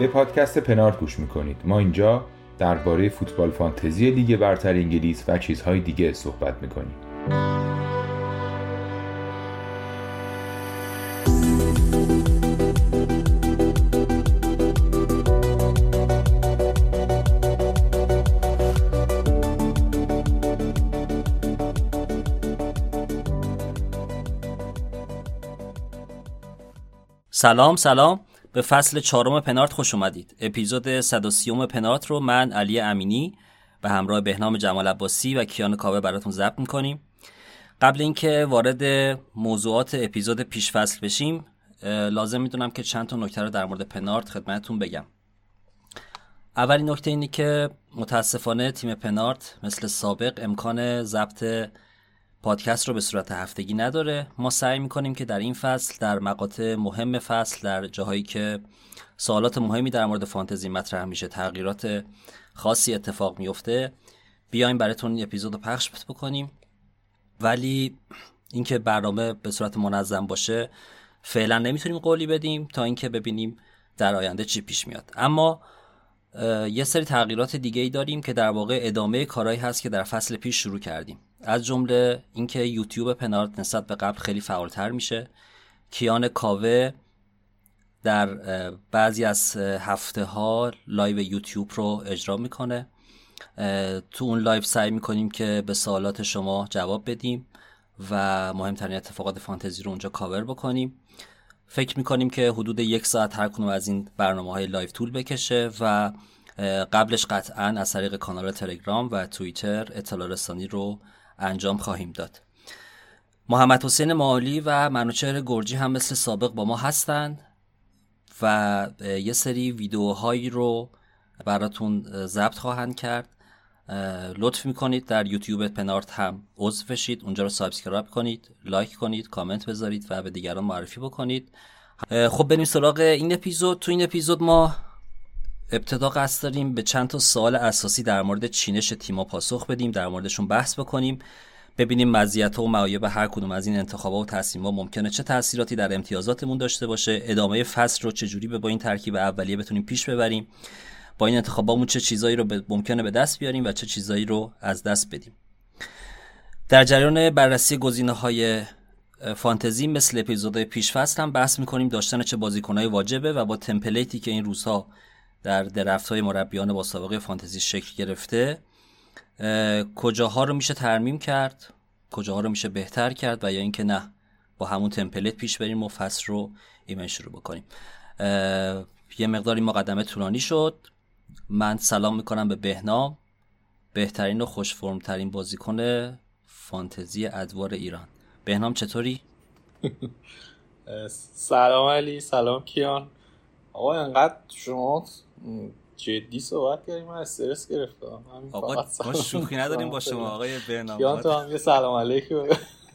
به پادکست پنارت گوش می‌کنید. ما اینجا درباره فوتبال فانتزی لیگ برتر انگلیس و چیزهای دیگه صحبت می‌کنیم. سلام سلام. به فصل چهارم پنارت خوش اومدید. اپیزود 130 پنارت رو من علی امینی به همراه بهنام جمال عباسی و کیان کاوه براتون ضبط می‌کنیم. قبل اینکه وارد موضوعات اپیزود پیش فصل بشیم لازم می‌دونم که چند تا نکته رو در مورد پنارت خدمتتون بگم. اولین نکته اینه که متاسفانه تیم پنارت مثل سابق امکان ضبط پادکست رو به صورت هفتگی نداره. ما سعی می‌کنیم که در این فصل در مقاطع مهم فصل در جاهایی که سوالات مهمی در مورد فانتزی مطرح میشه تغییرات خاصی اتفاق میفته بیایم براتون اپیزود پخش بکنیم. ولی اینکه برنامه به صورت منظم باشه فعلا نمی‌تونیم قولی بدیم تا اینکه ببینیم در آینده چی پیش میاد. اما یه سری تغییرات دیگه ای داریم که در واقع ادامه کارهایی هست که در فصل پیش شروع کردیم. از جمله اینکه یوتیوب پنارت نسبت به قبل خیلی فعالتر میشه. کیان کاوه در بعضی از هفته ها live یوتیوب رو اجرا می‌کنه. تو اون live سعی می‌کنیم که به سوالات شما جواب بدیم و مهمترین اتفاقات فانتزی رو اونجا کاور بکنیم. فکر می‌کنیم که حدود یک ساعت هر کدوم از این برنامه های live طول بکشه و قبلش قطعا از طریق کانال تلگرام و توییتر اطلاع رسانی رو انجام خواهیم داد. محمد حسین معالی و منوچهر گرجی هم مثل سابق با ما هستند و یه سری ویدیوهایی رو براتون ضبط خواهند کرد. لطف می‌کنید در یوتیوب پنارت هم عضو بشید. اونجا رو سابسکرایب کنید لایک کنید کامنت بذارید و به دیگران معرفی بکنید. خب بریم سراغ این اپیزود. تو این اپیزود ما ابتدا قصد داریم به چند تا سوال اساسی در مورد چینش تیما پاسخ بدیم در موردشون بحث بکنیم ببینیم مزیت و معایب هر کدوم از این انتخابات و تصمیم‌ها ممکنه چه تاثیراتی در امتیازاتمون داشته باشه ادامه فصل رو چجوری به با این ترکیب اولیه بتونیم پیش ببریم با این انتخابامون چه چیزایی رو ممکنه به دست بیاریم و چه چیزایی رو از دست بدیم. در جریان بررسی گزینه های فانتزی مثل اپیزود پیش فصل هم بحث می‌کنیم داشتن چه بازیکنهای واجبه و با تمپلیتی که این روزها در درفت های مربیان با سابقه فانتزی شکل گرفته. کجاها رو میشه ترمیم کرد؟ کجاها رو میشه بهتر کرد؟ و یا اینکه نه با همون تمپلیت پیش بریم و فصل رو ایمن شروع بکنیم. یه مقداری مقدمه طولانی شد. من سلام می‌کنم به بهنام بهترین و خوش بازیکن فانتزی ادوار ایران. بهنام چطوری؟ سلام علی سلام کیان. آقا انقدر شما جدی صحبت کردیم من استرس گرفتم. آقا ما شوخی نداریم با شما آقای بهنام کیان تو هم یه سلام علیکم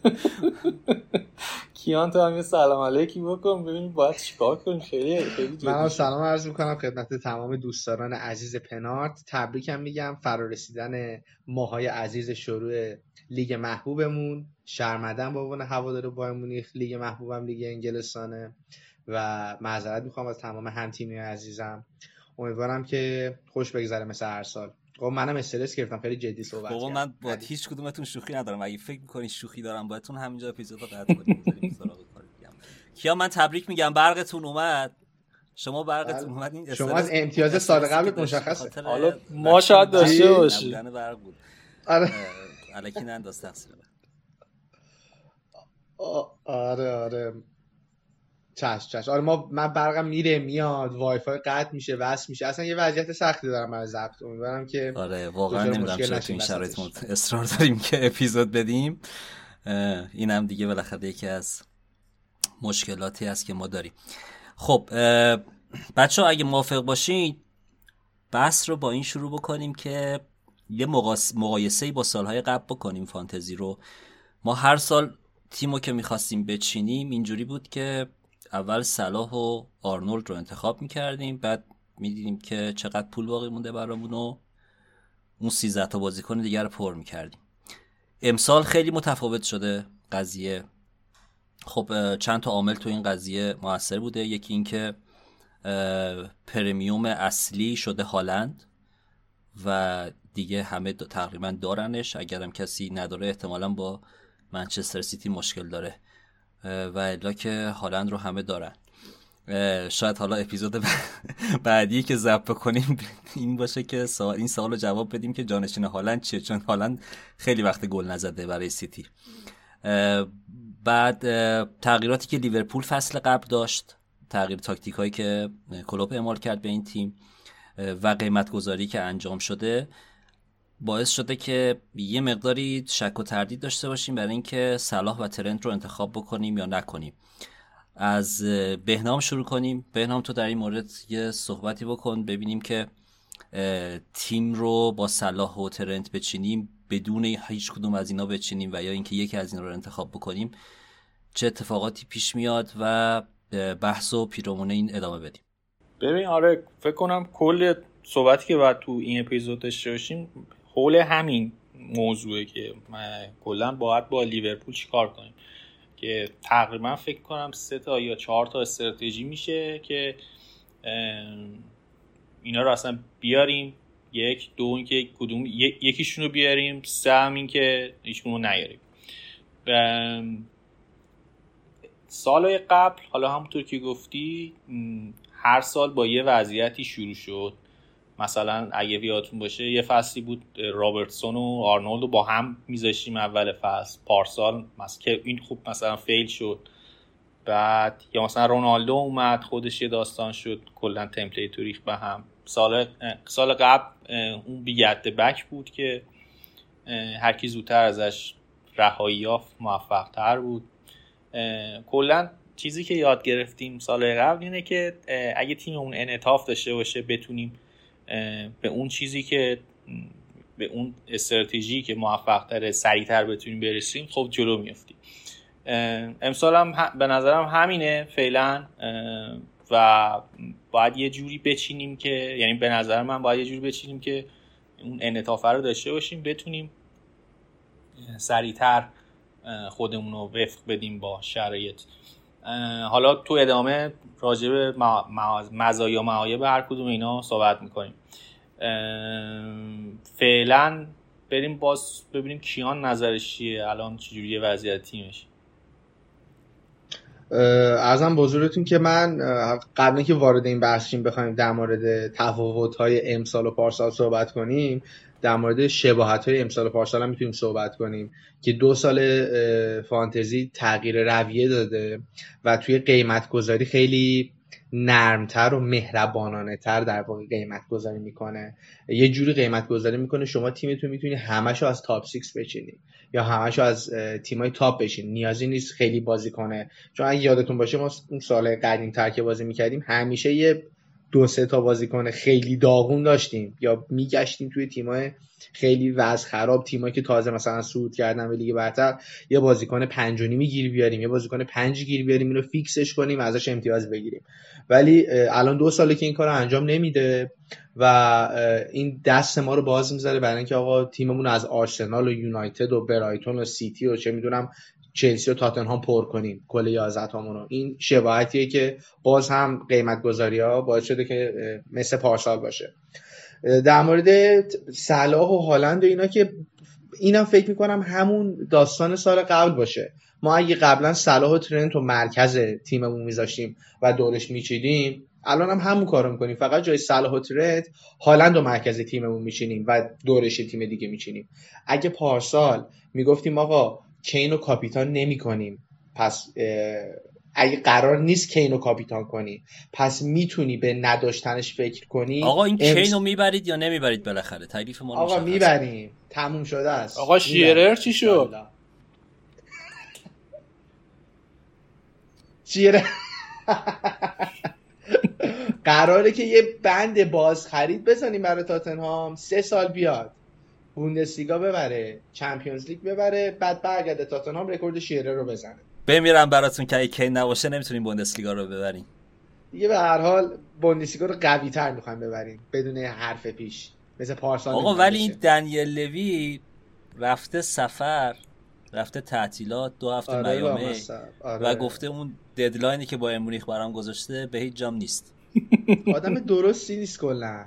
کیان تو هم یه سلام علیکی بکن ببینیم باید چیکار کنیم. خیلی خیلی من سلام عرض می‌کنم خدمت تمام دوستداران عزیز پنارت. تبریکم میگم فرارسیدن ماهای عزیز شروع لیگ محبوبمون. شرمدن با عنوان هوادار بایر مونیخ لیگ محبوبم لیگ انگلستانه. و معذرت می‌خوام از تمام هم تیمی عزیزم. امیدوارم که خوش بگذره مثل هر سال. خب منم استرس گرفتم خیلی جدی صحبت بابا من با هیچ کدومتون شوخی ندارم. اگه فکر می‌کنین شوخی دارم باهاتون همینجا اپیزود رو قطع کنیم کیا من تبریک میگم. برقتون اومد. شما برقتون بله. اومد. این شما از امتیاز سال قبل مشخصه. حالا ما شاید داشته باشیم. برق بود. آره. الکی ننداز تقصیر آره آره. چش چش آره ما من برقم میره میاد وای فای قطع میشه وصل میشه. اصلا یه وضعیت سختی دارم برای ضبط. امیدوارم که آره واقعا نمی‌دونم چرا تو این شرایط اصرار داریم که اپیزود بدیم. اینم دیگه بالاخره یکی از مشکلاتی است که ما داریم. خب بچه ها اگه موافق باشین بحث رو با این شروع بکنیم که یه مقایسه با سالهای قبل بکنیم. فانتزی رو. ما هر سال تیمو که می‌خواستیم بچینیم اینجوری بود که اول صلاح و آرنولد رو انتخاب می‌کردیم بعد می‌دیدیم که چقدر پول باقی مونده برامون و اون 13 تا بازیکن دیگر رو پر می‌کردیم. امسال خیلی متفاوت شده قضیه. خب چند تا عامل تو این قضیه موثر بوده. یکی اینکه پرمیوم اصلی شده هالند و دیگه همه تقریبا دارنش. اگرم کسی نداره احتمالا با منچستر سیتی مشکل داره. و الا که هالند رو همه دارن. شاید حالا اپیزود بعدی که ضبط کنیم این باشه که سوال این سوال رو جواب بدیم که جانشین هالند چیه. چون هالند خیلی وقت گل نزده برای سیتی. بعد تغییراتی که لیورپول فصل قبل داشت تغییر تاکتیک هایی که کلوب اعمال کرد به این تیم و قیمت گذاری که انجام شده. باعث شده که یه مقداری شک و تردید داشته باشیم برای اینکه صلاح و ترنت رو انتخاب بکنیم یا نکنیم. از بهنام شروع کنیم. بهنام تو در این مورد یه صحبتی بکن ببینیم که تیم رو با صلاح و ترنت بچینیم بدون هیچ کدوم از اینا بچینیم و یا اینکه یکی از اینا رو انتخاب بکنیم چه اتفاقاتی پیش میاد و بحث و پیرامون این ادامه بدیم. ببین آره فکر کنم کل صحبتی که باید تو این اپیزود داشته باشیم حول همین موضوعه که کلا باید با لیورپول چیکار کنیم. که تقریبا فکر کنم سه تا یا چهار تا استراتژی میشه که اینا رو اصلا بیاریم. یک دو اینکه کدوم یکیشون رو بیاریم. سه هم این که هیچ رو نیاریم. سال قبل حالا همونطور که گفتی هر سال با یه وضعیتی شروع شد. مثلا اگه بیاتون باشه یه فصلی بود رابرتسون و آرنولد رو با هم میذاشتیم اول فصل. پارسال که این خوب مثلا فیل شد. بعد یا مثلا رونالدو اومد خودش یه داستان شد. کلا تمپلیت ریخ به هم. سال سال قبل اون بیگت بک بود که هر کی زودتر ازش رهایی یافت موفق تر بود کلا چیزی که یاد گرفتیم سال قبل اینه که اگه تیم اون انعطاف داشته باشه بتونیم به اون چیزی که به اون استراتژی که موفق تره سریعتر بتونیم برسیم خب جلو میافتیم امسال هم به نظرم همینه فعلا. و باید یه جوری بچینیم که یعنی به نظر من باید یه جوری بچینیم که اون انعطاف رو داشته باشیم بتونیم سریعتر خودمون رو وفق بدیم با شرایط. حالا تو ادامه راجع به مزایا و معایب هر کدوم اینا صحبت می‌کنیم. فعلا بریم باز ببینیم کیان نظرش چیه؟ الان چجوری وضعیت تیمش؟ ارزم بزرگتون که من قبل که وارد این بحث بخوایم در مورد تفاوت های امسال و پارسال صحبت کنیم در مورد شباهت های امسال پارسال هم می‌تونیم صحبت کنیم که دو سال فانتزی تغییر رویه داده و توی قیمت گذاری خیلی نرمتر و مهربانانه تر در واقع قیمت گذاری می‌کنه. یه جوری قیمت گذاری می‌کنه شما تیمتون می‌تونی همشو از تاپ 6 بچینی یا همشو از تیمای تاپ بشین نیازی نیست خیلی بازی کنه. چون اگه یادتون باشه ما اون سال قدیم تر که بازی می‌کردیم همیشه یه دو سه تا بازیکن خیلی داغون داشتیم یا میگشتیم توی تیمای خیلی وضع خراب تیمایی که تازه مثلا صعود کردن به لیگ برتر یه بازیکن پنج و نیمی بیاریم یه بازیکن پنج گیر بیاریم اینو fix ش کنیم ازش امتیاز بگیریم. ولی الان دو ساله که این کار انجام نمیده و این دست ما رو باز می‌ذاره برای اینکه آقا تیممون از آرسنال و یونایتد و برایتون و سیتی و چه می‌دونم چلسی و تاتنهام پر کنیم کل 11 رو. این شباهتیه که باز هم قیمت گذاری ها باعث شده که مثل پارسال باشه. در مورد صلاح و هالند و اینا که اینم فکر می‌کنم همون داستان سال قبل باشه. ما اگه قبلا صلاح و ترنت و مرکز تیممون میذاشتیم و دورش میچیدیم الان هم همون کارو می‌کنیم. فقط جای صلاح و ترنت هالند و مرکز تیممون میچینیم و دورش تیم دیگه میچینیم. اگه پارسال می‌گفتیم آقا کین و کاپیتان نمی کنیم. پس اگه قرار نیست کین و کاپیتان کنی پس می‌تونی به نداشتنش فکر کنی. آقا این امس... کین رو می‌برید یا نمی‌برید بالاخره؟ تعریف ما آقا می‌بریم. تموم شده است. آقا شیرر چی شد؟ شیرر قراره که یه بند باز خرید بزنیم برای تاتنهام. سه سال بیاد. بوندسلیگا ببره چمپیونز لیگ ببره بعد برگرده تاتنهام رکورد شیره رو بزنه. بمیرم براتون که کی نباشه نمی‌تونیم بوندسلیگا رو ببریم. دیگه به هر حال بوندسلیگا رو قوی تر می‌خوایم ببریم بدون حرف پیش مثل پارسال آقا ولی این دنیل لوی رفته سفر رفته تعطیلات دو هفته آره میامه آره. و گفته اون ددلاینی که با امونیخ برام گذاشته به هیچ جام نیست. آدم درستی نیست کلا.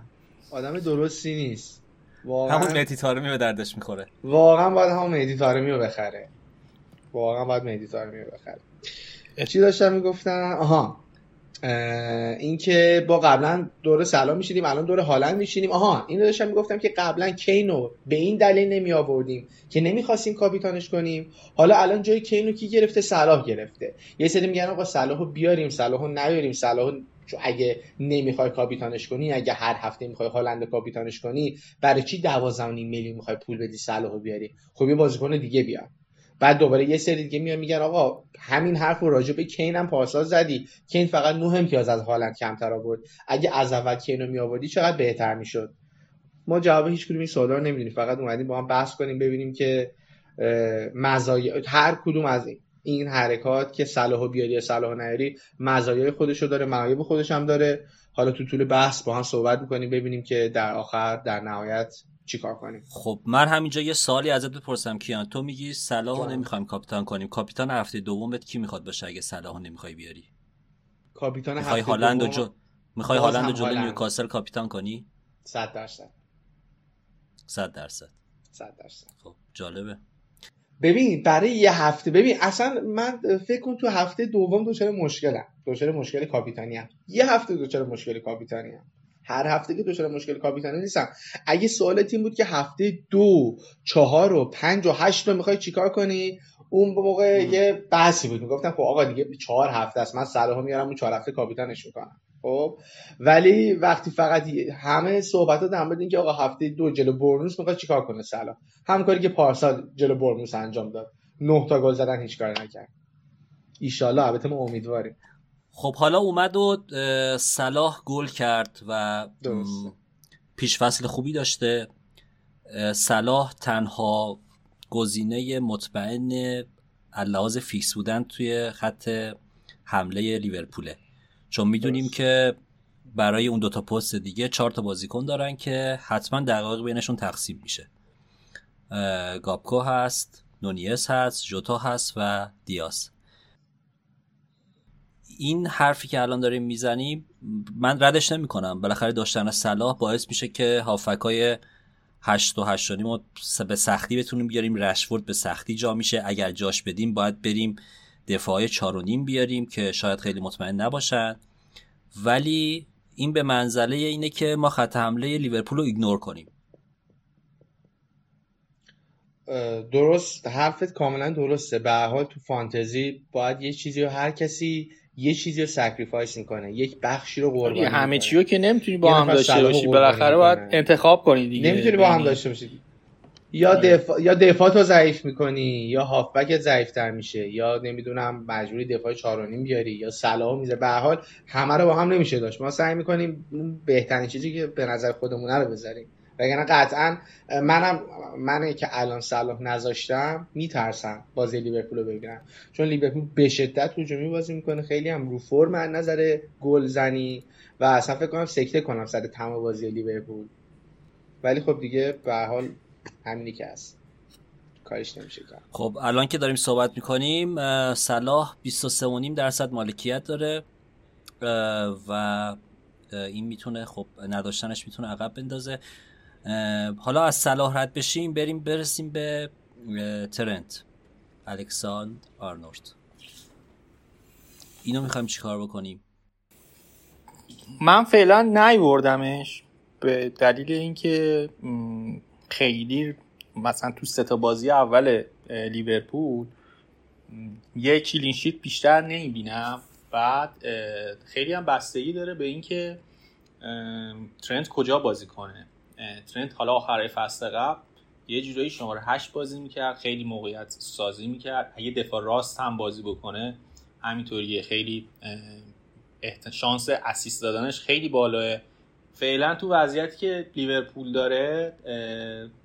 آدم درستی نیست. واقعا همون مهدی تارمی به دردش می‌خوره. واقعا باید همون مهدی تارمی رو بخره. واقعا باید مهدی تارمی رو بخره. چی داشتم می‌گفتم؟ آها. اینکه با قبلا دور سلام میشیدیم الان دور هالند میشینیم. آها اینو داشتم می‌گفتم که قبلا کینو به این دلیل نمی آوردیم که نمی‌خواستیم کاپیتانش کنیم. حالا الان جای کینو کی گرفته؟ صلاح گرفته. یه سری میگن آقا صلاحو بیاریم صلاحو نیاریم صلاح اگه نمی‌خوای کاپیتانش کنی اگه هر هفته می‌خوای هالند کاپیتانش کنی برای چی 12.5 میلیون می‌خوای پول بدی صلاحو بیاری؟ خب یه بازیکن دیگه بیار. بعد دوباره یه سری دیگه میان میگن آقا همین حرف رو راجع به کین هم پارسال زدی. کین فقط 9 امتیاز از هالند کمتر آورد. اگه از اول کین رو می آوردی چقدر بهتر می‌شد؟ ما جواب هیچ کدوم این سوالا نمی‌دونیم. فقط اومدیم با هم بحث کنیم ببینیم که مزایای هر کدوم از این. حرکات که صلاح بیاری یا صلاح نیاری مزایای خودشو داره معایب خودش هم داره. حالا تو طول بحث با هم صحبت می‌کنیم ببینیم که در آخر در نهایت چیکار کنیم. خب من همینجا یه سالی ازت بپرسم کیان. تو میگی صلاحو نمی‌خوایم کاپیتان کنیم. کاپیتان هفته دومت کی می‌خواد باشه اگه صلاحو نمی‌خوای بیاری؟ کاپیتان هفته هالند دوم... جو... می‌خوای هالند جلوی نیوکاسل کاپیتان کنی؟ 100 درصد. 100 درصد. 100 درصد. خب جالبه. ببین برای یه هفته ببین اصلا من فکر کن تو هفته دوم دچار مشکلم دچار مشکل کاپیتانی هم. یه هفته دچار مشکل کاپیتانی هم. هر هفته که دچار مشکل کاپیتانی نیستم. اگه سوالت این بود که هفته دو چهار و پنج و هشت رو می‌خوای چیکار کنی؟ اون موقع یه بحثی بود. می‌گفتم خب آقا دیگه چهار هفته است. من صلاحو میارم اون چهار هفته کاپیتانش می‌کنم. خب. ولی وقتی فقط همه صحبت در مورد اینکه آقا هفته دو جلو برنوس می‌خواد چیکار کنه صلاح هم کاری که پارسال جلو برنوس انجام داد. نه تا گل زدن هیچ کاری نکرد. ایشالله البته ما امیدواریم. خب حالا اومد و صلاح گل کرد و پیش فصل خوبی داشته. صلاح تنها گزینه مطمئن لحاظ فیکس بودن توی خط حمله لیورپوله. چون می‌دونیم که برای اون دوتا پست دیگه چهار تا بازیکن دارن که حتما دقایق بینشون تقسیم میشه. گابکو هست نونیس هست جوتا هست و دیاس این حرفی که الان داریم می‌زنیم من ردش نمی کنم بالاخره داشتن صلاح باعث میشه که هافکای 8 و 8 و به سختی بتونیم بیاریم. رشورد به سختی جا میشه. اگر جاش بدیم باید بریم دفاع 4 و نیم بیاریم که شاید خیلی مطمئن نباشن. ولی این به منزله اینه که ما خط حمله لیورپول رو ایگنور کنیم. درست حرفت کاملا درسته. به حال تو فانتزی باید یه چیزی رو هر کسی یه چیزی رو sacrifice می‌کنه. یک بخشی رو قربانی همه چی رو که نمی‌تونی با هم داشته باشی بالاخره باید انتخاب کنی دیگه. نمی‌تونی با هم یعنی داشته باشی. یا آره. دفاع یا دفاع تو ضعیف می‌کنی یا هافبک ضعیف تر میشه یا نمی‌دونم مجبوری دفاع چهارونیم بیاری یا سلاح میزه به حال همه رو با هم نمیشه داشت. ما سعی می‌کنیم بهترین چیزی که به نظر خودمونه رو بذاریم. وگرنه قطعا منم من که الان صلاح نذاشتم میترسم بازی لیورپول رو ببینم. چون لیورپول به شدت هجومی بازی می‌کنه خیلی هم رو فرم از نظر گلزنی و اصلا فکر کنم سکته کنم سر تمام بازی لیورپول. ولی خب دیگه به حال همینی که هست. کارش نمیشه کرد خب الان که داریم صحبت می‌کنیم صلاح 23.5 درصد مالکیت داره و این می‌تونه خب نداشتنش می‌تونه عقب بندازه. حالا از صلاح رد بشیم بریم برسیم به ترنت. الکساندر آرنورد اینو می‌خوایم چیکار بکنیم؟ من فعلا نیوردمش به دلیل اینکه خیلی مثلا تو ستا بازی اول لیورپول یه کلینشیت بیشتر نمی‌بینم. بعد خیلی هم بستگی داره به اینکه ترنت کجا بازی کنه. ترنت حالا آخر فصل قبل یه جورایی شماره هشت بازی می‌کرد خیلی موقعیت سازی می‌کرد. اگه دفاع راست هم بازی بکنه همینطوریه. خیلی شانس اسیست دادنش خیلی بالاه. فعلا تو وضعیتی که لیورپول داره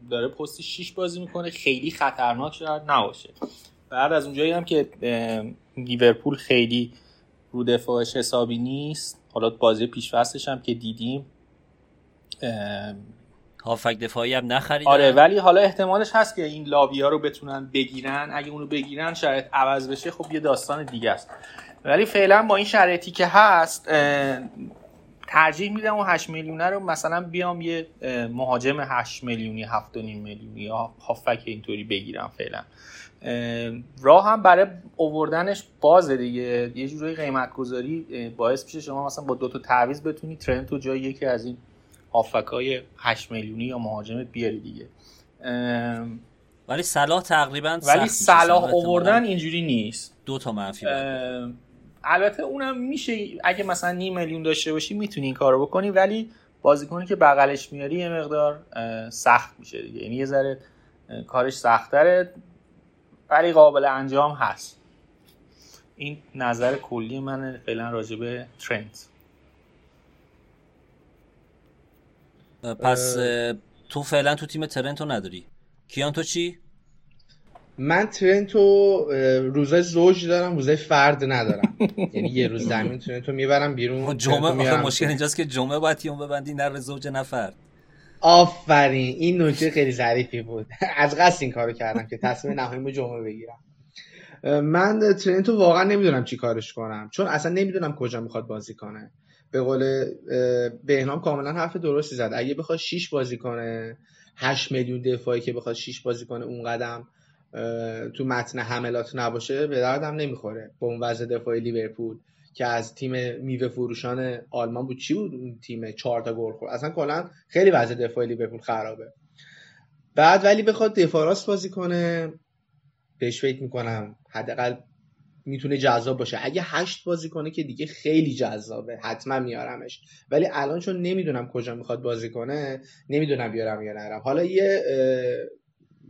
داره پست 6 بازی می‌کنه خیلی خطرناک شاید نباشه. بعد از اونجایی هم که لیورپول خیلی رو دفاعش حسابی نیست حالا بازی پیش هم که دیدیم هافک دفاعی هم نخریدن. آره ولی حالا احتمالش هست که این لاویا رو بتونن بگیرن. اگه اونو بگیرن شاید عوض بشه خب یه داستان دیگه است. ولی فعلا با این شرایطی که هست ترجیح میدم اون 8 میلیونه رو مثلا بیام یه مهاجم 8 میلیونی 7.5 میلیونی یا هافک اینطوری بگیرم فعلا. راه هم برای اووردنش بازه دیگه. یه جوری قیمت گذاری باعث میشه شما مثلا با دو تا تعویض بتونی ترنت تو جای یکی از این های 8 میلیونی یا مهاجمت بیاری دیگه. ولی صلاح تقریبا ولی صلاح اووردن اینجوری نیست. دو تا منفی البته اونم میشه اگه مثلا نیم میلیون داشته باشی می‌تونی این کارو بکنی ولی بازیکنی که بغلش میاری یه مقدار سخت میشه دیگه. یعنی یه ذره کارش سختره ولی قابل انجام هست. این نظر کلی من فعلا راجع به ترند پس تو فعلا تو تیم ترنتو نداری. کیان تو چی؟ من ترنتو روزای زوج دارم روزای فرد ندارم. یعنی یه روز زمین ترنتو می‌برم بیرون خب جمعه مشکل اینجاست که جمعه باید تیم ببندی نر زوج نفرد آفرین این نکته خیلی ظریفی بود. از قصد این کارو کردم که تصمیم نهاییمو جمعه بگیرم. من ترنتو واقعا نمی‌دونم چی کارش کنم. چون اصلا نمی‌دونم کجا می‌خواد بازی کنه. به قول بهنام کاملا حرف درستی زد. اگه بخواد 6 بازی کنه 8 میلیون دفاعی که بخواد 6 بازی کنه اون قدم تو متن حملات نباشه به دردم نمی‌خوره. با اون وضع دفاعی لیورپول که از تیم میوه فروشان آلمان بود چی بود اون تیم چهار تا گل خورد؟ اصلا کلا خیلی وضع دفاعی لیورپول خرابه. بعد ولی بخواد دفاع راست بازی کنه بهش فکر می‌کنم حداقل می‌تونه جذاب باشه. اگه هشت بازی کنه که دیگه خیلی جذابه. حتما میارمش. ولی الان چون نمی‌دونم کجا می‌خواد بازی کنه نمی‌دونم بیارم یا نرم. حالا یه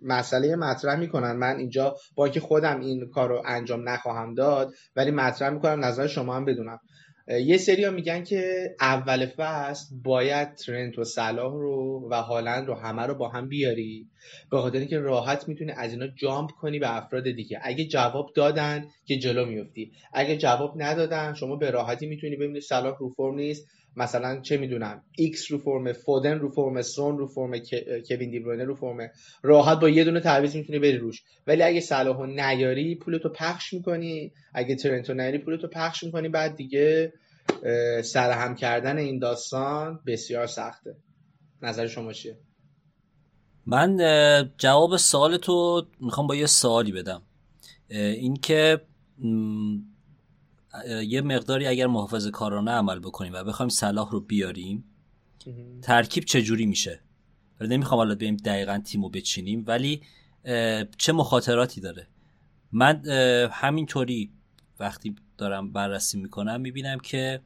مسئله مطرح می‌کنن. من اینجا با که خودم این کار رو انجام نخواهم داد ولی مطرح می‌کنم نظر شما هم بدونم. یه سری ها میگن که اول فصل باید ترنت و صلاح رو و هالند رو همه رو با هم بیاری. به خاطر اینکه راحت می‌تونی از اینا jump کنی به افراد دیگه. اگه جواب دادن که جلو میفتی اگه جواب ندادن شما به راحتی می‌تونی ببینی صلاح رو فرم نیست. مثلا چه می‌دونم X رو فرم فودن رو فرم سون رو فرم کوین دیبروینه رو فرم. راحت با یه دونه تعویض می‌تونی بری روش. ولی اگه صلاحو نیاری پولتو پخش می‌کنی. اگه ترنتو نیاری پولتو پخش می‌کنی. بعد دیگه سرهم کردن این داستان بسیار سخته. نظر شما چیه؟ من جواب سوال تو می‌خوام با یه سوالی بدم. اینکه یه مقداری اگر محافظ کارانه عمل بکنیم و بخوایم صلاح رو بیاریم ترکیب چجوری میشه؟ نمی‌خوام حالا بریم دقیقا تیمو بچینیم ولی چه مخاطراتی داره؟ من همینطوری وقتی دارم بررسی می‌کنم می‌بینم که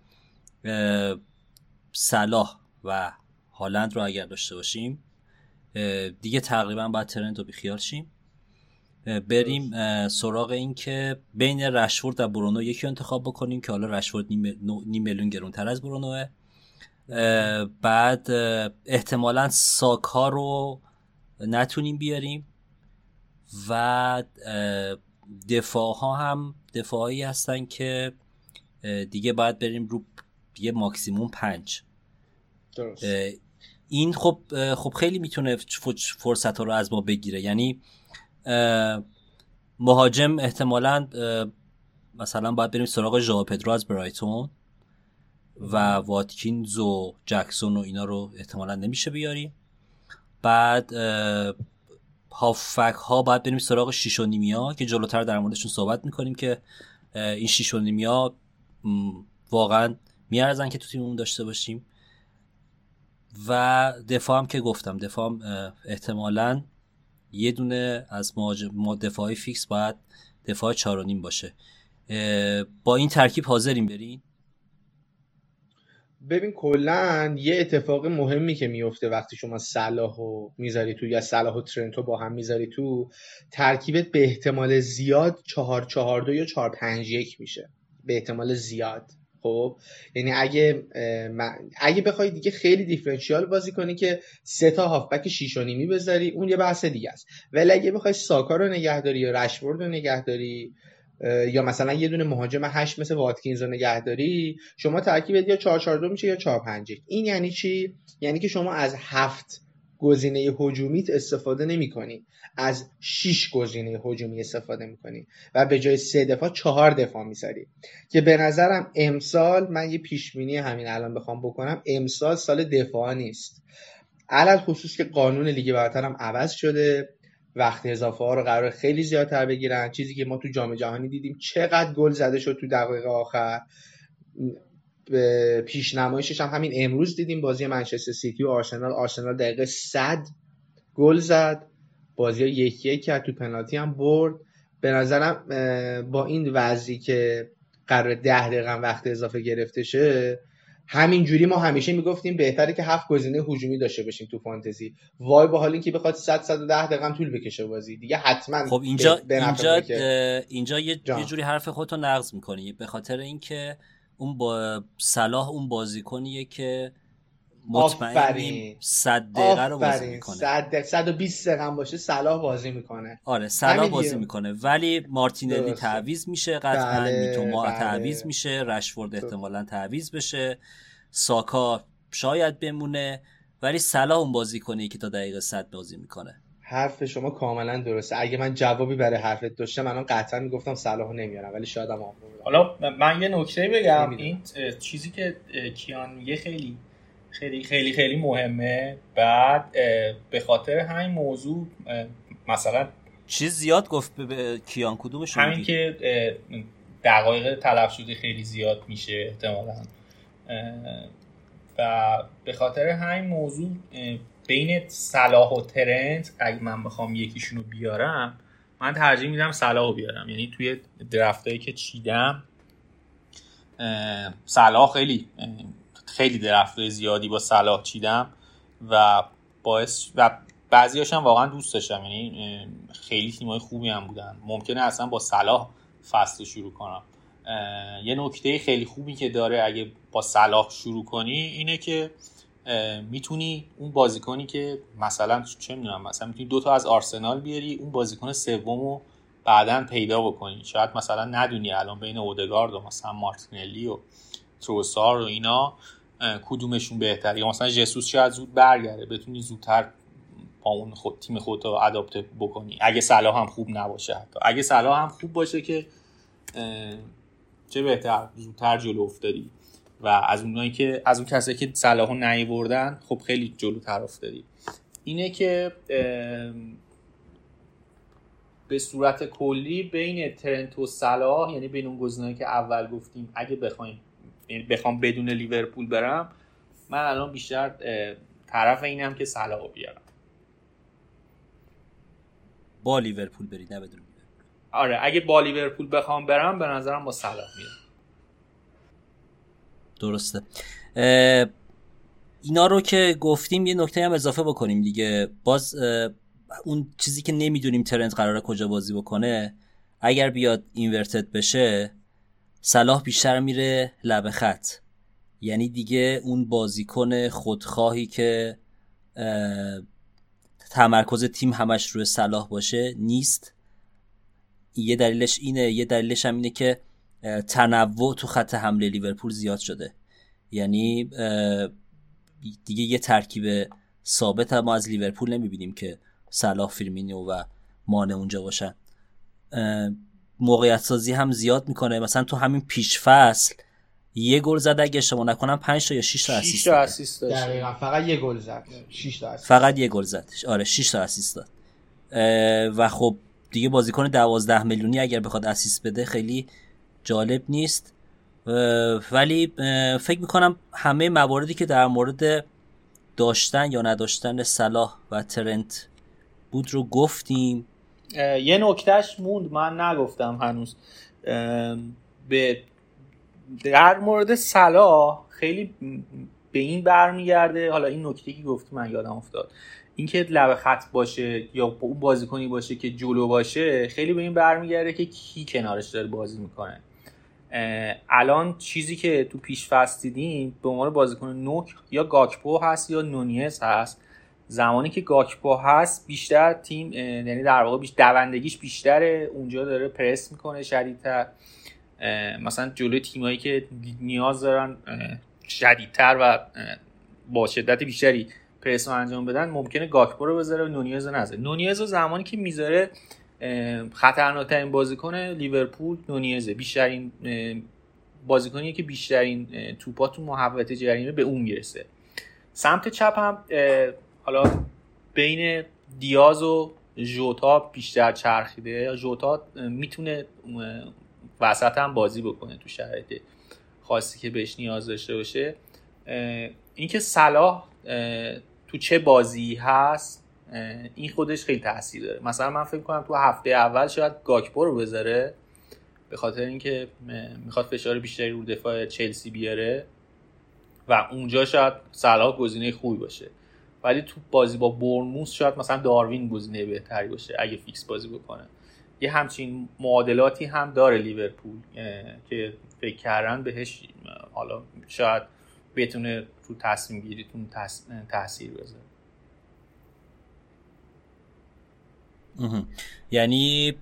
صلاح و هالند رو اگر داشته باشیم دیگه تقریبا باید ترند رو بیخیال شیم. بریم سراغ این که بین رشفورد و برونو یکی انتخاب بکنیم که حالا رشفورد نیم, میلیون گرونتر از برونوه. بعد احتمالا ساکا رو نتونیم بیاریم و دفاع ها هم دفاعی هستن که دیگه باید بریم رو یه ماکسیموم پنج. درست. این خب خب خیلی می‌تونه فرصت ها رو از ما بگیره. یعنی مهاجم احتمالا مثلا باید بریم سراغ ژائو پدرو از برایتون و واتکینز و جکسون و اینا رو احتمالا نمیشه بیاریم بعد هافک ها باید بریم سراغ شیش و نیمیا که جلوتر در موردشون صحبت می‌کنیم که این شیش و نیمیا واقعا میارزن که تو تیممون داشته باشیم. و دفاع هم که گفتم دفاع هم احتمالا یه دونه از دفاعی فیکس باید دفاع چار نیم باشه. با این ترکیب حاضریم برین؟ ببین کلا یه اتفاق مهمی که میفته وقتی شما صلاح و می‌ذاری تو یا صلاح و ترنتو با هم می‌ذاری تو ترکیبت به احتمال زیاد چهار چهار دو یا چهار پنج یک میشه. به احتمال زیاد. خب یعنی اگه اگه بخوای دیگه خیلی دیفرنشیال بازی کنی که سه تا هافبک 6 نیمی بذاری اون یه بحث دیگه است. ولی اگه بخوای ساکا رو نگهداری یا رشورد رو نگهداری یا مثلا یه دونه مهاجم 8 مثل واتکینز رو نگهداری شما ترکیبت یا 4 4 2 میشه یا 4 5 این یعنی چی؟ یعنی که شما از هفت گزینه هجومیت استفاده نمی‌کنی. از 6 گزینه هجومی استفاده می‌کنی و به جای سه دفاع چهار دفاع می‌ذاری. که به نظرم امسال من یه پیش بینی همین الان بخوام بکنم امسال سال دفاع نیست. علل خصوص که قانون لیگ برتر هم عوض شده وقت اضافه ها رو قرار خیلی زیادتر بگیرن. چیزی که ما تو جام جهانی دیدیم چقدر گل زده شد تو دقیقه آخر. پیشنمایشش هم همین امروز دیدیم بازی منچستر سیتی و آرسنال. آرسنال دقیقه 100 گل زد بازی ها یکی یک کرد تو پنالتی هم برد. به نظرم با این وضعی که قرار ده دقیقه وقت اضافه گرفته شه همین جوری ما همیشه می‌گفتیم بهتره که هفت گزینه هجومی داشته باشیم تو فانتزی. وای با حال اینکه بخواد 100 110 دقیقه طول بکشه بازی. دیگه حتما خب اینجا اینجا اینجا یه, یه جوری حرف خودتو نقض می‌کنی. به خاطر اینکه اون با صلاح اون بازیکنیه که مطمئنیم صد دقیقه رو بازی می‌کنه. صد 120 دقیقه باشه صلاح بازی می‌کنه. آره صلاح بازی می‌کنه. ولی مارتینلی تعویض میشه قطعا بله، میتوما بله. تعویض میشه رشفورد احتمالا تعویض بشه. ساکا شاید بمونه ولی صلاح اون بازی کنه که تا دقیقه 100 بازی می‌کنه. حرف شما کاملا درسته. اگه من جوابی برای حرفت داشتم من قطعا می‌گفتم صلاحو نمیارم ولی شاید هم حالا من یه نکته بگم. این چیزی که کیان میگه خیلی خیلی خیلی خیلی مهمه. بعد به خاطر همین موضوع مثلا چیز زیاد گفت به کیان کدومش همین که دقایق تلف شده خیلی زیاد میشه احتمالا. و به خاطر همین موضوع بین صلاح و ترنت اگه من بخوام یکیشونو بیارم من ترجیح میدم صلاح بیارم. یعنی توی درفتایی که چیدم صلاح خیلی خیلی درفت زیادی با صلاح چیدم و باعث و بعضی هم واقعا دوست داشتم. یعنی خیلی تیمای خوبی هم بودن. ممکنه اصلا با صلاح فصل شروع کنم. یه نکته خیلی خوبی که داره اگه با صلاح شروع کنی اینه که می‌تونی اون بازیکنی که مثلا چه می‌دونم مثلا می‌تونی دوتا از آرسنال بیاری اون بازیکن سومو بعدا پیدا بکنی. شاید مثلا ندونی الان بین اودگارد و مثلا مارتینلی و تروسار و اینا کدومشون بهتره یا مثلا جسوس شاید زود برگرده بتونی زودتر با اون خود تیم خودت رو اداپت بکنی. اگه صلاح هم خوب نباشه حتی. اگه صلاح هم خوب باشه که چه بهتر زودتر جلو افتادی. و از اونایی که از اون کسایی که صلاحو نیوردن خب خیلی جلوتر افتادی اینه که به صورت کلی بین ترنت و صلاح یعنی بین اون گزینه‌ای که اول گفتیم اگه بخوایم یعنی بخوام بدون لیورپول برم من الان بیشتر طرف اینم که صلاح بیارم. با لیورپول برید نه بدون آره اگه با لیورپول بخوام برم به نظرم با صلاح میرم. درسته. اینا رو که گفتیم یه نکته هم اضافه بکنیم دیگه. باز اون چیزی که نمی‌دونیم ترنت قراره کجا بازی بکنه اگر بیاد اینورتد بشه صلاح بیشتر میره لب خط. یعنی دیگه اون بازیکن خودخواهی که تمرکز تیم همش روی صلاح باشه نیست. یه دلیلش اینه یه دلیلش هم اینه که تنوع تو خط حمله لیورپول زیاد شده. یعنی دیگه یه ترکیب ثابت ما از لیورپول نمی‌بینیم که صلاح فیرمینیو و مانه اونجا باشن. موقعیت سازی هم زیاد می‌کنه. مثلا تو همین پیش فصل یه گل زد اگه اشتباه نکنم 5 تا یا 6 تا اسیست assist داشت. فقط یه گل زد. 6 تا اسیست فقط یه گل زد. آره 6 تا assist داد. و خب دیگه بازیکن 12 میلیونی اگر بخواد اسیست بده خیلی جالب نیست. ولی فکر می‌کنم همه مواردی که در مورد داشتن یا نداشتن صلاح و ترنت بود رو گفتیم. یه نکتهش موند من نگفتم هنوز. به در مورد صلاح خیلی به این برمیگرده. حالا این نکته که گفتی من یادم افتاد. اینکه لب خط باشه یا اون بازیکنی باشه که جلو باشه خیلی به این برمیگرده که کی کنارش داره بازی می‌کنه. الان چیزی که تو پیش فصل دیدیم به عنوان بازیکن نوک یا گاکپو هست یا نونیز هست. زمانی که گاکپو هست بیشتر تیم یعنی در واقع بیش دوندگیش بیشتره. اونجا داره پرس می‌کنه شدیدتر. مثلا جلوی تیمایی که نیاز دارن شدیدتر و با شدت بیشتری پرس انجام بدن ممکنه گاکپو رو بذاره و نونیز رو نذاره. نونیز رو زمانی که می‌ذاره خطرناکترین بازیکن لیورپول نونیزه. بیشترین بازیکنیه که بیشترین توپا تو محوطه جریمه به اون می‌رسه. سمت چپ هم حالا بین دیاز و ژوتا بیشتر چرخیده. ژوتا می‌تونه وسط هم بازی بکنه تو شرایط خاصی که بهش نیاز داشته باشه. اینکه صلاح تو چه بازی هست این خودش خیلی تاثیر داره. مثلا من فکر کنم تو هفته اول شاید گاکپو رو بذاره به خاطر اینکه می‌خواد فشار بیشتری رو دفاع چلسی بیاره و اونجا شاید صلاح گزینه خوبی باشه. ولی تو بازی با برنموس شاید مثلا داروین گزینه بهتری باشه اگه فیکس بازی بکنه. یه همچین معادلاتی هم داره لیورپول که فکر کردن بهش حالا شاید بتونه تو تصمیم گیریتون تاثیر بذاره. یعنی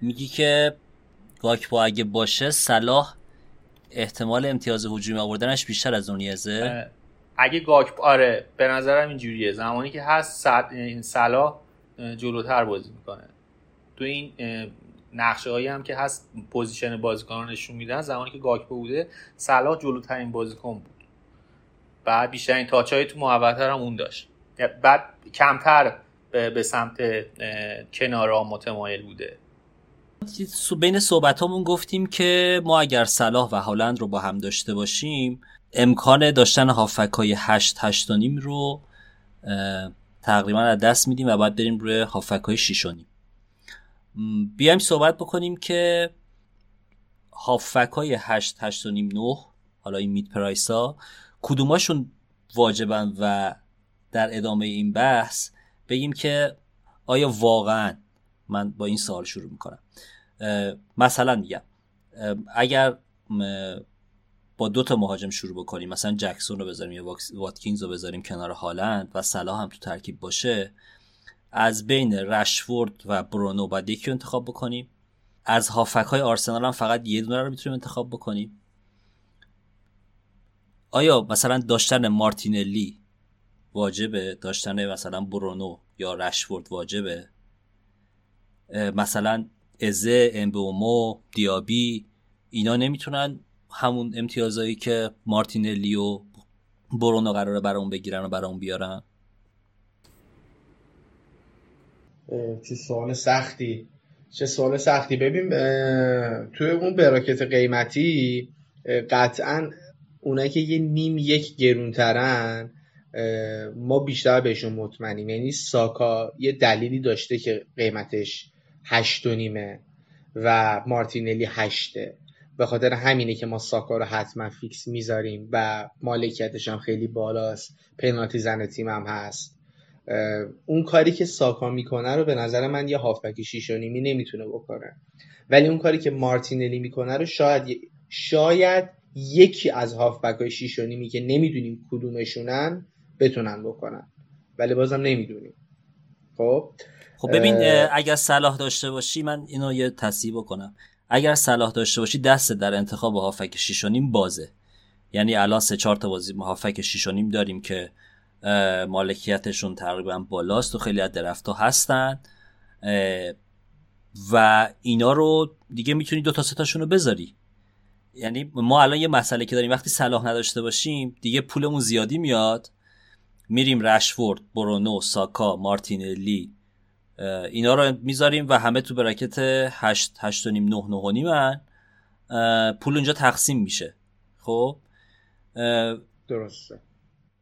میگی که گاکپو اگه باشه صلاح احتمال امتیاز هجومی آوردنش بیشتر از نونیزه اگه گاکپو آره به نظرم اینجوریه. زمانی که هست این صلاح جلوتر بازی می‌کنه. تو این نقشه هایی هم که هست position بازیکنان نشون میدن زمانی که گاکپو بوده صلاح جلوترین بازیکن بود. بعد بیشترین touch های تو محوطه هم اون داشت. بعد کمتر به سمت کنارا متمایل بوده. بین صحبت همون گفتیم که ما اگر صلاح و هالند رو با هم داشته باشیم امکان داشتن هافبک های هشت هشت رو تقریبا از دست میدیم و باید بریم روی هافک های شیش بیایم صحبت بکنیم که هافک های هشت هشت نیم نه حالا این مید پرایس ها کدوماشون واجبن و در ادامه این بحث بگیم که آیا واقعا من با این سوال شروع می‌کنم. مثلا میگم اگر با دو تا مهاجم شروع بکنیم مثلا جکسون رو بذاریم یا واتکینز رو بذاریم کنار هالند و صلاح هم تو ترکیب باشه از بین رشفورد و برونو باید یکی رو انتخاب بکنیم. از هافک های آرسنال هم فقط یه دونه رو می‌تونیم انتخاب بکنیم. آیا مثلا داشتن مارتینلی واجبه داشتن مثلا برونو یا رشفورد واجبه. مثلا ازه امبومو دیابی اینا نمی‌تونن همون امتیازایی که مارتینلی و برونو قراره برام بگیرن و برام بیارن. چه سوال سختی. چه سوال سختی. ببین توی اون براکت قیمتی قطعا اونایی که یه نیم یک گرونترن ما بیشتر بهشون مطمئنیم. یعنی ساکا یه دلیلی داشته که قیمتش هشت و نیمه و مارتینلی هشته. به خاطر همینه که ما ساکا رو حتما فیکس می‌ذاریم و مالکیتش هم خیلی بالاست. پنالتی زن تیم هم هست. اون کاری که ساکا می‌کنه رو به نظر من یه هافبک شیش و نیمی نمی‌تونه بکنه. ولی اون کاری که مارتینلی می‌کنه رو شاید شاید یکی از هافبک های شیش و نیمی که نمی‌دونیم کدومشونن بتونن بکنن. ولی بازم نمی‌دونیم. خب؟ خب ببین اگر صلاح داشته باشی من اینو یه تصیب بکنم. اگر صلاح داشته باشی دست در انتخاب هافک 6 بازه. یعنی الان سه چهار تا بازی هافک 6 داریم که مالکیتشون تقریبا بالاست و خیلی از درفت هستن. و اینا رو دیگه می‌تونی دو تا سه تاشون رو بذاری. یعنی ما الان یه مسئله که داریم وقتی صلاح نداشته باشیم دیگه پولمون زیادی میاد. میریم رشفورد برونو ساکا مارتینلی اینا رو می‌ذاریم و همه تو براکت 8 8 و نیم 9 9 و نیم پول اونجا تقسیم میشه. خب؟ درسته.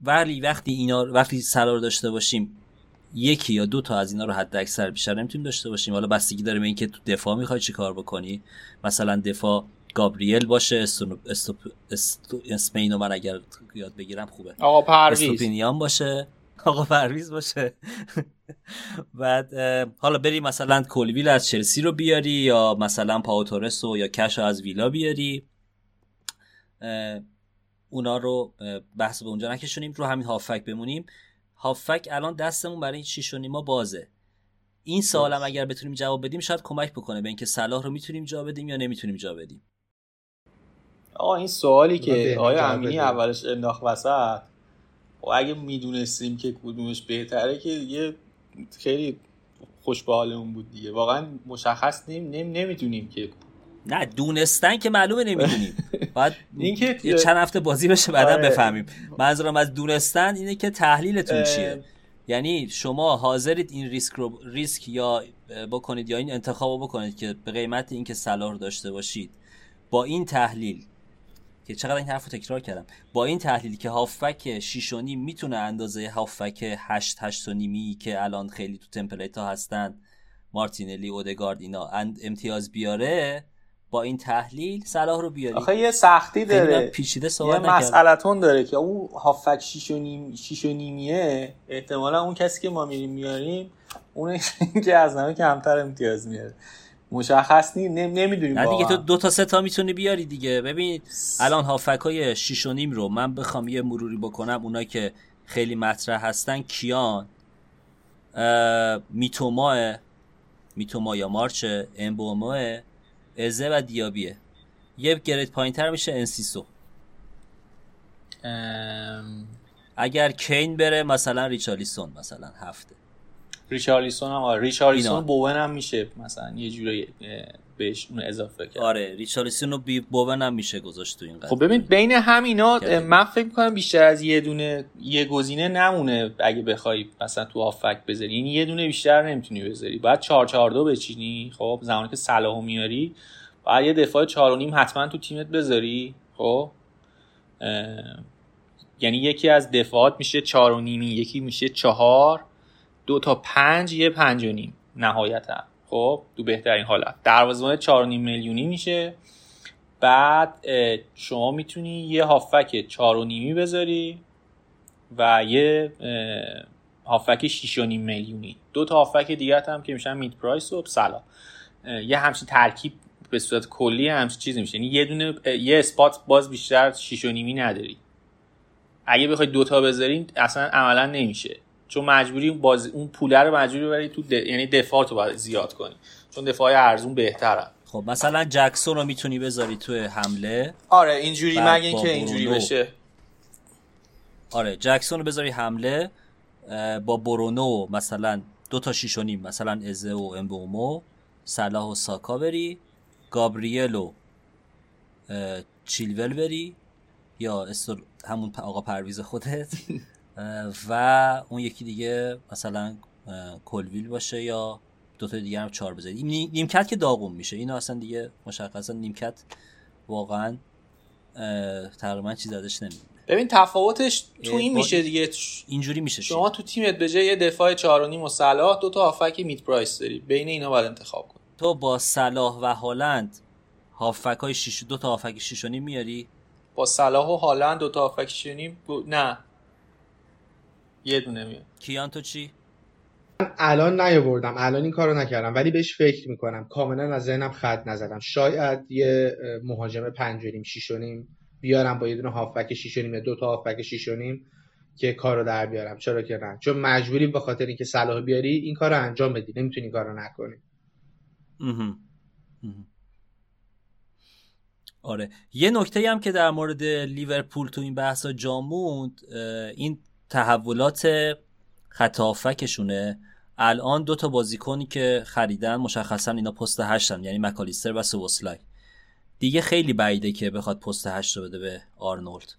ولی وقتی اینا وقتی سرار داشته باشیم یکی یا دو تا از اینا رو حد اکثر بیشتر نمی‌تونیم داشته باشیم. حالا بستگی داره به اینکه تو دفاع می‌خوای چی کار بکنی. مثلا دفاع گابریل باشه استو... استو... استو... اسپینو من اگر یاد بگیرم خوبه. آقا پرویز. استوپینیان باشه. آقا پرویز باشه. بعد حالا بری مثلا کولویل از چلسی رو بیاری یا مثلا پاوتورس یا کش از ویلا بیاری. اونا رو بحث به اونجا نکشونیم رو همین هافک بمونیم. هافک الان دستمون برای این شیش و نیما بازه. این سوالم اگر بتونیم جواب بدیم شاید کمک بکنه به اینکه صلاح رو می‌تونیم جا بدیم یا نمی‌تونیم جا بدیم. آقا این سوالی که آیا امینی اولش انداخت وسط؟ و اگه می‌دونستیم که کدومش بهتره که دیگه خیلی خوش به حالمون بود دیگه. واقعا مشخص نیم نیم نمی‌دونیم که نه دونستن که معلومه نمی‌دونیم. باید اینکه یه چند هفته بازی بشه بعدا آره. بفهمیم. منظورم از دونستن اینه که تحلیلتون چیه؟ یعنی شما حاضرید این ریسک رو ریسک یا بکنید یا این انتخاب رو بکنید که به قیمت اینکه صلاح رو داشته باشید با این تحلیل که چقدر این حرف رو تکرار کردم. با این تحلیل که هافک 6 و نیم می‌تونه اندازه هافک 8 8 و نیمی که الان خیلی تو تمپلیت ها هستن مارتینلی اودگارد اینا اند- امتیاز بیاره با این تحلیل صلاح رو بیاری. آخه یه سختی داره. پیچیده یه مسئلتون داره که اون هافک شیش و, نیم شیش و نیمیه احتمالا اون کسی که ما میریم میاریم اون که از همه کمتر امتیاز میاره. مشخص نی نمی‌دونیم نه دیگه تو دو تا سه تا می‌تونی بیاری دیگه. ببین الان هافک های شیش و نیم رو من بخوام یه مروری بکنم اونا که خیلی مطرح هستن کیان اه، میتوما میتوما یا مارچ امبومو ازه و دیابیه. یه گرید پایین تر میشه انسیسو اگر کین بره مثلا ریچالیسون مثلا هفته. ریچارلیسون هم آره ریچارلیسون. بوون هم میشه مثلا یه جوری بهش اون اضافه کرد. آره ریچالیسون رو بی بوون هم میشه گذاشت تو این قضیه خب ببین بین همینا. من فکر می‌کنم بیشتر از یه دونه یه گزینه نمونه اگه بخوای مثلا تو آفک بذاری. یعنی یه دونه بیشتر نمی‌تونی بذاری. باید 4 4 2 بچینی. خب زمانی که صلاحو میاری باید یه دفاع 4 و نیم حتما تو تیمت بذاری. خب یعنی یکی از دفاعات میشه 4 و نیمی یکی میشه 4 دو تا 5 یه 5 و نیم نهایتا. خب تو بهترین حالت. 4 و نیم میلیونی میشه. بعد شما می‌تونی یه هافک چار و نیمی بذاری و یه هافک شیش و نیم میلیونی. دو تا هافک دیگه هم که میشن مید پرایس و سلا یه همچین ترکیب به صورت کلی همچین چیزی میشه. یعنی یه دونه یه اسپات باز بیشتر شیش و نیمی نداری. اگه بخوای دوتا بذارین اصلا عملا نمیشه. چون مجبوری اون باز اون پوله رو مجبوری ببری تو د... یعنی دفاع تو باید زیاد کنی. چون دفاع ارزون بهترن خب مثلا جکسون رو می‌تونی بذاری تو حمله. آره اینجوری مگه اینکه اینجوری. بشه. آره جکسون رو بذاری حمله با برونو مثلا دو تا شیش و نیم مثلا ازه و امبومو صلاح و ساکا بری گابریل و چیلول بری یا استر همون آقا پرویز خودت. و اون یکی دیگه مثلا کلویل باشه یا دو تا دیگه هم چهار نیم- نیمکت که داغون میشه. اینو اصلا دیگه مشخصا نیمکت واقعا تقریبا چیز ازش نمیمونه. ببین تفاوتش تو این با- میشه دیگه. اینجوری میشه شما تو تیمت به جای یه دفاع 4 و نیم و صلاح دو تا هافک مید پرایس داری. بین اینا باید انتخاب کن تو با صلاح و هالند هافک های شیش دو تا هافک شیش و نیم میاری؟ با صلاح و هالند دو تا هافک شش و نیم نه. یه دونه میاد. کیان تو چی؟ الان نیاوردم. الان این کارو نکردم. ولی بهش فکر می‌کنم. کاملا از ذهنم خط نزدم. شاید یه مهاجم پنج و نیم شیش و نیم بیارم با یه دونه هافبک شیش و نیم یا دو تا هافبک شیش و نیم که کارو در بیارم. چرا که نه؟ چون مجبوری به خاطر اینکه صلاح بیاری این کارو انجام بدی. نمی‌تونی این کارو نکنی. آره. یه نکته هم که در مورد لیورپول تو این بحثا جا موند این تحولات خط هافکشونه الان دو تا بازیکنی که خریدن مشخصا اینا پست هشتن یعنی مکالیستر و سوبوسلای دیگه خیلی بعیده که بخواد پست هشت رو بده به آرنولد.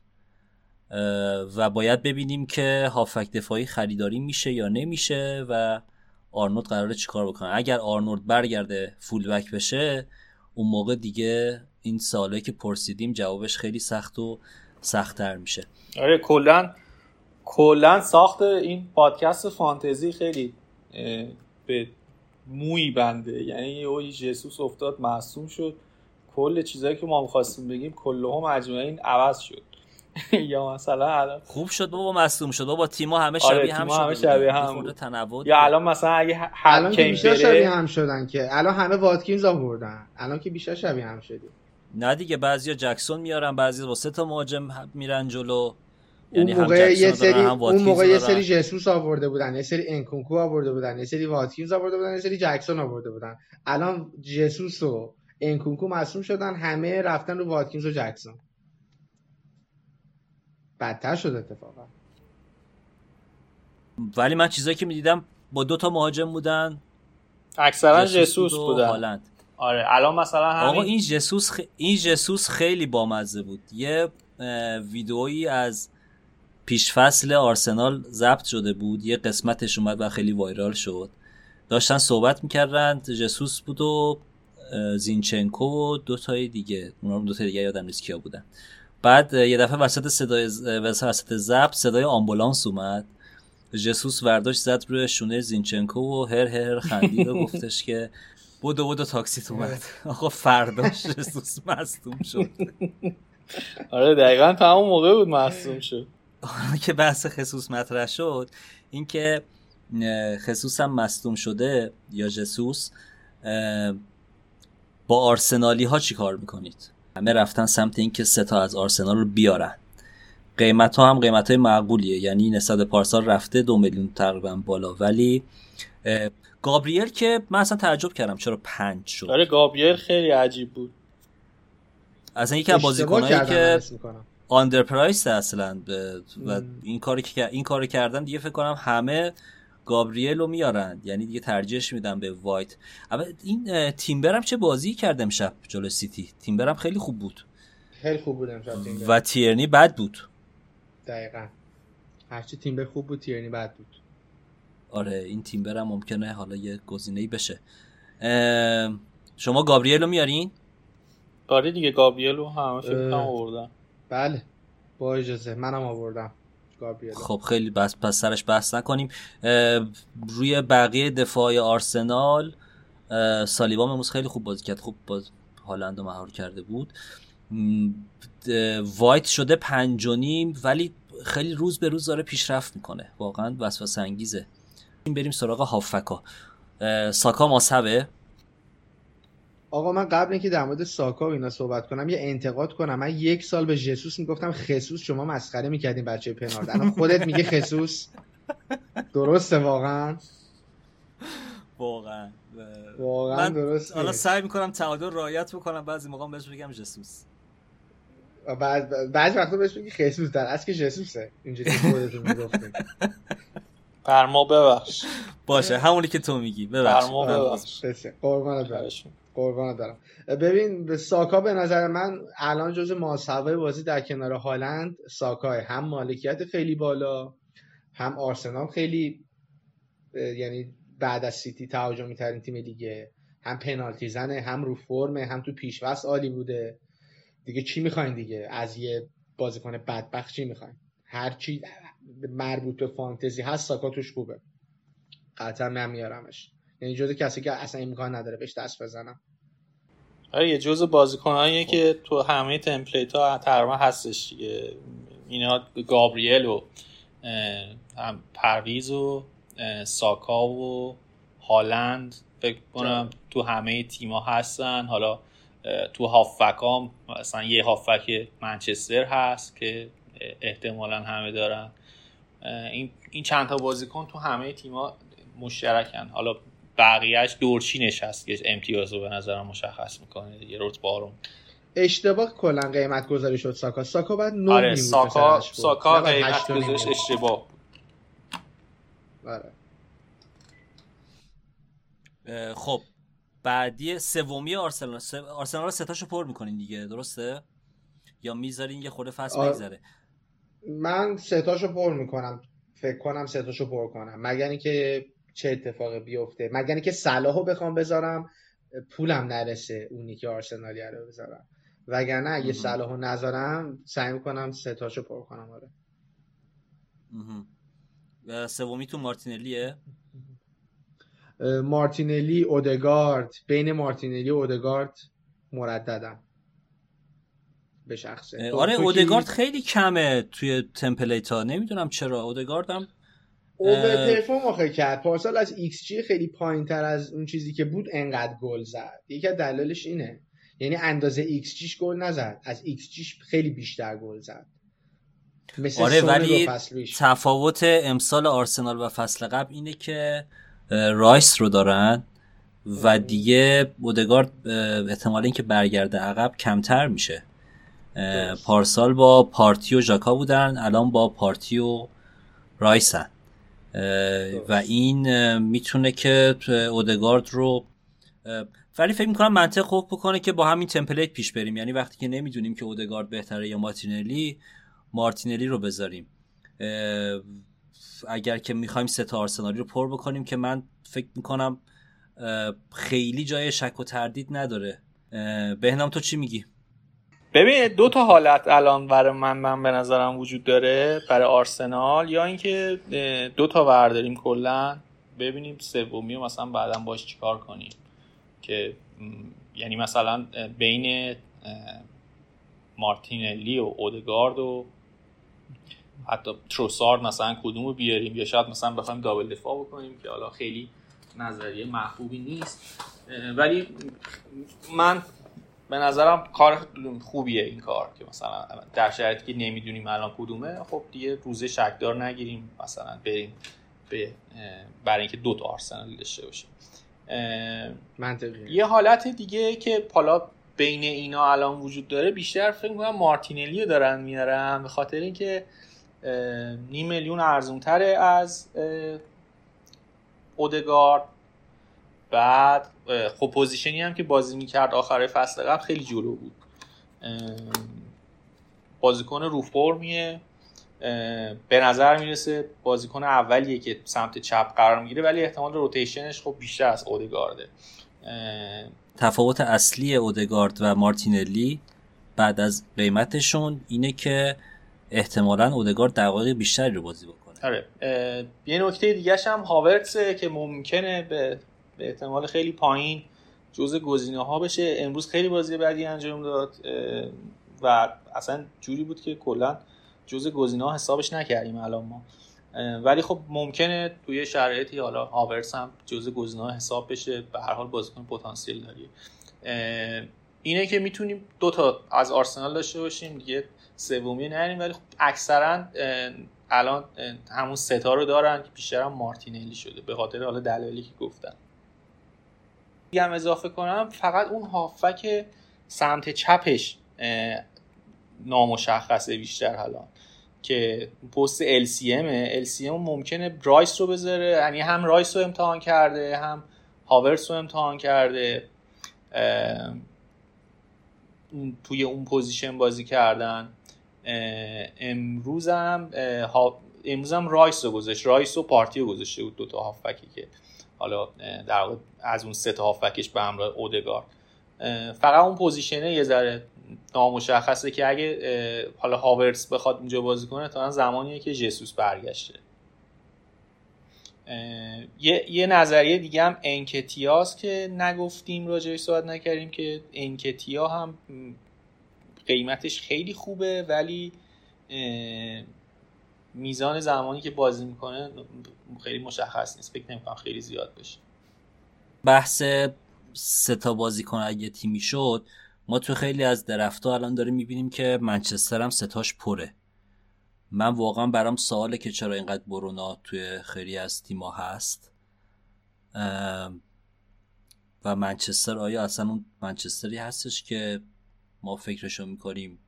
و باید ببینیم که هافک دفاعی خریداری میشه یا نمیشه و آرنولد قراره چیکار بکنه. اگر آرنولد برگرده فول بک بشه اون موقع دیگه این ساله که پرسیدیم جوابش خیلی سخت و سختتر میشه. آره کلا کلا ساخت این پادکست فانتزی خیلی به موی بنده. یعنی یه جسوس افتاد معصوم شد. کل چیزایی که ما می‌خواستیم بگیم کل هم اجمعین عوض شد. یا مثلا الان خوب شد بابا مصدوم شد. بابا تیما همه آره، شبیه هم تیما همه شبیه. هم. تنوع یا. الان مثلا اگه هر الان که کیم بیشتر شبیه هم شدن که. الان همه واتکینز آوردن. الان که بیشتر شبیه هم شدی نه دیگه بعضیا جکسون میارن بعضی با سه تا مهاجم میرن جلو. یعنی هم موقع یه سری اون موقع یه. سری جسوس آورده بودن یه سری انکونکو آورده بودن یه سری واتکینز آورده بودن یه سری جکسون آورده بودن. الان جسوس و انکونکو مصوم شدن همه رفتن رو واتکینز و جکسون. بدتر شد اتفاقا. ولی من چیزایی که می‌دیدم با دو تا مهاجم بودن. اکثرا جسوس بودن. هالند. آره الان مثلا همین آقا این جسوس خ... این جسوس خیلی بامزه بود. یه ویدئویی از پیشفصل آرسنال ضبط شده بود یه قسمتش اومد و خیلی وایرال شد. داشتن صحبت می‌کردن جسوس بود و زینچنکو و دو تای دیگه. اونها دو تای دیگه یادم نیست کیا بودن. بعد یه دفعه وسط صدای وسط ضبط صدای آمبولانس اومد. جسوس ورداشت زد روی شونه زینچنکو و هر هر خندید و گفتش که بودو بودو تاکسی اومد. آقا فرداش جسوس مصدوم شد. آره دقیقا تمام موقع بود مصدوم شد. که بحث خصوص مطرح شد اینکه خصوص هم مصدوم شده یا جسوس با آرسنالی ها چی کار می‌کنید؟ همه رفتن سمت اینکه سه تا از آرسنال رو بیارن. قیمت ها هم قیمت های معقولیه یعنی نسبت پارسال رفته دو میلیون تقریبا بالا ولی گابریل که من اصلا تعجب کردم چرا پنج شد. آره گابریل خیلی عجیب بود. اصلا یکی از بازیکنایی که under price اصلا و این کاری که این کارو کردن دیگه فکر کنم همه گابریل رو میارن. یعنی دیگه ترجیحش میدن به وایت. اما این تیمبر هم چه بازی کرد امشب جلو سیتی؟ تیمبر هم خیلی خوب بود. خیلی خوب بود امشب تیمبر. و تیرنی بد بود. دقیقا. هرچی تیمبر خوب بود تیرنی بد بود. آره این تیمبر هم ممکنه حالا یه گزینه بشه. شما گابریل رو میارین؟ آره دیگه گابریل رو همه فکر آوردن. بله. با اجازه. منم آوردم. گابریل خب خیلی بس. پس سرش بحث نکنیم. روی بقیه دفاع آرسنال سالیبا امروز خیلی خوب بازی کرد. خوب باز هالند مهار کرده بود. وایت شده پنج و نیم ولی خیلی روز به روز داره پیشرفت می‌کنه. واقعا وسوسه انگیزه بریم سراغ هافکا. ساکا ماسبه آقا من قبل اینکه در مورد ساکا و اینا صحبت کنم یه انتقاد کنم. من یک سال به جسوس می‌گفتم خصوص شما مسخره می‌کردین بچه پنارد الان خودت میگه خصوص درسته واقعا؟ واقعا. واقعا درسته. حالا سعی می‌کنم تعادل رعایت بکنم بعضی موقع بهش بگم جسوس. بعض بعض وقتا بهش بگی خصوص در اصل که جسوسه. اینجوری خودتون می‌گفتین. فرما ببخش. باشه همونی که تو میگی. ببخش. فرما ببخش قربانت برم قربانت برم. ببین ساکا به نظر من الان جز ماسوای بازی در کنار هالند ساکای هم مالکیت خیلی بالا هم آرسنال خیلی یعنی بعد از سیتی تهاجمی ترین تیم لیگه. هم پنالتی زنه هم رو فرمه هم تو پیشوست عالی بوده. دیگه چی می‌خواین دیگه؟ از یه بازیکن بدبخت چی می‌خواین؟ هر چی مربوط به فانتزی هست ساکا توش خوبه. قطعا نمیارمش یعنی جزو کسی که اصلا امکان نداره بهش دست بزنم. آره یه جزء بازیکنایی که تو همه تمپلیت ها تقریبا هستش دیگه. اینا گابریل و هم پرویز و ساکا و هالند فکر کنم تو همه تیما هستن. حالا تو هافک هم مثلا یه هافک منچستر هست که احتمالا همه دارن. این این چند تا بازیکن تو همه تیما مشترکن. حالا بقیهش دورچینش هست که امتیاز رو به نظرم مشخص می‌کنه یه رتبه رو اشتباه کلا قیمت گذاری شد ساکا. ساکا بعد 9 آره ساکا ساکا قیمت گذاریش اشتباه آره. خب. بعدی سومی آرسنال. آرسنال رو ستاشو پر می‌کنین دیگه. درسته؟ یا می‌ذارین یه خورده فصل آره. بگذره من ستاشو پر می‌کنم. فکر کنم ستاشو پر کنم. مگر اینکه چه اتفاقی بیفته. مگر اینکه صلاحو بخوام بذارم پولم نرسه اونی که آرسنالی رو بذارم. وگرنه اگه صلاحو نذارم سعی می‌کنم ستاشو پر کنم آره. سومی تو مارتینلیه؟ مارتینلی اودگارد. بین مارتینلی و اودگارد مرددم. به شخصه. آره اودگارد خیلی کمه توی تمپلیتا. نمی‌دونم چرا. اودگارد هم اوور perform آخه کرد. پارسال از ایکس جی خیلی پایین تر از اون چیزی که بود انقدر گل زد. یکی از دلایلش اینه. یعنی اندازه ایکس جیش گل نزد. از ایکس جیش خیلی بیشتر گل زد. مثل آره ولی تفاوت امسال آرسنال و فصل قبل اینه که رایس رو دارن و دیگه اودگارد احتمال اینکه برگرده عقب کمتر میشه. پارسال با پارتی و ژاکا بودن الان با پارتی و رایسن. و این می‌تونه که اودگارد رو ولی فکر می‌کنم منطق خوب بکنه که با همین تمپلیت پیش بریم. یعنی وقتی که نمی‌دونیم که اودگارد بهتره یا مارتینلی مارتینلی رو بذاریم. اگر که می‌خوایم سه آرسنالی رو پر بکنیم که من فکر می‌کنم خیلی جای شک و تردید نداره. بهنام تو چی میگی؟ ببین دو تا حالت الان برای من من به نظرم وجود داره برای آرسنال یا اینکه دو تا برداریم کلا. ببینیم سومی و مثلا بعدا باش چیکار کنیم. که یعنی مثلا بین مارتینلی و اودگارد و حتی تروسارد مثلا کدوم رو بیاریم یا شاید مثلا بخوایم دابل دفاع بکنیم که حالا خیلی نظریه محبوبی نیست. ولی من به نظرم کار خوبیه این کار که مثلا در شرایطی که نمی‌دونیم الان کدومه خب دیگه روزه شکدار نگیریم مثلا بریم به برای اینکه دو تا آرسنال داشته باشیم. منطقی یه حالت دیگه که حالا بین اینا الان وجود داره بیشتر فکر می‌کنم مارتینلی رو دارن میارن به خاطر اینکه نیم میلیون ارزون تره از اودگارد. بعد خب پوزیشنی هم که بازی می‌کرد آخر فصل قبل خیلی جلو بود. بازیکن رو فرمیه به نظر می‌رسه بازیکن اولیه که سمت چپ قرار می‌گیره ولی احتمال روتیشنش خب بیشتر از اودگارده. تفاوت اصلی اودگارد و مارتینلی بعد از قیمتشون اینه که احتمالا اودگارد دقایق بیشتری رو بازی بکنه. آره. یه نکته دیگه هم هاورتسه که ممکنه به به احتمال خیلی پایین جزء گزینه ها بشه. امروز خیلی بازی بعدی انجام داد و اصلا جوری بود که کلا جزء گزینه ها حسابش نکردیم الان ما. ولی خب ممکنه توی شرایطی حالا هاورس هم جزء گزینه ها حساب بشه. به هر حال بازیکن پتانسیل داری اینه که می‌تونیم دو تا از آرسنال داشته باشیم. دیگه سومی نریم. ولی خب اکثرا الان همون ستا رو دارن که بیشتر هم مارتینلی شده. به خاطر حالا دلایلی که گفتم. هم اضافه کنم فقط اون هافبک سمت چپش نامشخصه بیشتر حالا که پست LCM LCM ممکنه رایس رو بذاره یعنی هم رایس رو امتحان کرده هم هاورس رو امتحان کرده. توی اون position بازی کردن. امروز هم امروز هم رایس رو گذاشت. رایس و پارتی رو گذاشته بود دوتا هافبکی که حالا در واقع از اون سه تا هافبکش به همراه اودگارد فقط اون position ه یه ذره نامشخصه که اگه حالا هاورس بخواد اونجا بازی کنه تا زمانیه که جسوس برگشته. یه،, یه نظریه دیگه هم انکتیاست که نگفتیم راجبش صحبت نکردیم که انکتیا هم قیمتش خیلی خوبه ولی میزان زمانی که بازی می‌کنه خیلی مشخص نیست. فکر نمی‌کنم خیلی زیاد بشه. بحث سه تا بازیکن اگه تیمی شد ما تو خیلی از درفتا الان داریم می‌بینیم که منچستر هم ستاش پره. من واقعا برام سواله که چرا اینقدر برونا توی خیلی از تیما هست. و منچستر آیا اصلا اون منچستری هستش که ما فکرشو می‌کنیم؟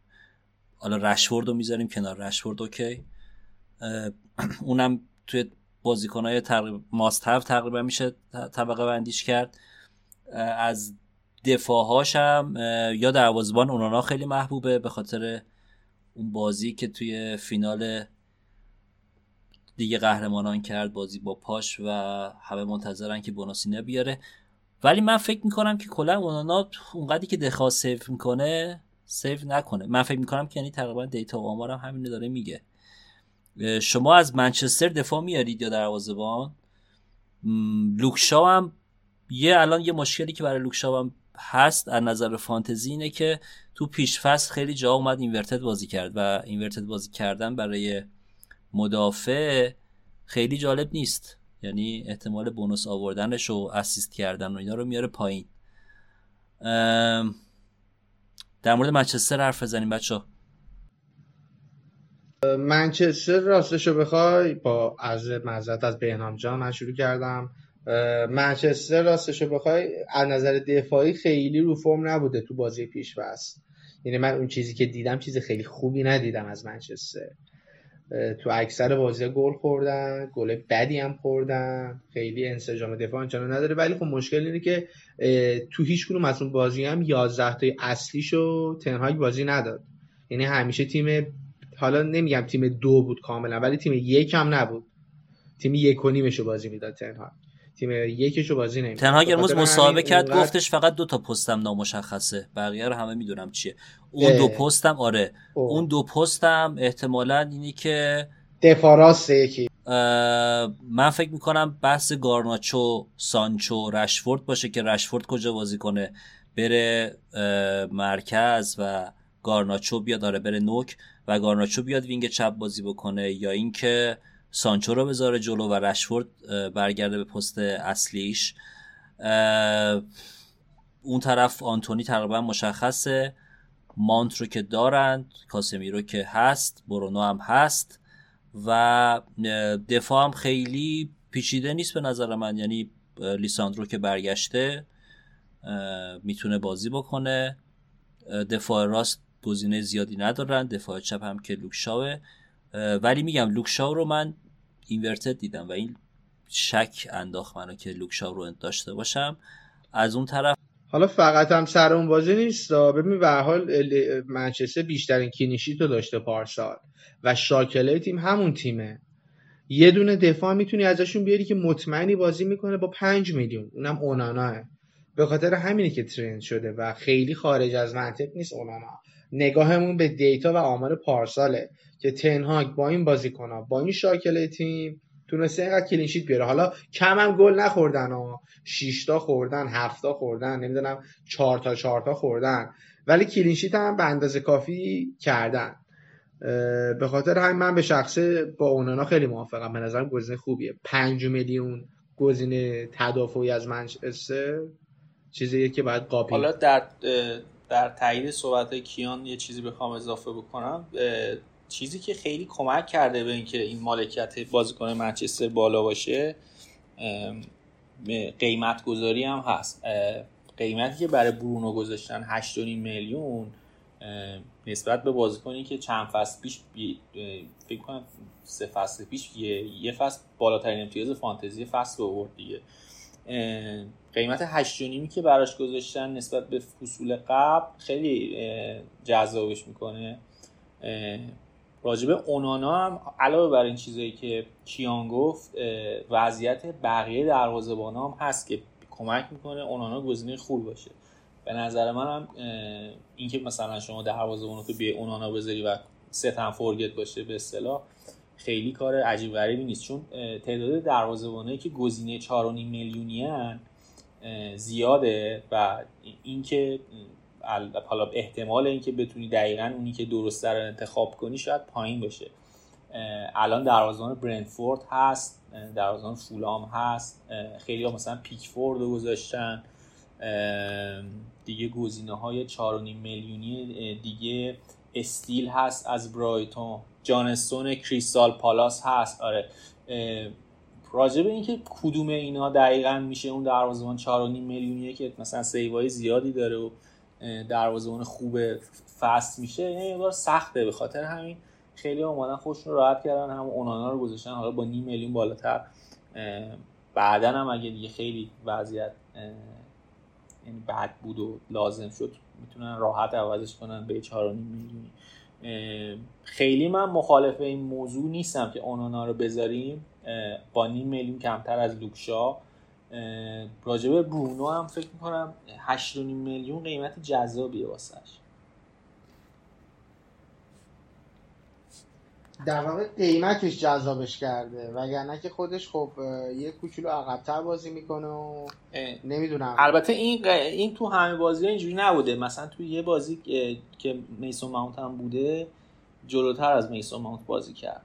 حالا رشورد رو می‌ذاریم کنار. رشورد اوکی. اونم توی بازیکنهای تقریبا ماست هف تقریبا میشه طبقه بندیش کرد. از دفاعهاش هم یا دروازبان اونانا خیلی محبوبه به خاطر اون بازی که توی فینال دیگه قهرمانان کرد بازی با پاش و همه منتظرن که اونانا سیو نه بیاره. ولی من فکر می‌کنم که کلا اونانا اونقدری که دخیا save می‌کنه save نکنه. من فکر می‌کنم که یعنی تقریبا data و آمارم همین داره میگه. شما از منچستر دفاع میارید یا دروازه‌بان؟ لوکشا هم یه الان یه مشکلی که برای لوکشا هم هست از نظر فانتزی اینه که تو پیش فصل خیلی جا اومد inverted بازی کرد و inverted بازی کردن برای مدافع خیلی جالب نیست. یعنی احتمال بونوس آوردنش و اسیست کردن و اینا رو میاره پایین. در مورد منچستر حرف بزنیم بچه منچستر راستشو بخوای با از معذرت از بهنام جان من شروع کردم. منچستر راستشو بخوای از نظر دفاعی خیلی رو فرم نبوده تو بازی پیش بس یعنی من اون چیزی که دیدم چیز خیلی خوبی ندیدم از منچستر. تو اکثر بازی گل خوردن گل بدی هم خوردن. خیلی انسجام دفاع آنچنان نداره. ولی خب مشکل اینه که تو هیچ کنون از اون بازی هم 11 تای اصلیشو تنهاگ بازی نداد. یعنی همیشه تیم حالا نمیگم تیم دو بود کاملا ولی تیم یک هم نبود. تیم یک و نیمشو بازی می‌داد تنها تیم یکشو بازی نمی‌داد تنها امروز مصاحبه کرد گفتش فقط دو تا پستم نامشخصه. بقیه رو همه می‌دونم چیه. اون دو پستم آره. اوه. اون دو پستم احتمالا اینی که دفاع راست یکی. من فکر می‌کنم بحث گارناچو سانچو رشفورد باشه که رشفورد کجا بازی کنه. بره مرکز و گارناچو بیاد داره بره نوک. و گارناچو بیاد وینگ چپ بازی بکنه یا اینکه سانچو رو بذاره جلو و رشفورد برگرده به پست اصلیش. اون طرف آنتونی تقریبا مشخصه. مانت رو که دارند کاسمیرو که هست برونو هم هست و دفاع هم خیلی پیچیده نیست به نظر من. یعنی لیساندرو که برگشته می‌تونه بازی بکنه. دفاع راست گزینه زیادی ندارن. دفاع چپ هم که لوکشاوه ولی میگم لوکشاو رو من اینورتد دیدم و این شک انداخت منو که لوکشاو رو داشته باشم. از اون طرف حالا فقط هم سر اون بازی نیست. ببین به حال منچستر بیشترین کینیشی تو داشته پارسال و شاکله تیم همون تیمه. یه دونه دفاع می‌تونی ازشون بیاری که مطمئنی بازی می‌کنه با پنج میلیون. اونم اوناناه. به خاطر همینه که ترند شده و خیلی خارج از منطق نیست اونانا. نگاهمون به data و آمار پارساله که تن‌هاخ با این بازیکنها با این شاکله تیم تونسته اینقدر clean sheet بیاره. حالا کم هم گل نخوردن ها. 6 تا خوردن 7 تا خوردن نمی‌دونم 4 تا 4 تا خوردن. ولی clean sheet هم به اندازه کافی کردن. به خاطر همین من به شخصه با اونانا خیلی موافقم. به نظرم گزینه خوبیه. 5 میلیون گزینه تدافعی از منچستر چیزیه که باید قاپی. حالا در در تایید صحبت کیان یه چیزی بخوام اضافه بکنم چیزی که خیلی کمک کرده به اینکه این مالکیت بازیکن منچستر بالا باشه قیمت گذاری هم هست. قیمتی که برای برونو گذاشتن 8.5 میلیون نسبت به بازیکنی که چند فصل پیش فکر کنم سه فصل پیش یه, یه فصل بالاترین امتیاز فانتزی فصل آورد دیگه. قیمت 8.5 که براش گذاشتن نسبت به فصول قبل خیلی جذابش می‌کنه. راجبه اونانا هم علاوه بر این چیزایی که کیان گفت وضعیت بقیه دروازه‌بان هم هست که کمک می‌کنه اونانا گزینه خوب باشه. به نظر من هم اینکه مثلا شما دروازه‌بان رو به اونانا بذاری و ست فورگت باشه به اصطلاح خیلی کار عجیب غریبی نیست. چون تعداد دروازه‌بانایی که گزینه 4.5 میلیونی زیاده و اینکه حالا احتمال اینکه بتونی دقیقا اونی که درست رو انتخاب کنی شاید پایین باشه. الان دروازه‌بان برنتفورد هست دروازه‌بان فولام هست خیلی ها مثلا پیکفورد رو گذاشتن دیگه گزینه های 4.5 میلیونی دیگه استیل هست از برایتون. جانستون کریستال پالاس هست. آره. راجع به اینکه کدوم اینا دقیقا میشه اون دروازه‌بان 4.5 میلیونیه که مثلا سیوای زیادی داره و دروازه‌بان خوب فست میشه یعنی یه سخته. به خاطر همین خیلی اومدن خوششون راحت کردن هم اونانا رو گذاشتن. حالا با نیم میلیون بالاتر. بعدا هم اگه دیگه خیلی وضعیت یعنی بد بود و لازم شد می‌تونن راحت عوضش کنن به 4.5 میلیونی. خیلی من مخالف این موضوع نیستم که اونانا رو بذاریم. با نیم میلیون کمتر از لوکشا. راجبه برونو هم فکر می‌کنم 8.5 میلیون قیمت جذابیه واسش. در واقع قیمتش جذابش کرده. وگرنه که خودش خب یه کوچولو عقبتر بازی می‌کنه و نمی‌دونم. البته این این تو همه بازی اینجوری نبوده. مثلا تو یه بازی که میسون ماونت هم بوده جلوتر از میسون ماونت بازی کرد.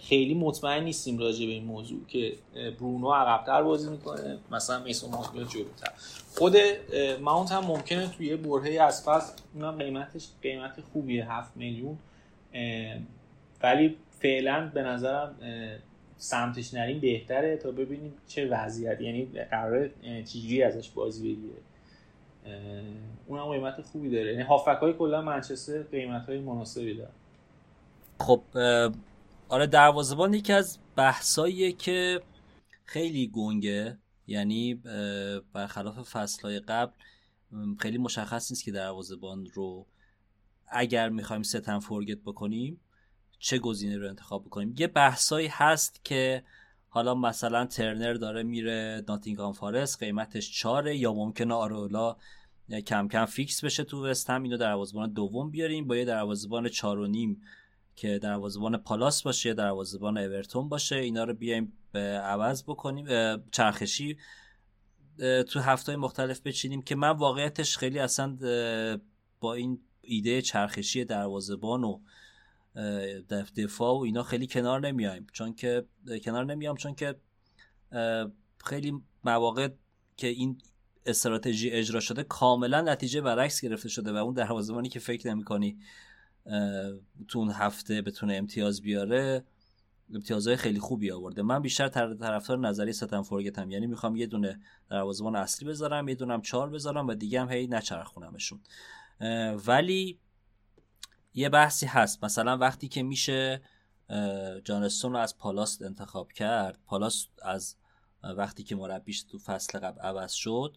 خیلی مطمئن نیستیم راجع به این موضوع که برونو عقبتر بازی می‌کنه. مثلا میسون ماونت میاد جلوتر. خود ماونت هم ممکنه توی یه برهه از فصل اونم قیمتش قیمت خوبیه 7 میلیون. ولی فعلا به نظرم سمتش نریم بهتره تا ببینیم چه وضعیت یعنی قرار چجوری ازش بازی بگیره. اونم قیمت خوبی داره. یعنی هافک های کلا منچستر قیمت های مناسبی داره. خب آره دروازه‌بان یکی از بحثاییه که خیلی گنگه. یعنی برخلاف فصلهای قبل خیلی مشخص نیست که دروازه‌بان رو اگر می‌خوایم ستن فورگت بکنیم چه گزینه رو انتخاب بکنیم یه بحثایی هست که حالا مثلا ترنر داره میره ناتینگام فارست قیمتش چاره یا ممکنه آرولا کم کم فیکس بشه تو وست هم اینو دروازه‌بان دوم بیاریم با یه دروازه‌بان چار و نیم که دروازه‌بان پالاس باشه یه دروازه‌بان اورتون باشه اینا رو بیایم عوض بکنیم چرخشی تو هفته مختلف بچینیم که من واقعیتش خیلی اصلا با این ایده چرخشی دروازه‌بان و دفاع و اینا خیلی کنار نمیایم. چون که کنار نمیام چون که خیلی مواقع که این استراتژی اجرا شده کاملا نتیجه برعکس گرفته شده و اون دروازه‌بانی که فکر نمی‌کنی تو اون هفته بتونه امتیاز بیاره امتیازهای خیلی خوبی آورده. من بیشتر طرفدار نظری ستن فورگتم. یعنی می‌خوام یه دونه دروازه‌بان اصلی بذارم یه دونم چهار بذارم و دیگه هم هی نچرخونمشون. ولی یه بحثی هست. مثلا وقتی که میشه جانستون رو از پالاس انتخاب کرد. پالاس از وقتی که مربیش تو فصل قبل عوض شد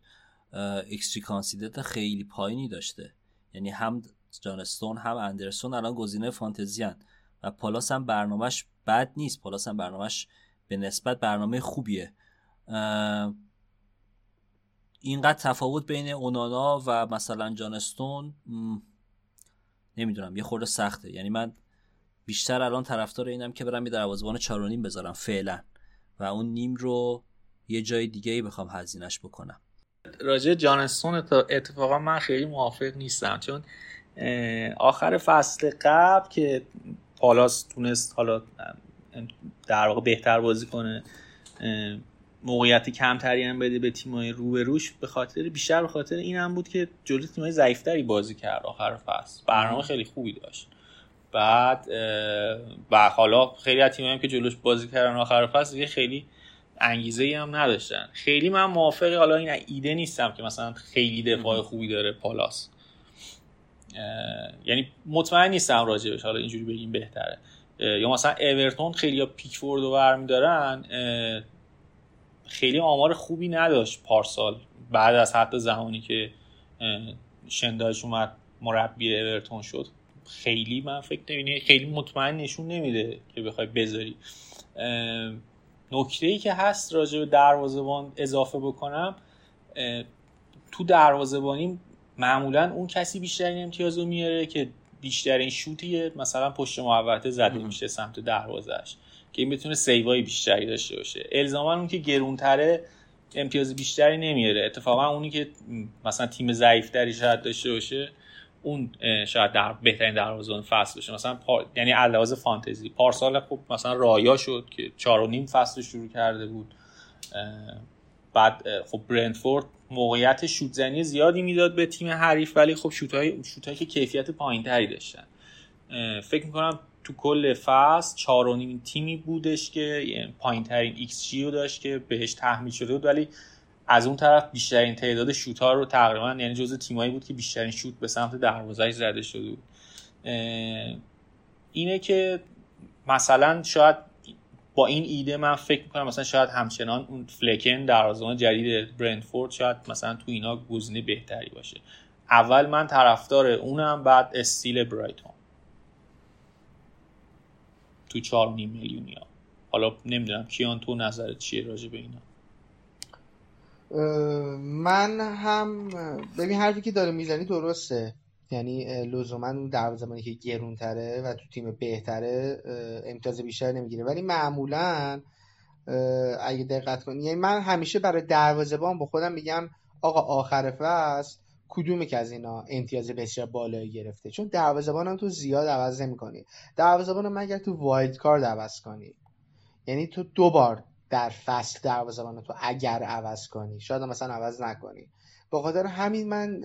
اکستری کانسیدت خیلی پایینی داشته. یعنی هم جانستون هم اندرسون الان گزینه فانتزی هن. و پالاس هم برنامهش بد نیست. پالاس هم برنامهش به نسبت برنامه خوبیه. اینقدر تفاوت بین اونانا و مثلا جانستون نمی‌دونم یه خورده سخته. یعنی من بیشتر الان طرفدار اینم که برم یه دروازه‌بان چارونیم بذارم فعلا. و اون نیم رو یه جای دیگه ای بخوام هزینهش بکنم. راجع جانستون اتفاقا من خیلی موافق نیستم. چون آخر فصل قبل که پالاس تونست حالا در واقع بهتر بازی کنه موقعیت کمتری هم بده به تیمای روبروش به خاطر بیشتر به خاطر این هم بود که جلوی تیمای ضعیفتری بازی کرد آخر فصل. برنامه خیلی خوبی داشت. بعد و حالا خیلی از تیمایی که جلوش بازی کردن آخر فصل دیگه خیلی انگیزه ای هم نداشتن. خیلی من موافق حالا این ایده نیستم که مثلا خیلی دفاع خوبی داره پالاس. یعنی مطمئن نیستم راجبش حالا اینجوری بگیم بهتره. یا مثلا اورتون خیلی یا پیکفورد رو برمیدارن خیلی آمار خوبی نداشت پارسال. بعد از حتی زمانی که شندایش اومد مربی اورتون شد. خیلی من فکر نمینه خیلی مطمئن نشون نمیده که بخوای بذاری. نکته ای که هست راجع به دروازبان اضافه بکنم تو دروازبانی معمولا اون کسی بیشترین امتیاز رو میاره که بیشترین شوتی مثلا پشت محوطه زده میشه سمت دروازش که این بتونه سیوای بیشتری داشته باشه. الزاما اون که گرونتره امتیاز بیشتری نمیاره. اتفاقا اونی که مثلا تیم ضعیفتری شاید داشته باشه اون شاید در بهترین دروازه‌بان فصل باشه. مثلا یعنی علاوه فانتزی. پارسال خب مثلا رایا شد که چهار و نیم فصل شروع کرده بود. بعد خب برنتفورد موقعیت شوتزنی زیادی می‌داد به تیم حریف ولی خب شوت‌های شوت‌هایی که کیفیت پایینتری داشتن. فکر می‌کنم تو کل فصل چهارمین تیمی بودش که پایین ترین XG رو داشت که بهش تحمیل شده بود ولی از اون طرف بیشترین تعداد شوت ها رو تقریبا یعنی جزء تیمایی بود که بیشترین شوت به سمت دروازه زده شده بود. اینه که مثلا شاید با این ایده من فکر می‌کنم مثلا شاید همچنان اون فلکن دروازه‌بان جدید برندفورد شاید مثلا تو اینا گزینه بهتری باشه. اول من طرفدار اونم بعد استیل برایتون. تو 4 میلیونی ها. حالا نمی‌دونم کیان تو نظرت چیه راجع به اینا؟ من هم ببین حرفی که داره می‌زنی درسته. یعنی لزوما اون دروازه‌بانی که گرونتره و تو تیم بهتره امتیاز بیشتر نمی‌گیره. ولی معمولا اگه دقت کنی یعنی من همیشه برای دروازه‌بان با خودم میگم آقا آخر فصل کدومی که از اینا امتیاز بسیار بالایی گرفته؟ چون دروازه‌بان هم تو زیاد عوض نمی‌کنی. دروازه‌بان هم مگر تو وایلد کارد عوض کنی؟ یعنی تو دو بار در فصل دروازه‌بان تو اگر عوض کنی شاید مثلا عوض نکنی. با خاطر همین من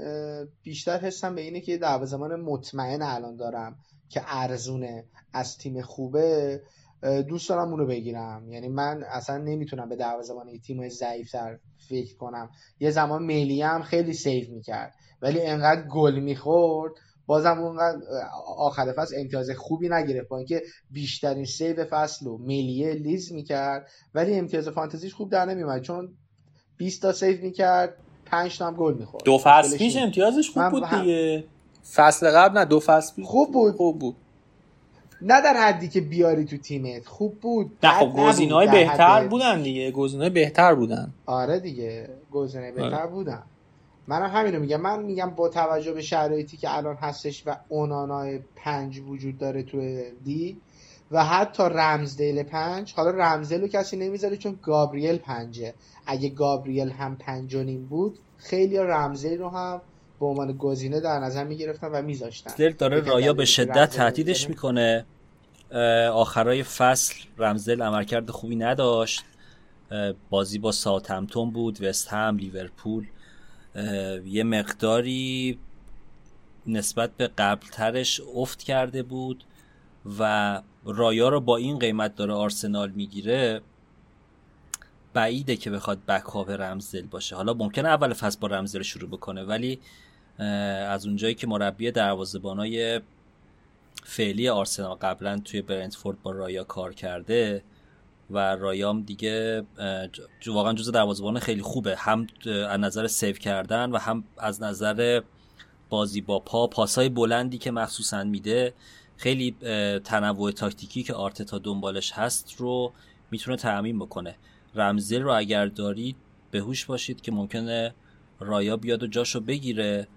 بیشتر حسم به اینه که دروازه‌بان مطمئن الان دارم که ارزونه از تیم خوبه. دوست دارم اونو بگیرم. یعنی من اصلا نمی‌تونم به دروازه‌بان تیم ضعیفتر فکر کنم. یه زمان مسلیه هم خیلی save می‌کرد. ولی انقدر گل می‌خورد بازم اونقدر آخر فصل امتیاز خوبی نگرفت. با اینکه بیشترین save فصل و مسلیه لیدز می‌کرد ولی امتیاز فانتزیش خوب در نمیومد چون 20 تا save می‌کرد 5 تا هم گل می‌خورد. دو فصل پیش امتیازش خوب بود دیگه. فصل قبل نه دو فصل پیش خوب بود. خوب بود. نه در حدی که بیاری تو تیمت. خوب بود. نه خب گزینه‌های بهتر بودن دیگه. گزینه‌های بهتر بودن. آره دیگه. گزینه بهتر آره. بودن. منم همینو میگم. من میگم با توجه به شرایطی که الان هستش و اونانای پنج وجود داره تو دی و حتی رمزدیل پنج حالا رمزدیل رو کسی نمی‌ذاره چون گابریل پنجه. اگه گابریل هم پنج و نیم بود خیلی رمزدیل رو هم به عنوان گزینه در نظر می‌گرفتن و میذاشتن. دل داره رایا به شدت تهدیدش می‌کنه. آخرای فصل رمزدل عملکرد خوبی نداشت. بازی با ساوثهمپتون بود وست هم لیورپول. یه مقداری نسبت به قبلترش افت کرده بود و رایا رو با این قیمت داره آرسنال می‌گیره. بعیده که بخواد بکاپ رمزدل باشه. حالا ممکنه اول فصل با رمزدل شروع بکنه ولی از اونجایی که مربی دروازه‌بانای فعلی آرسنال قبلا توی برنتفورد با رایا کار کرده و رایام دیگه واقعا جز دروازه‌بان خیلی خوبه. هم از نظر سیو کردن و هم از نظر بازی با پا پاسای بلندی که مخصوصا میده خیلی تنوع تاکتیکی که آرتتا دنبالش هست رو می‌تونه تعمین بکنه. رمزل رو اگر دارید به هوش باشید که ممکنه رایا بیاد و جاشو بگیره.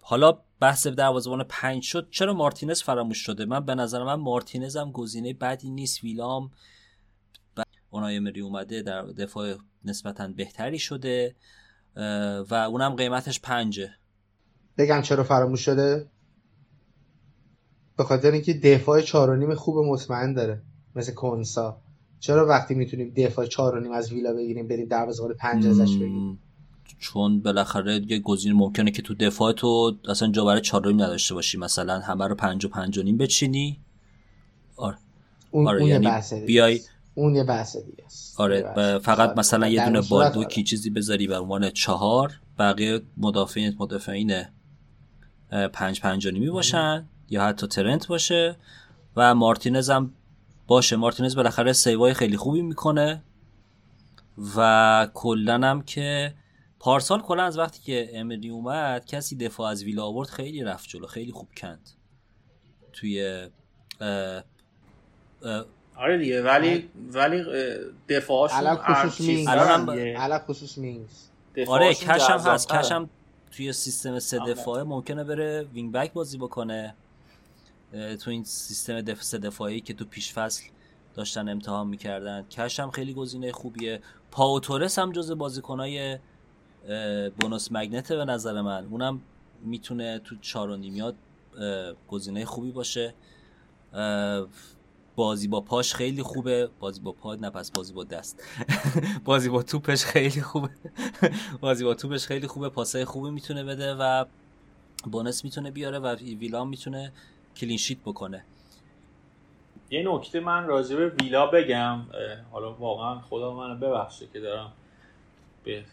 حالا بحث دروازه‌بان پنج شد. چرا مارتینز فراموش شده؟ من به نظر من مارتینز هم گزینه بدی نیست. ویلام اونای مری اومده در دفاع نسبتا بهتری شده و اونم قیمتش پنجه. بگم چرا فراموش شده؟ به خاطر اینکه دفاع چهار نیم خوب مطمئن داره مثل کنسا چرا وقتی می‌تونیم دفاع چهار نیم از ویلا بگیریم بریم دروازه‌بان پنج ازش بگیریم؟ چون بالاخره یه گزینه ممکنه که تو دفاع تو اصلا جا برای چهار نداشته باشی. مثلا همه رو پنج و پنج و نیم بچینی. آره. اون, آره یعنی بیای اون یه بحث دیگه است. آره فقط مثلا یه دونه بالدوکی چیزی بذاری به عنوان چهار بقیه مدافعین مدافعین پنج پنج و نیمی باشن یا حتی ترنت باشه. و مارتینز هم باشه. مارتینز بالاخره سیوای خیلی خوبی می‌کنه. و کلا هم که پارسال کلا از وقتی که امری اومد کسی دفاع از ویلا آورد خیلی رفت جلو خیلی خوب کند. توی اه اه آره دیگه ولی ولی دفاعشون مینگز علل خصوص مینگز آره کشم هست کشم توی سیستم سه دفاعه ممکنه بره وینگ بک بازی بکنه. تو این سیستم دف سه دفاعی که تو پیش فصل داشتن امتحان می‌کردن. کش هم خیلی گزینه خوبیه. پاوتورس هم جز بازیکنای بونوس مگنته به نظر من. اونم می‌تونه تو چار و نیمیات گزینه خوبی باشه. بازی با پاش خیلی خوبه. بازی با پا نه پس بازی با دست. بازی با توپش خیلی خوبه. بازی با توپش خیلی خوبه. پاسای خوبی می‌تونه بده و بونس می‌تونه بیاره و ویلام می‌تونه کلینشیت بکنه. یه نکته من راجع به ویلا بگم. حالا واقعا خدا منو ببخشه که دارم به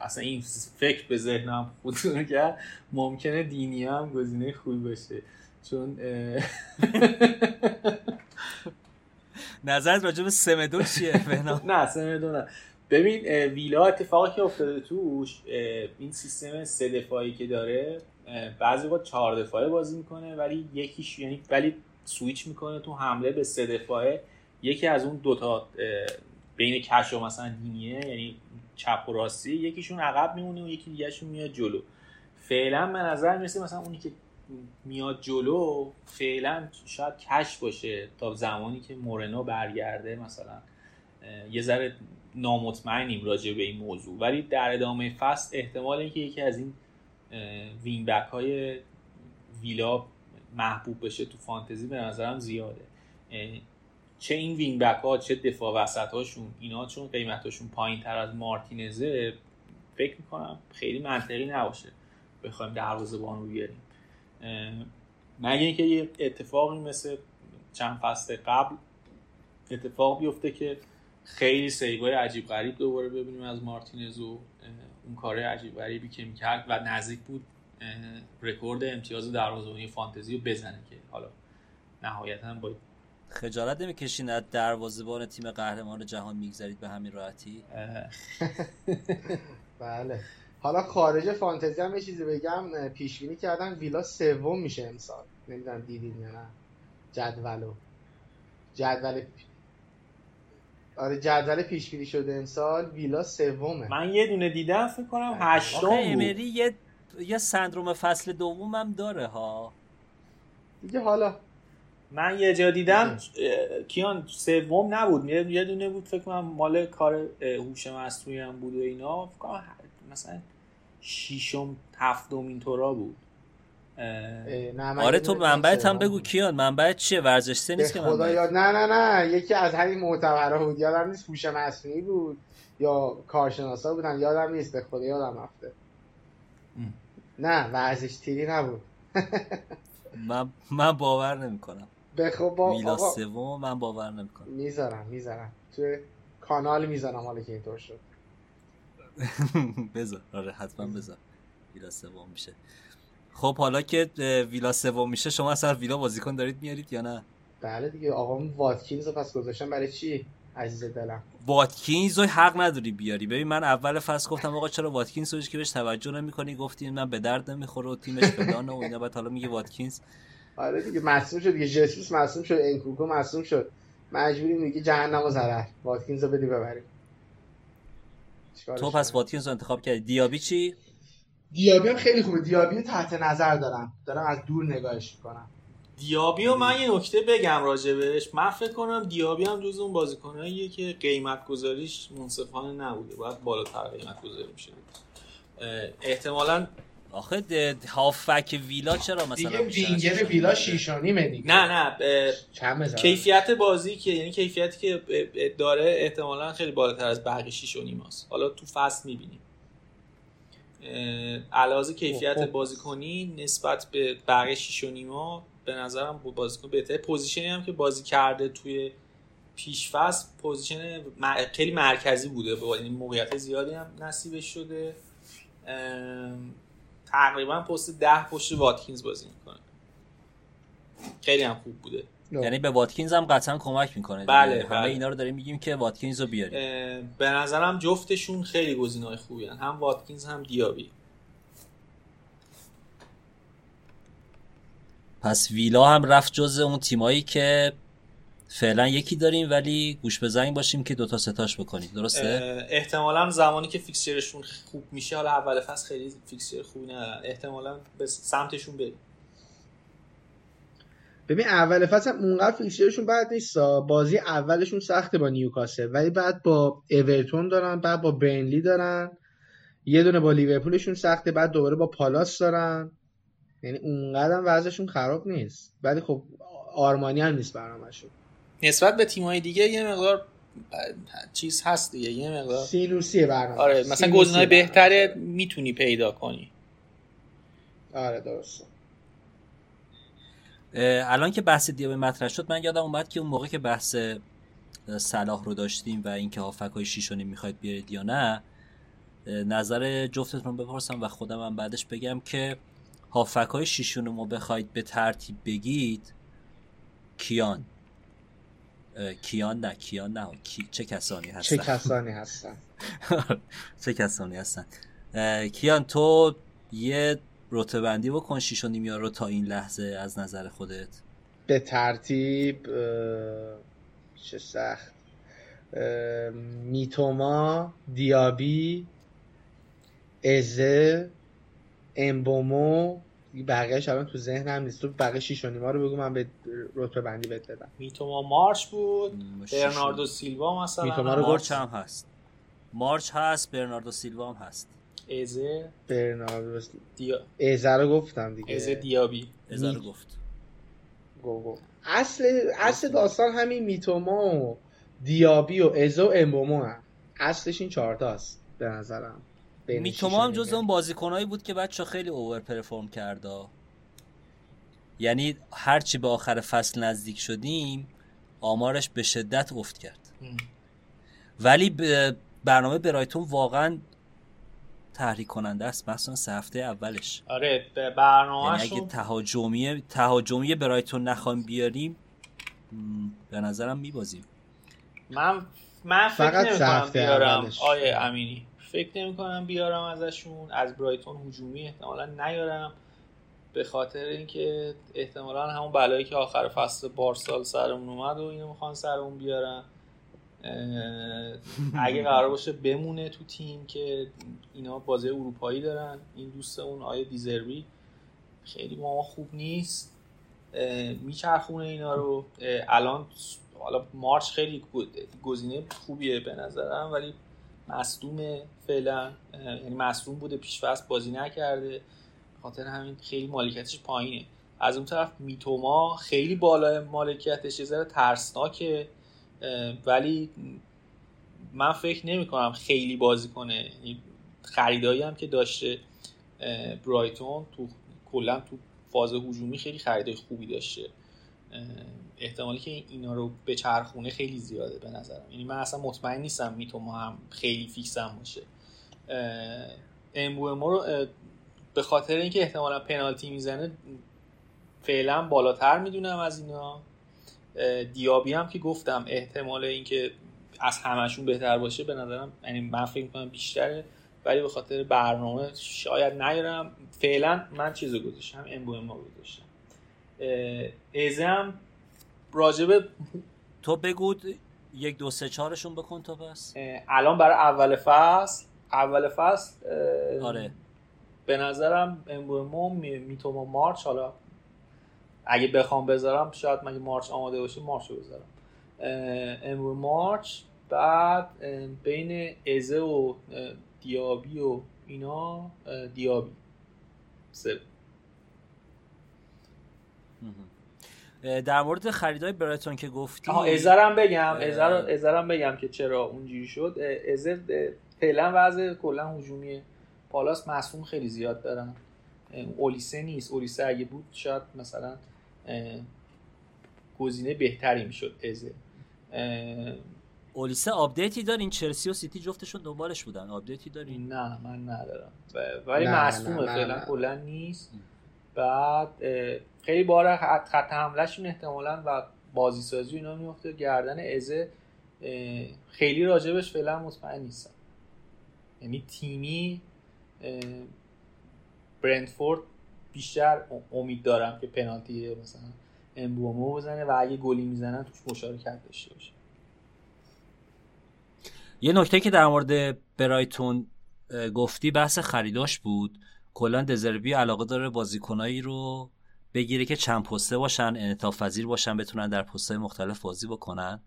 اصلا این فکر به ذهنم خودتون کرد ممکنه دینی هم گزینه خوبی باشه. چون نظرت راجع به سمدو چیه؟ نه سمدو نه. ببین ویلا اتفاقی که افتاده توش این سیستم سه دفاعی که داره بعضی وقت چهار دفاعه بازی می‌کنه ولی یکیش یعنی ولی سویچ می‌کنه تو حمله به سه دفاعه. یکی از اون دوتا بین کش و مثلا دینیه یعنی چپ و راستی یکیشون عقب میمونه و یکی دیگهشون میاد جلو. فعلا به نظر می‌رسه مثلا اونی که میاد جلو فعلا شاید کش باشه تا زمانی که مورنو برگرده مثلا. یه ذره نامطمئنیم راجع به این موضوع. ولی در ادامه فصل احتمال اینکه یکی از این wing back های ویلا محبوب بشه تو فانتزی به نظرم زیاده. چه این wing back ها چه دفاع وسط هاشون اینا چون قیمتاشون پایین تر از مارتینزه فکر می‌کنم خیلی منطقی نباشه بخوایم دروازه رو بیاریم. مگه اینکه یه اتفاقی مثل چند فصل قبل اتفاق بیفته که خیلی سیوای عجیب غریب دوباره ببینیم از مارتینز و اون کار عجیب غریبی که می‌کرد و نزدیک بود رکورد امتیاز دروازه‌بانی فانتزی رو بزنه که حالا نهایتا با خجالت نمی‌کشین از دروازه‌بان تیم قهرمان جهان میگذرید به همین راحتی؟ بله. حالا خارج فانتزی هم یه چیزی بگم. پیش بینی کردن ویلا سوم میشه امسال. نمی‌دونم دیدین یا نه. جدولو جدول آره جدول پیش بینی شده امسال. ویلا سومه. من یه دونه دیدم فکر کنم هشتم بود. امری یه یه سندروم فصل دوم هم داره ها. دیگه حالا من یه جا دیدم کیان سوم نبود. یه دونه بود فکر کنم مال کار هوش مصنوعی هم بود و اینا. فکر کنم مثلا ششم هفتم اینطورا بود. آره تو منبعت هم بگو کیان. منبعت چیه؟ ورزش سه نیست که خدا یاد نه نه نه. یکی از همین معتبرها بود. یادم نیست هوش مصنوعی بود یا کارشناسا بودن. یادم نیست به خدا یادم رفته. نه ورزش تیری نبود. من من باور نمی‌کنم. به خب با ویلا سوم من باور نمی‌کنم. می‌ذارم می‌ذارم. تو کانال می‌ذارم حالا که اینطور شد. بذار. آره حتما بذار. ویلا سوم میشه. خب حالا که ویلا سوم میشه شما اصلا ویلا بازیکن دارید میارید یا نه؟ بله دیگه. آقا واتکینز رو پس گذاشتم برای چی؟ عزیز دلم. واتکینز رو حق نداری بیاری. ببین من اول فصل گفتم آقا چرا واتکینز رو که بهش توجه نمی‌کنی؟ گفتی من به درد نمی‌خوره و تیمش فلان و اینا. بعد حالا میگه واتکینز. آره دیگه مصدوم شد دیگه. جسوس مصدوم شد انکونکو مصدوم شد. مجبوریم دیگه جهنم و ضرر واتکینز رو بدی ببریم. تو پس واتکینز رو انتخاب کردی. دیابی چی؟ دیابی هم خیلی خوبه. دیابی رو تحت نظر دارم. دارم از دور نگاهش می‌کنم. دیابی و من یه نکته بگم راجبش من فکر کنم دیابی هم جز اون بازیکناییه که قیمت گذاریش منصفانه نبوده. باید بالاتر قیمت گذاری میشه احتمالا آخه هافک ویلا چرا مثلا دیگه وینگر ویلا شیشانیمه دیگه. نه نه کیفیت بازی که یعنی کیفیتی که داره احتمالا خیلی بالاتر از بقیه شیش و نیماست حالا تو فصل می‌بینیم. علاوه کیفیت بازیکنی نسبت به بقیه شیش و نیما به نظرم بازیکن بهتره. position ی هم که بازی کرده توی پیش فصل position خیلی مرکزی بوده. با یعنی موقعیت زیادی هم نصیبش شده. تقریبا پست ده پشت واتکینز بازی می‌کنه. خیلی هم خوب بوده. یعنی به واتکینز هم قطعا کمک می‌کنه بله, همه بله. اینا رو داریم میگیم که واتکینز رو بیاریم. به نظرم جفتشون خیلی گزینه‌های خوبی هن. هم واتکینز هم دیابی. پس ویلا هم رفت جز اون تیمایی که فعلا یکی داریم ولی گوش به زنگ باشیم که دوتا ستاش بکنیم. درسته؟ احتمالا زمانی که fixture شون خوب میشه حالا اول فصل خیلی fixture خوبی ندارن احتمالا به سمتشون بریم. ببین اول فصل هم اونقدر فیکسچرشون بعد نیست بازی اولشون سخته با نیوکاسل ولی بعد با اورتون دارن بعد با برنلی دارن. یه دونه با لیورپولشون سخته بعد دوباره با پالاس دارن. یعنی اونقدر وضعشون خراب نیست. ولی خب آرمانی هم نیست برنامهشون. نسبت به تیم‌های دیگه یه مقدار چیز هست دیگه یه مقدار. سینوسیه برنامه. آره مثلا گزینه‌های بهتره می‌تونی پیدا کنی. آره درسته. الان که بحث دیابه مطرح شد من یادم اومد که اون موقع که بحث صلاح رو داشتیم و اینکه هافک های شیشونی می‌خواید بیارید یا نه نظر جفتتون بپرسم و خودم هم بعدش بگم که هافک های شیشون رو بخواید به ترتیب بگید کیان؟ کیان نه کیان نه کی... چه کسانی هستن؟ چه کسانی هستن؟ چه کسانی هستن؟ کیان تو یه رتبندی بکن شیش و نیمیا رو تا این لحظه از نظر خودت. به ترتیب چه سخت. میتوما دیابی ازه امبومو بقیهش الان تو ذهنم نیست. تو بقیه شیش و نیما رو بگو من به رتبه بندی بهت بدم. میتوما مارچ بود. برناردو سیلوا مثلا میتوما رو مارچ. هم هست. مارچ هست برناردو سیلوا هم هست. ازه برناردو دیا... ازه رو گفتم دیگه. ازه دیابی. ازه رو گفت. گو گو. اصل اصل داستان همین میتوما و دیابی و ازه و امبومو هم. اصلش این چهارتاست به نظرم. میتوما هم جز اون بازیکنایی بود که بچه خیلی اوور پرفورم کرده. یعنی هرچی به آخر فصل نزدیک شدیم آمارش به شدت افت کرد. ولی برنامه برایتون واقعا تحریک کننده است مثلا سه هفته اولش. آره به یعنی اگه تهاجمی تهاجمی برایتون نخوایم بیاریم به نظرم میبازیم. من من فکر نمی بیارم. آیه امینی. فکر نمی کنم بیارم ازشون. از برایتون هجومی احتمالا نیارم. به خاطر اینکه احتمالا همون بلایی که آخر فصل بارسال سرمون اومد و اینو می‌خوان سرمون بیارن. اگه قرار باشه بمونه تو تیم که اینا بازی اروپایی دارن. این دوست اون آیه دیزروی خیلی ما خوب نیست. میچرخونه اینا رو. الان حالا مارچ خیلی گزینه خوبیه به نظرم ولی مصدوم فعلا. یعنی مصدوم بوده پیش بازی نکرده. خاطر همین خیلی مالکیتش پایینه. از اون طرف میتوما خیلی بالا مالکیتش یه ذره ترسناکه. ولی من فکر نمی کنم خیلی بازی کنه. یعنی خریدایی هم که داشته برایتون تو کلا تو فاز هجومی خیلی خریدای خوبی داشته. احتمالی که اینا رو به چرخونه خیلی زیاده به نظرم. یعنی من اصلا مطمئن نیستم میتوما هم خیلی فیکس هم باشه امبو رو به خاطر اینکه احتمالا پنالتی می‌زنه فعلا بالاتر می‌دونم از اینا. دیابی هم که گفتم احتمال اینکه از همشون بهتر باشه به نظرم یعنی من فکر می‌کنم بیشتره. ولی به خاطر برنامه شاید نیارم. فعلا من چیز رو گذاشتم امبو ما گذاشتم. ازم راجبه تو بگو یک دو سه چهارشون بکن تو پس الان برای اول فصل اول فصل آره. به نظرم امبومو میتوما مارچ حالا اگه بخوام بذارم شاید مگه مارچ آماده باشه مارچ رو بذارم امرو مارچ بعد بین ازه و دیابی و اینا دیابی. سه. در مورد خریدای برایتون که گفتی. ازرم بگم ازه رم بگم که چرا اونجوری شد. ازه فعلا وضع کلا هجومی پالاس مصدوم خیلی زیاد دارن اولیسه نیست. اولیسه اگه بود شاید مثلا گزینه بهتری می‌شد ازه اولیسه update ی دارین چلسی و سیتی جفتشون دنبالش بودن. update ی دارین نه من ندارم. ولی مصدومه فعلا کلا نیست. بعد خیلی بار خط حملهشون احتمالا و بازی سازی اینا میفته گردن ازه خیلی راجبش فعلا مطمئن نیستم. یعنی تیمی برندفورد بیشتر امید دارم که پنالتی مثلا امبومو بزنه و اگه گلی می‌زنن توش مشارکت داشته باشه. یه نکته که در مورد برایتون گفتی بحث خریداش بود. کلا دزربی علاقه داره بازیکنایی رو بگیره که چند پسته باشن انعطاف پذیر باشن بتونن در پستهای مختلف بازی بکنن.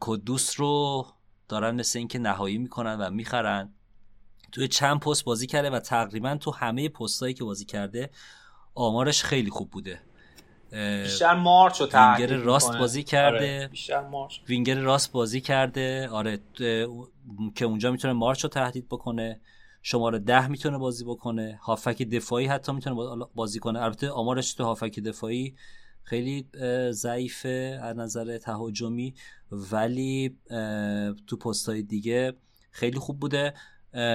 کدوس رو دارن مثل اینکه نهایی می‌کنن و می‌خرن. توی چند پست بازی کرده و تقریبا تو همه پستایی که بازی کرده آمارش خیلی خوب بوده. بیشتر مارچ رو وینگر راست بازی کرده. آره. بیشتر مارچ. وینگر راست بازی کرده. آره که اونجا می‌تونه مارچ رو تهدید بکنه. شماره ده می‌تونه بازی بکنه هافک دفاعی حتی می‌تونه بازی کنه. البته آمارش تو هافک دفاعی خیلی ضعیفه از نظر تهاجمی ولی تو پستای دیگه خیلی خوب بوده.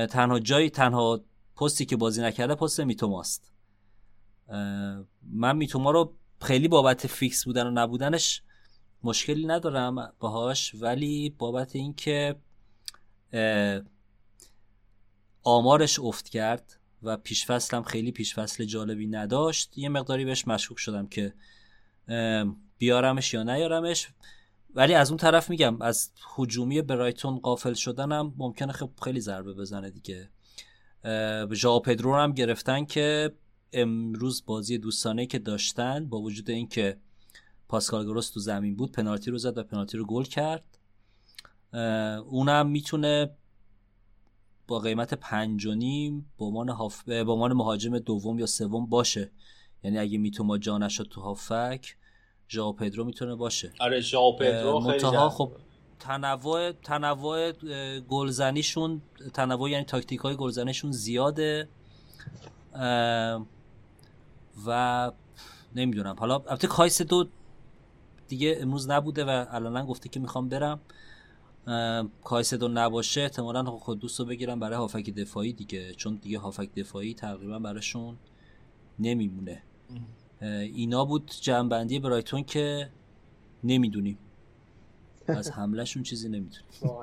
تنها جایی تنها پستی که بازی نکرده پست میتوماست. من میتوما رو خیلی بابت فیکس بودن و نبودنش مشکلی ندارم باهاش ولی بابت اینکه آمارش افت کرد و پیش هم خیلی پیش فصل جالبی نداشت یه مقداری بهش مشکوک شدم که بیارمش یا نیارمش. ولی از اون طرف میگم از حجومی برایتون قافل شدنم ممکنه خیلی ضربه بزنه دیگه. ژائو پدرو هم گرفتن که امروز بازی دوستانه که داشتن با وجود اینکه پاسکال گروس تو زمین بود پنالتی رو زد و پنالتی رو گل کرد. اونم می‌تونه با قیمت پنج و نیم به عنوان مهاجم دوم یا سوم باشه. یعنی اگه میتوما جا نشد تو هافک ژائو پدرو می‌تونه باشه. آره ژائو پدرو خیلی خب تنوع تنوع گلزنیشون تنوع یعنی تاکتیک های گلزنیشون زیاده. و نمی‌دونم. حالا البته کایس دو دیگه امروز نبوده و الان گفته که می‌خوام برم. کایسدو نباشه احتمالا خود دوست رو بگیرم برای هافک دفاعی دیگه چون دیگه هافک دفاعی تقریبا براشون نمیمونه. اینا بود جنبندی برایتون که نمی‌دونیم. از حملهشون چیزی نمی‌دونیم.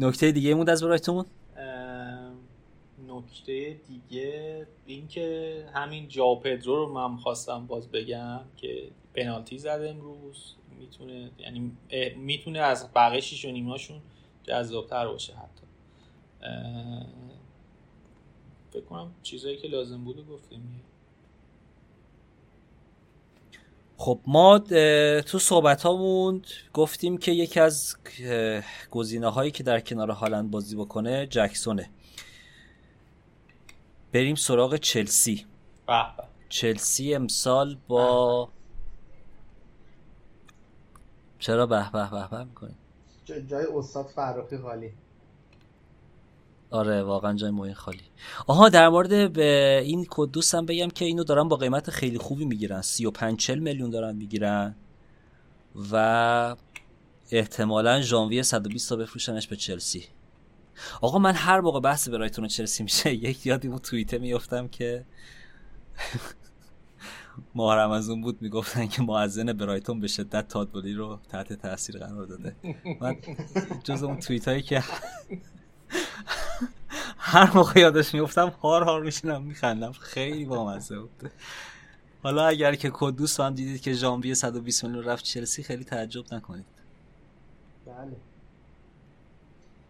نکته دیگه مود از برایتون؟ نکته دیگه این که همین جاو پدرو رو من خواستم باز بگم که پنالتی زده امروز. می‌تونه یعنی می‌تونه از بقیه شیش و نیماشون جذابتر باشه حتی. فکر کنم چیزایی که لازم بوده گفتیم. خب ما تو صحبت هامون گفتیم که یکی از گزینه هایی که در کنار هالند بازی بکنه جکسونه. بریم سراغ چلسی. چلسی امسال با چرا به به به به می‌کنی؟ جای استاد فرخی خالی. آره واقعا جای موین خالی. آها در مورد به این کدوس هم بگم که اینو دارن با قیمت خیلی خوبی می‌گیرن. 35 40 میلیون دارن می‌گیرن و احتمالا ژانویه 120 تا بفروشنش به چلسی. آقا من هر موقع بحث برایتون چلسی میشه یک یادی بود توییته میفتم که ماه از اون بود می‌گفتن که معزن برایتون به شدت تادبولی رو تحت تاثیر قرار داده. من جز اون توییت هایی که هر موقع یادش میفتم هار هار میشینم میخندم. خیلی بامزه بود. حالا اگر که کدوس هم دیدید که ژانویه 120 میلیون رفت چلسی خیلی تعجب نکنید. بله.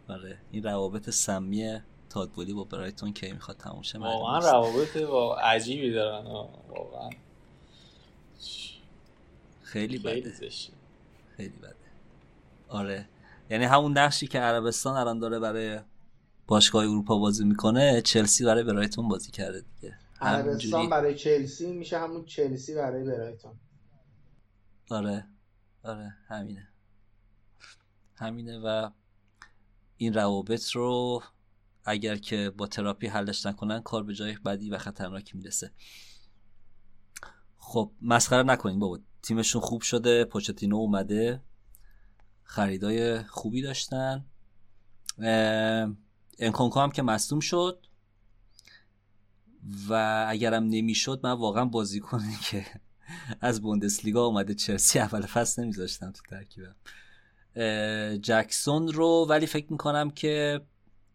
آره. این روابط سمی تادبولی با برایتون کی می‌خواد تموم شه؟ واقعا روابط با عجیبی دارن. واقعا. خیلی بده. خیلی بده. آره. یعنی همون نقشی که عربستان الان داره برای باشگاه اروپا بازی می‌کنه چلسی برای برایتون بازی کرده دیگه. عربستان برای چلسی میشه همون چلسی برای برایتون. آره. آره. همینه. همینه و این روابط رو اگر که با تراپی حلش نکنن کار به جای بدی و خطرناکی می‌رسه. خب مسخره نکنین بابا. تیمشون خوب شده پوچتینو اومده. خریدای خوبی داشتن. انکونکو هم که مصدوم شد. و اگرم نمی‌شد من واقعا بازی کنه که از بوندسلیگا اومده چلسی اول فصل نمیذاشتم تو ترکیبم. جکسون رو ولی فکر می‌کنم که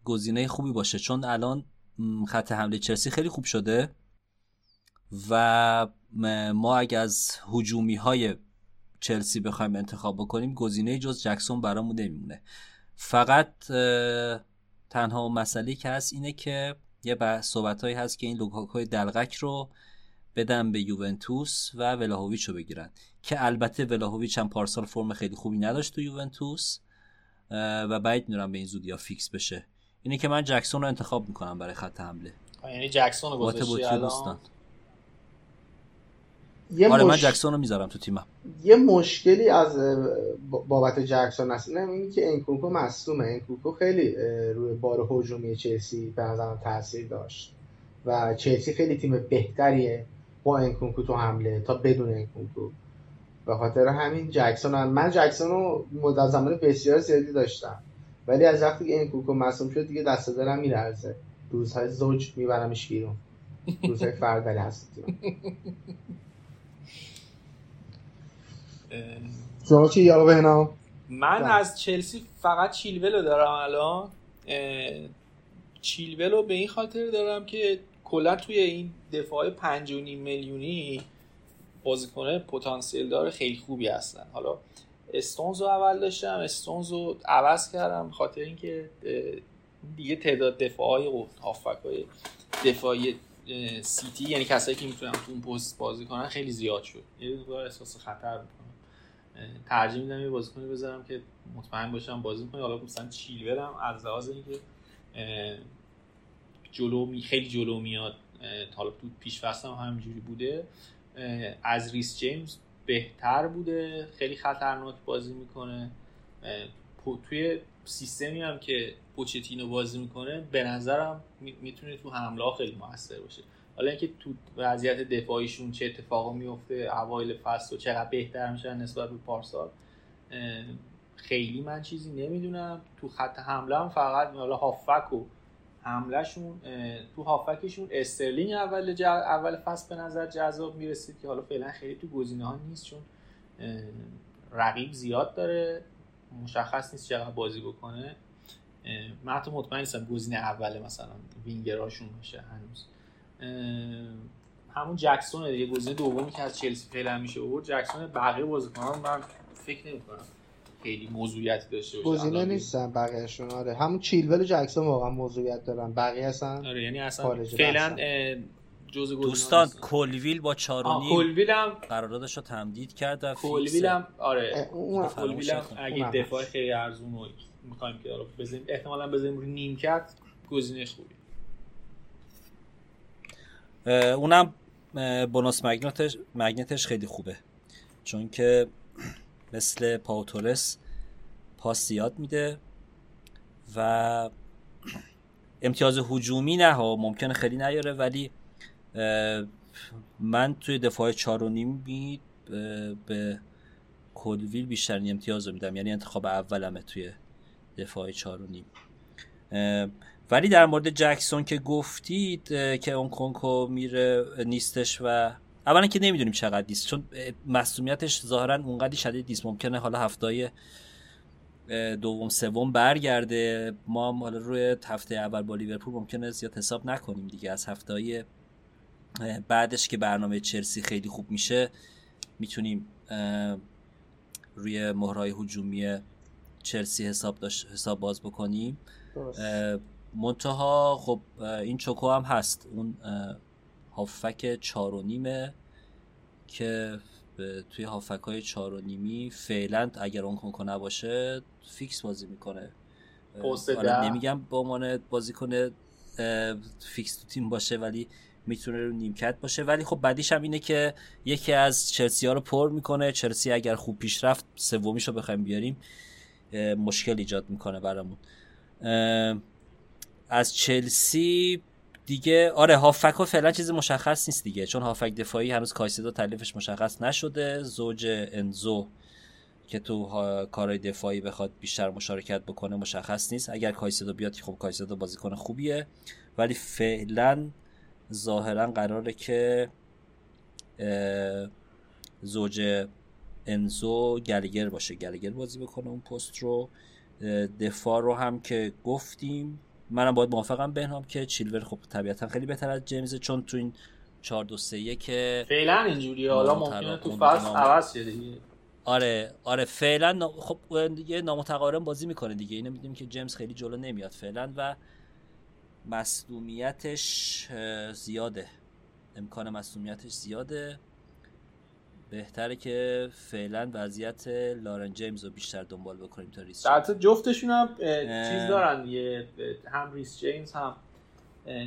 گزینه خوبی باشه چون الان خط حمله چلسی خیلی خوب شده و ما اگه از هجومی های چلسی بخوایم انتخاب بکنیم گزینه جز جکسون برامون نمیمونه. فقط تنها مسئله که هست اینه که یه صحبت هایی هست که این لوکاکوی دلقک رو بدن به یوونتوس و ولاهویچ رو بگیرن. که البته ولاهویچ هم پارسال فرم خیلی خوبی نداشت تو یوونتوس و بعید می‌دونم به این زودی ها fix بشه. اینه که من جکسون رو انتخاب می‌کنم برای خط حمله. یعنی جکسون رو گذاشتی یه آره من جکسون رو می‌ذارم تو تیمم. یه مشکلی از بابت جکسون هست. نه این که انکونکو مصدومه. انکونکو خیلی روی بار هجومی چلسی به نظرم تاثیر داشت. و چلسی خیلی تیم بهتریه با انکونکو تو حمله تا بدون انکونکو به خاطر همین جکسون هم. من جکسون رو مدت زمان بسیار زیادی داشتم. ولی از وقتی که انکونکو مصدوم شد دیگه دست دلم میلرزه. روزهای زوج میبرمش بیرون. روزهای فردلی هست شما چی یارو بهنام من از چلسی فقط چیلولو دارم الان. چیلولو به این خاطر دارم که کلا توی این دفاع 5 میلیونی بازیکن پتانسیل داره خیلی خوبی هستن. حالا استونز رو اول داشتم استونز رو عوض کردم خاطر اینکه دیگه تعداد دفاع های و های دفاعی سیتی یعنی کسایی که می‌تونن تو اون پست بازی کنن خیلی زیاد شد. یه دور احساس خطر می‌کنم. ترجیح میدم یه بازیکنی بذارم که مطمئن باشم بازی کنه حالا مثلا چیل برم از لحاظ اینکه جلو می خیلی جلو میاد. حالا تو پیش هم همینجوری بوده. از ریس جیمز بهتر بوده خیلی خطرناک بازی می‌کنه. توی سیستمی هم که پوچتینو بازی می‌کنه به نظرم می‌تونه تو حمله خیلی موثر باشه. حالا اینکه تو وضعیت دفاعیشون چه اتفاقی میفته اوایل فصل و چقدر بهتر میشن نسبت به پارسال خیلی من چیزی نمی‌دونم. تو خط حمله هم فقط حالا هافک و حملهشون تو هافکشون استرلینگ اول اول فصل به نظر جذاب می‌رسید که حالا فعلا خیلی تو گزینه ها نیست چون رقیب زیاد داره مشخص نیست چقدر بازی بکنه. من حتی مطمئن نیستم گزینه اول مثلا وینگراشون باشه هنوز. همون جکسون دیگه گزینه دومی که از چلسی فعلا میشه آورد جکسون بقیه بازیکنان من فکر نمی‌کنم. خیلی موضوعیتی داشته باشه. گزینه نیستن بقیه‌شون آره. همون چیلول و جکسون واقعا موضوعیت دارن. بقیه اصلا آره یعنی اصلا فعلا جزء دوستان کلویل با چارونی کلویل هم قراردادش رو تمدید کرد و کلویل هم آره. کلویل هم اگه دفاع خیلی ارزون رو می‌خوایم که حالا بزنیم احتمالاً بزنیم روی نیمکت گزینه خوبی اونم بونوس مگنتش مگنتش خیلی خوبه. چون که مثل پاوتورس پاس زیاد میده و امتیاز هجومی نه ها ممکنه خیلی نیاره ولی من توی دفاع چار و نیم به کلویل بیشترین امتیاز رو میدم یعنی انتخاب اولمه توی دفاع چار و نیم. ولی در مورد جکسون که گفتید که اون کنکو میره نیستش و اولا که نمی‌دونیم چقدر نیست چون مسئولیتش ظاهرا اونقدی شدید نیست. ممکنه حالا هفتای دوم سوم برگرده. ما حالا روی هفته اول با لیورپول ممکنه زیاد حساب نکنیم دیگه. از هفته بعدش که برنامه چلسی خیلی خوب میشه می‌تونیم روی مهرای هجومی چلسی حساب داشت حساب باز بکنیم. منتها خب این چوکو هم هست. اون هافک چار و نیمه که توی هافک های چار و نیمی فعلا اگر اون کنکو نباشه فیکس بازی می‌کنه. نمیگم به عنوان بازی کنه fix تو تیم باشه ولی می‌تونه رو نیمکت باشه. ولی خب بعدیش هم اینه که یکی از چلسی ها رو پر می‌کنه. چلسی اگر خوب پیش رفت سومیش رو بخوایم بیاریم مشکل ایجاد می‌کنه برامون. از چلسی دیگه آره هافبک ها فعلا چیز مشخص نیست دیگه چون هافبک دفاعی هنوز کایسدو تکلیفش مشخص نشده. زوج انزو که تو کارهای دفاعی بخواد بیشتر مشارکت بکنه مشخص نیست. اگر کایسدو بیاد خب کایسدو بازیکن خوبیه ولی فعلا ظاهرا قراره که زوج انزو گلگر باشه. گلگر بازی بکنه اون پست رو. دفاع رو هم که گفتیم. منم باید موافقم بهنام که چیلور خب طبیعتا خیلی بهتر از جیمز چون تو این 4 2 3 که فعلا اینجوریه. حالا ممکنه تو فصل عوض شه دیگه. آره آره فعلا خب یه نامتقارن بازی می‌کنه دیگه. اینو می‌دونیم که جیمز خیلی جلو نمیاد فعلا و مصدومیتش زیاده. امکان مصدومیتش زیاده. بهتره که فعلا وضعیت لارن جیمز رو بیشتر دنبال بکنیم تا ریس البته جفتشون هم چیز دارن یه هم ریس جیمز هم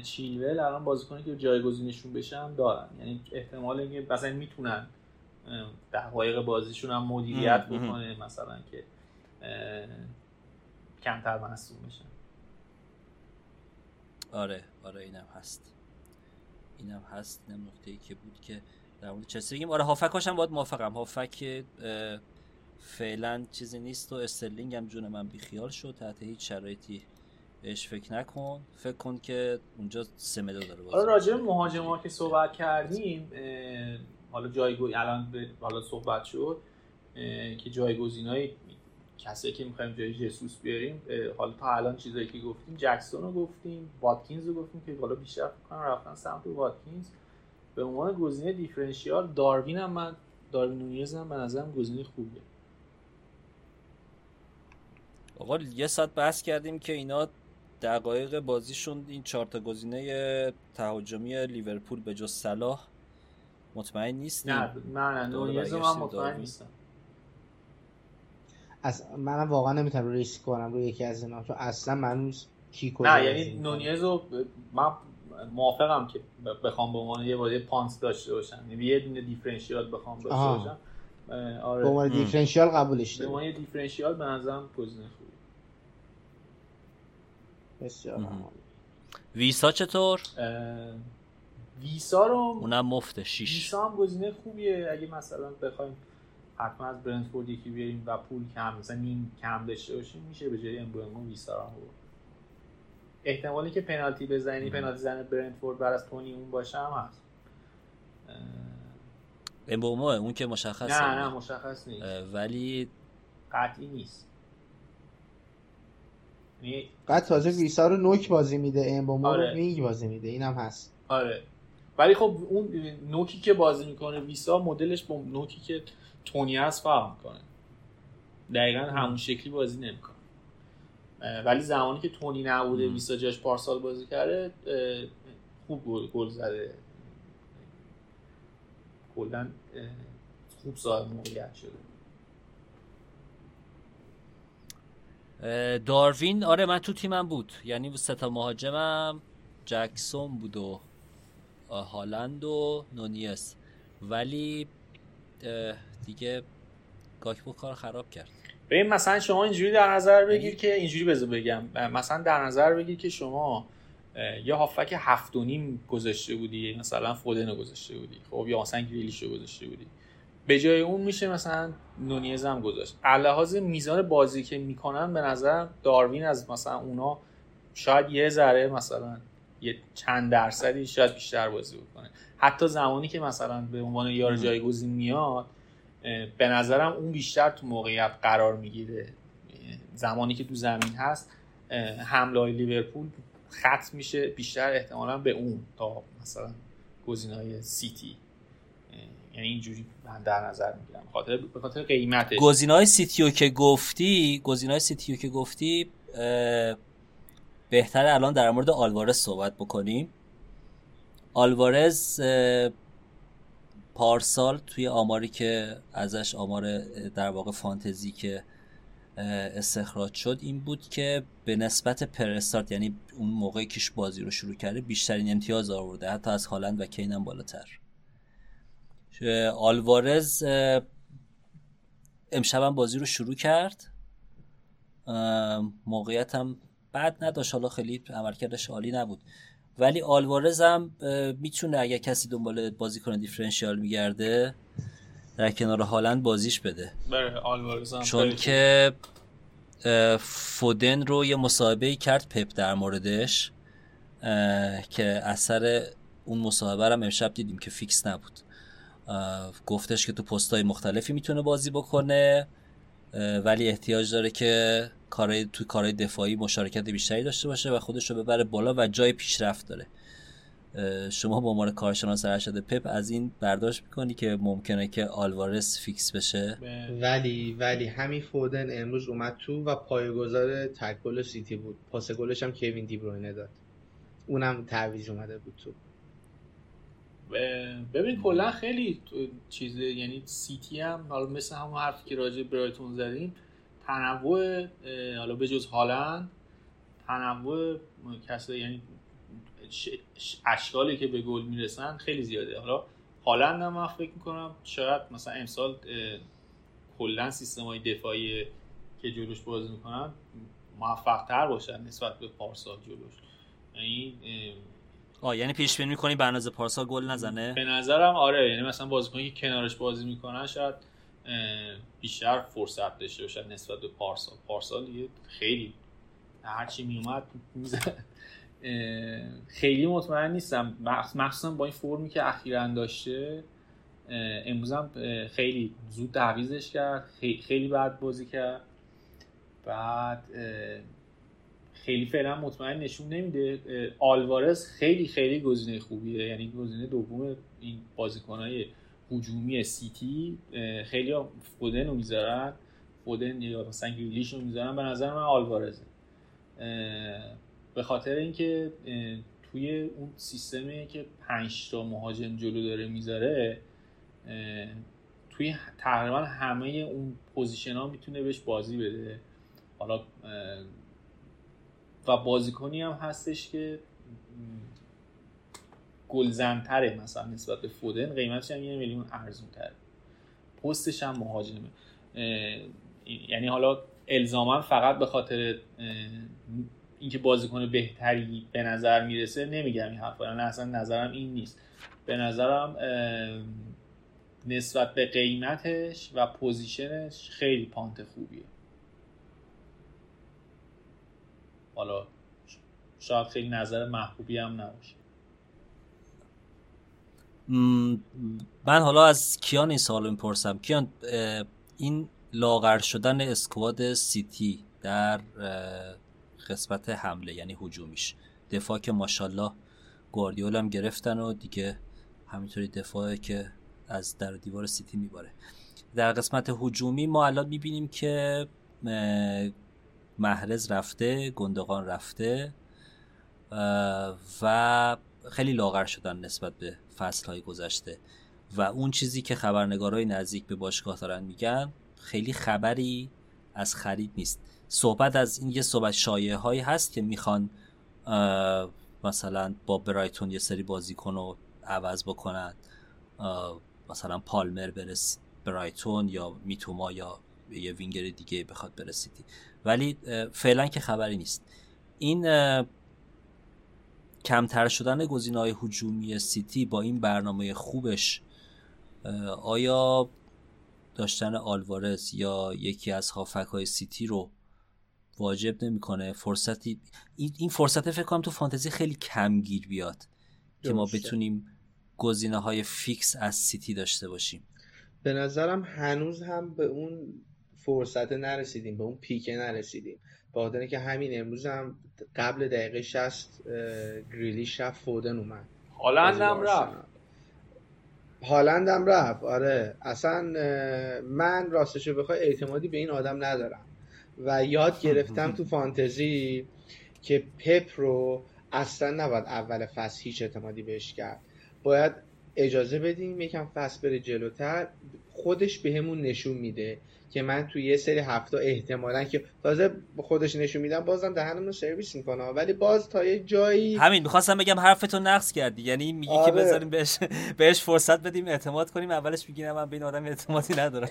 چیلول الان بازیکنی که جایگزینشون بشن دارن. یعنی احتمال اینکه مثلا می‌تونن دقایق بازیشون هم مدیریت بکنه مثلا که کمتر مصدوم بشن. آره آره اینم هست. اینم هست اینم ای که بود که در مورد چلسی بگیم. آره هافک هم باید موافقم. هافک فعلا چیزی نیست و استرلینگ هم جون من بیخیال شد. تحت هیچ شرایطی بهش فکر نکن. فکر کن که اونجا سه داره حالا راجع مهاجما که صحبت کردیم حالا جایگو الان حالا صحبت شد. که جایگزینای کسی که می‌خوایم جای جسوس بیاریم حالا تا الان چیزایی که گفتیم جکسون رو گفتیم واتکینز رو گفتیم که حالا بیشتر فکر رفتن سمت واتکینز. به عنوان گزینه دیفرنشیال داروین هم من داروین نونیز هم به نظرم گزینه خوبیه. آقا یه ساعت بحث کردیم که اینا دقایق بازیشون این چهار تا گزینه تهاجمی لیورپول به جز صلاح مطمئن نیست نه نه نونیز من مطمئن نیستم. از منم واقعا نمی‌تونم ریسک کنم روی یکی از اینا چون اصلا من کی نه یعنی نونیز رو من موافقم که بخوام به عنوان یه بازی punt داشته باشم. یعنی یه دونه differential بخوام داشته باشم. آره. به عنوان differential قبولش به عنوان differential به نظرم گزینه خوبی. بسیار ویسا چطور؟ ویسا رو اونم مفته شیش. ویسا هم گزینه خوبیه. اگه مثلا بخوایم حتما از برنتفورد یکی بیاریم و پول کم مثلا نیم کم داشته باشیم میشه به جای امبومو ویسا رو احتمالی که پنالتی بزنی پنالتی زن برنتفورد بر از تونی اون باشه هم هست. امبومو اون که مشخص نه نه مشخص نیست. ولی قطعی نیست. یعنی بعد تازه ویسا رو نوک بازی میده امبومو آره. رو وینگ بازی میده اینم هست. آره. ولی خب اون نوکی که بازی می‌کنه ویسا مدلش با نوکی که تونی هست فرق می‌کنه. دقیقا همون شکلی بازی نمی‌کنه. ولی زمانی که تونی نبوده ویسا جاش پارسال بازی کرده خوب گل- زده. کلا خوب صاحب موقعیت شده. داروین آره من تو تیمم بود. یعنی سه تا مهاجمم جکسون بود و هالند و نونیس ولی دیگه گاکپو کار خراب کرد. ببین مثلا شما اینجوری در نظر بگیر که اینجوری بذار بگم. مثلا در نظر بگیر که شما یه هافک هفت و نیم گذاشته بودی مثلا فودن رو گذاشته بودی. خب یا مثلا گریلیش رو گذاشته بودی. به جای اون میشه مثلا نونیز هم گذاشت. لحاظ میزان بازی که می‌کنن به نظر داروین از مثلا اونا شاید یه ذره مثلا یه چند درصدی شاید بیشتر بازی بکنه. حتی زمانی که مثلا به عنوان یار جایگزین میاد به نظرم اون بیشتر تو موقعیت قرار می‌گیره. زمانی که تو زمین هست حمله های لیورپول خط میشه بیشتر احتمالا به اون تا مثلا گزینه‌های سیتی. اه، یعنی اینجوری من در نظر می‌گیرم. خاطر به خاطر قیمتش. گزینه‌های سیتیو که گفتی گزینه‌های سیتیو که گفتی اه، بهتره الان در مورد آلوارز صحبت بکنیم. آلوارز پارسال توی آماری که ازش آمار در واقع فانتزی که استخراج شد این بود که به نسبت per start یعنی اون موقعی که بازی رو شروع کرده بیشترین امتیاز آورده حتی از هالند و کین هم بالاتر آلوارز اه، امشبم بازی رو شروع کرد. موقعیت هم بد نداشت حالا خیلی عملکردش عالی نبود. ولی آلوارز هم می‌تونه اگر کسی دنبال بازیکن دیفرنشیال میگرده در کنار هالند بازیش بده. آلوارز هم چون که فودن رو یه مصاحبه کرد پپ در موردش که اثر اون مصاحبه رو امشب دیدیم که فیکس نبود. گفتش که تو پستای مختلفی می‌تونه بازی بکنه ولی احتیاج داره که کارهای تو کارهای دفاعی مشارکت بیشتری داشته باشه و خودش رو ببره بالا و جای پیشرفت داره. شما به عنوان کارشناس ارشد پپ از این برداشت می‌کنی که ممکنه که آلوارز فیکس بشه؟ به- ولی ولی همین فودن امروز اومد تو و پایه‌گذار تک گل سیتی بود. پاس گلش هم کوین دی بروینه داد. اونم تعویض اومده بود تو. ببین کلا خیلی چیزه. یعنی سیتی هم حالا مثل همون حرفی که راجع به برایتون زدیم تنوع حالا به جز هالند تنوع کسایی یعنی اشکالی که به گل می‌رسن خیلی زیاده. حالا هالند هم من فکر می‌کنم شاید مثلا امسال کلا سیستم های دفاعی که جلوش بازی می‌کنن موفق تر باشن نسبت به پارسال جلوش. یعنی آه یعنی پیش بینی می‌کنی برنامه پارسال گل نزنه؟ به نظرم آره. یعنی مثلا بازیکنی که کنارش بازی می‌کنن شاید بیشتر فرصت داشته باشن نسبت به پارسال. پارسال دیگه خیلی هرچی میومد خیلی مطمئن نیستم. مخ- مخصوصا با این فرمی که اخیرا داشته اه، امروز هم اه، خیلی زود تعویزش کرد. خی- خیلی بعد بازی کرد. بعد خیلی فعلا مطمئن نشون نمیده. آلوارز خیلی خیلی گزینه خوبیه. یعنی گزینه دوم این بازیکنهای هجومی سیتی خیلی فودن رو می‌ذارن. فودن یا مثلا رو می‌ذارن. به نظر من آلوارزه. به خاطر اینکه توی اون سیستمی که پنج تا مهاجم جلو داره می‌ذاره توی تقریبا همه اون پوزیشن ها می‌تونه بهش بازی بده. حالا و بازیکنی هم هستش که گلزنتره مثلا نسبت به فودن قیمتش هم یه میلیون ارزون تره پستش هم مهاجمه یعنی حالا الزاما فقط به خاطر اینکه بازیکن بهتری به نظر می‌رسه نمیگم این حرفا. نه اصلا نظرم این نیست. به نظرم نسبت به قیمتش و position ش خیلی punt خوبیه. حالا شاید خیلی نظر محبوبی هم نباشه. من حالا از کیان این سوالو می‌پرسم. کیان این لاغر شدن squad سیتی در قسمت حمله یعنی هجومیش. دفاع که ماشاءالله گواردیول هم گرفتن و دیگه همینطوری دفاعی که از در دیوار سیتی میباره. در قسمت هجومی ما الان می‌بینیم که محرز رفته گندگان رفته و خیلی لاغر شدن نسبت به فصل های گذشته. و اون چیزی که خبرنگارای نزدیک به باشگاه دارن میگن خیلی خبری از خرید نیست. صحبت از این یه صحبت شایعه هایی هست که می‌خوان مثلا با برایتون یه سری بازیکن رو عوض بکنن. مثلا پالمر برس برایتون یا میتوما یا یه وینگر دیگه بخواد برسیدی. ولی فعلا که خبری نیست. این کمتر شدن گزینه های هجومی سیتی با این برنامه خوبش آیا داشتن آلوارز یا یکی از هافبک های سیتی رو واجب نمی‌کنه؟ فرصتی این فرصت فکر کنم تو فانتزی خیلی کم گیر بیاد که ما بتونیم گزینه های فیکس از سیتی داشته باشیم. به نظرم هنوز هم به اون فرصت نرسیدیم به اون peak ه نرسیدیم. با که همین امروز هم قبل دقیقه 60 گریلیش رفت فودن اومد. هالند هم رفت. هالند هم رفت آره. اصلا من راستشو بخوای اعتمادی به این آدم ندارم. و یاد گرفتم تو فانتزی که پپ رو اصلا نباید اول فصل هیچ اعتمادی بهش کرد. باید اجازه بدیم یکم فصل بره جلوتر. خودش بهمون به نشون میده که من تو یه سری هفته احتمالا که تازه خودش نشون میدم بازم دهنمون سرویس می‌کنه ولی باز تا یه جایی همین می‌خواستم بگم حرفتو نقص کردی. یعنی میگی آره. که بذاریم بهش بهش فرصت بدیم اعتماد کنیم اولش میگی من به این آدم اعتمادی ندارم.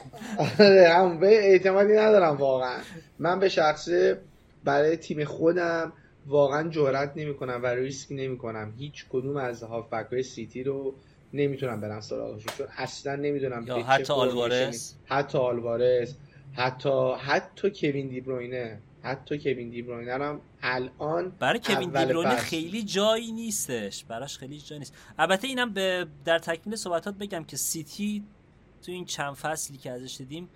آره هم به اعتمادی ندارم واقعا. من به شخصه برای تیم خودم واقعا جرئت نمی‌کنم و ریسک نمی‌کنم. هیچ کدوم از هافبک سیتی رو نمی‌تونم برم سراغشون چون اصلا نمی‌دونم یا حتی آلوارز حتی آلوارز حتی حتی کوین دیبروینه حتی کوین دیبروینه هم الان برای کوین دیبروینه خیلی جایی نیستش. براش خیلی جایی نیست. البته اینم به در تکمیل صحبتات بگم که سیتی تو این چند فصلی که ازش دیدیم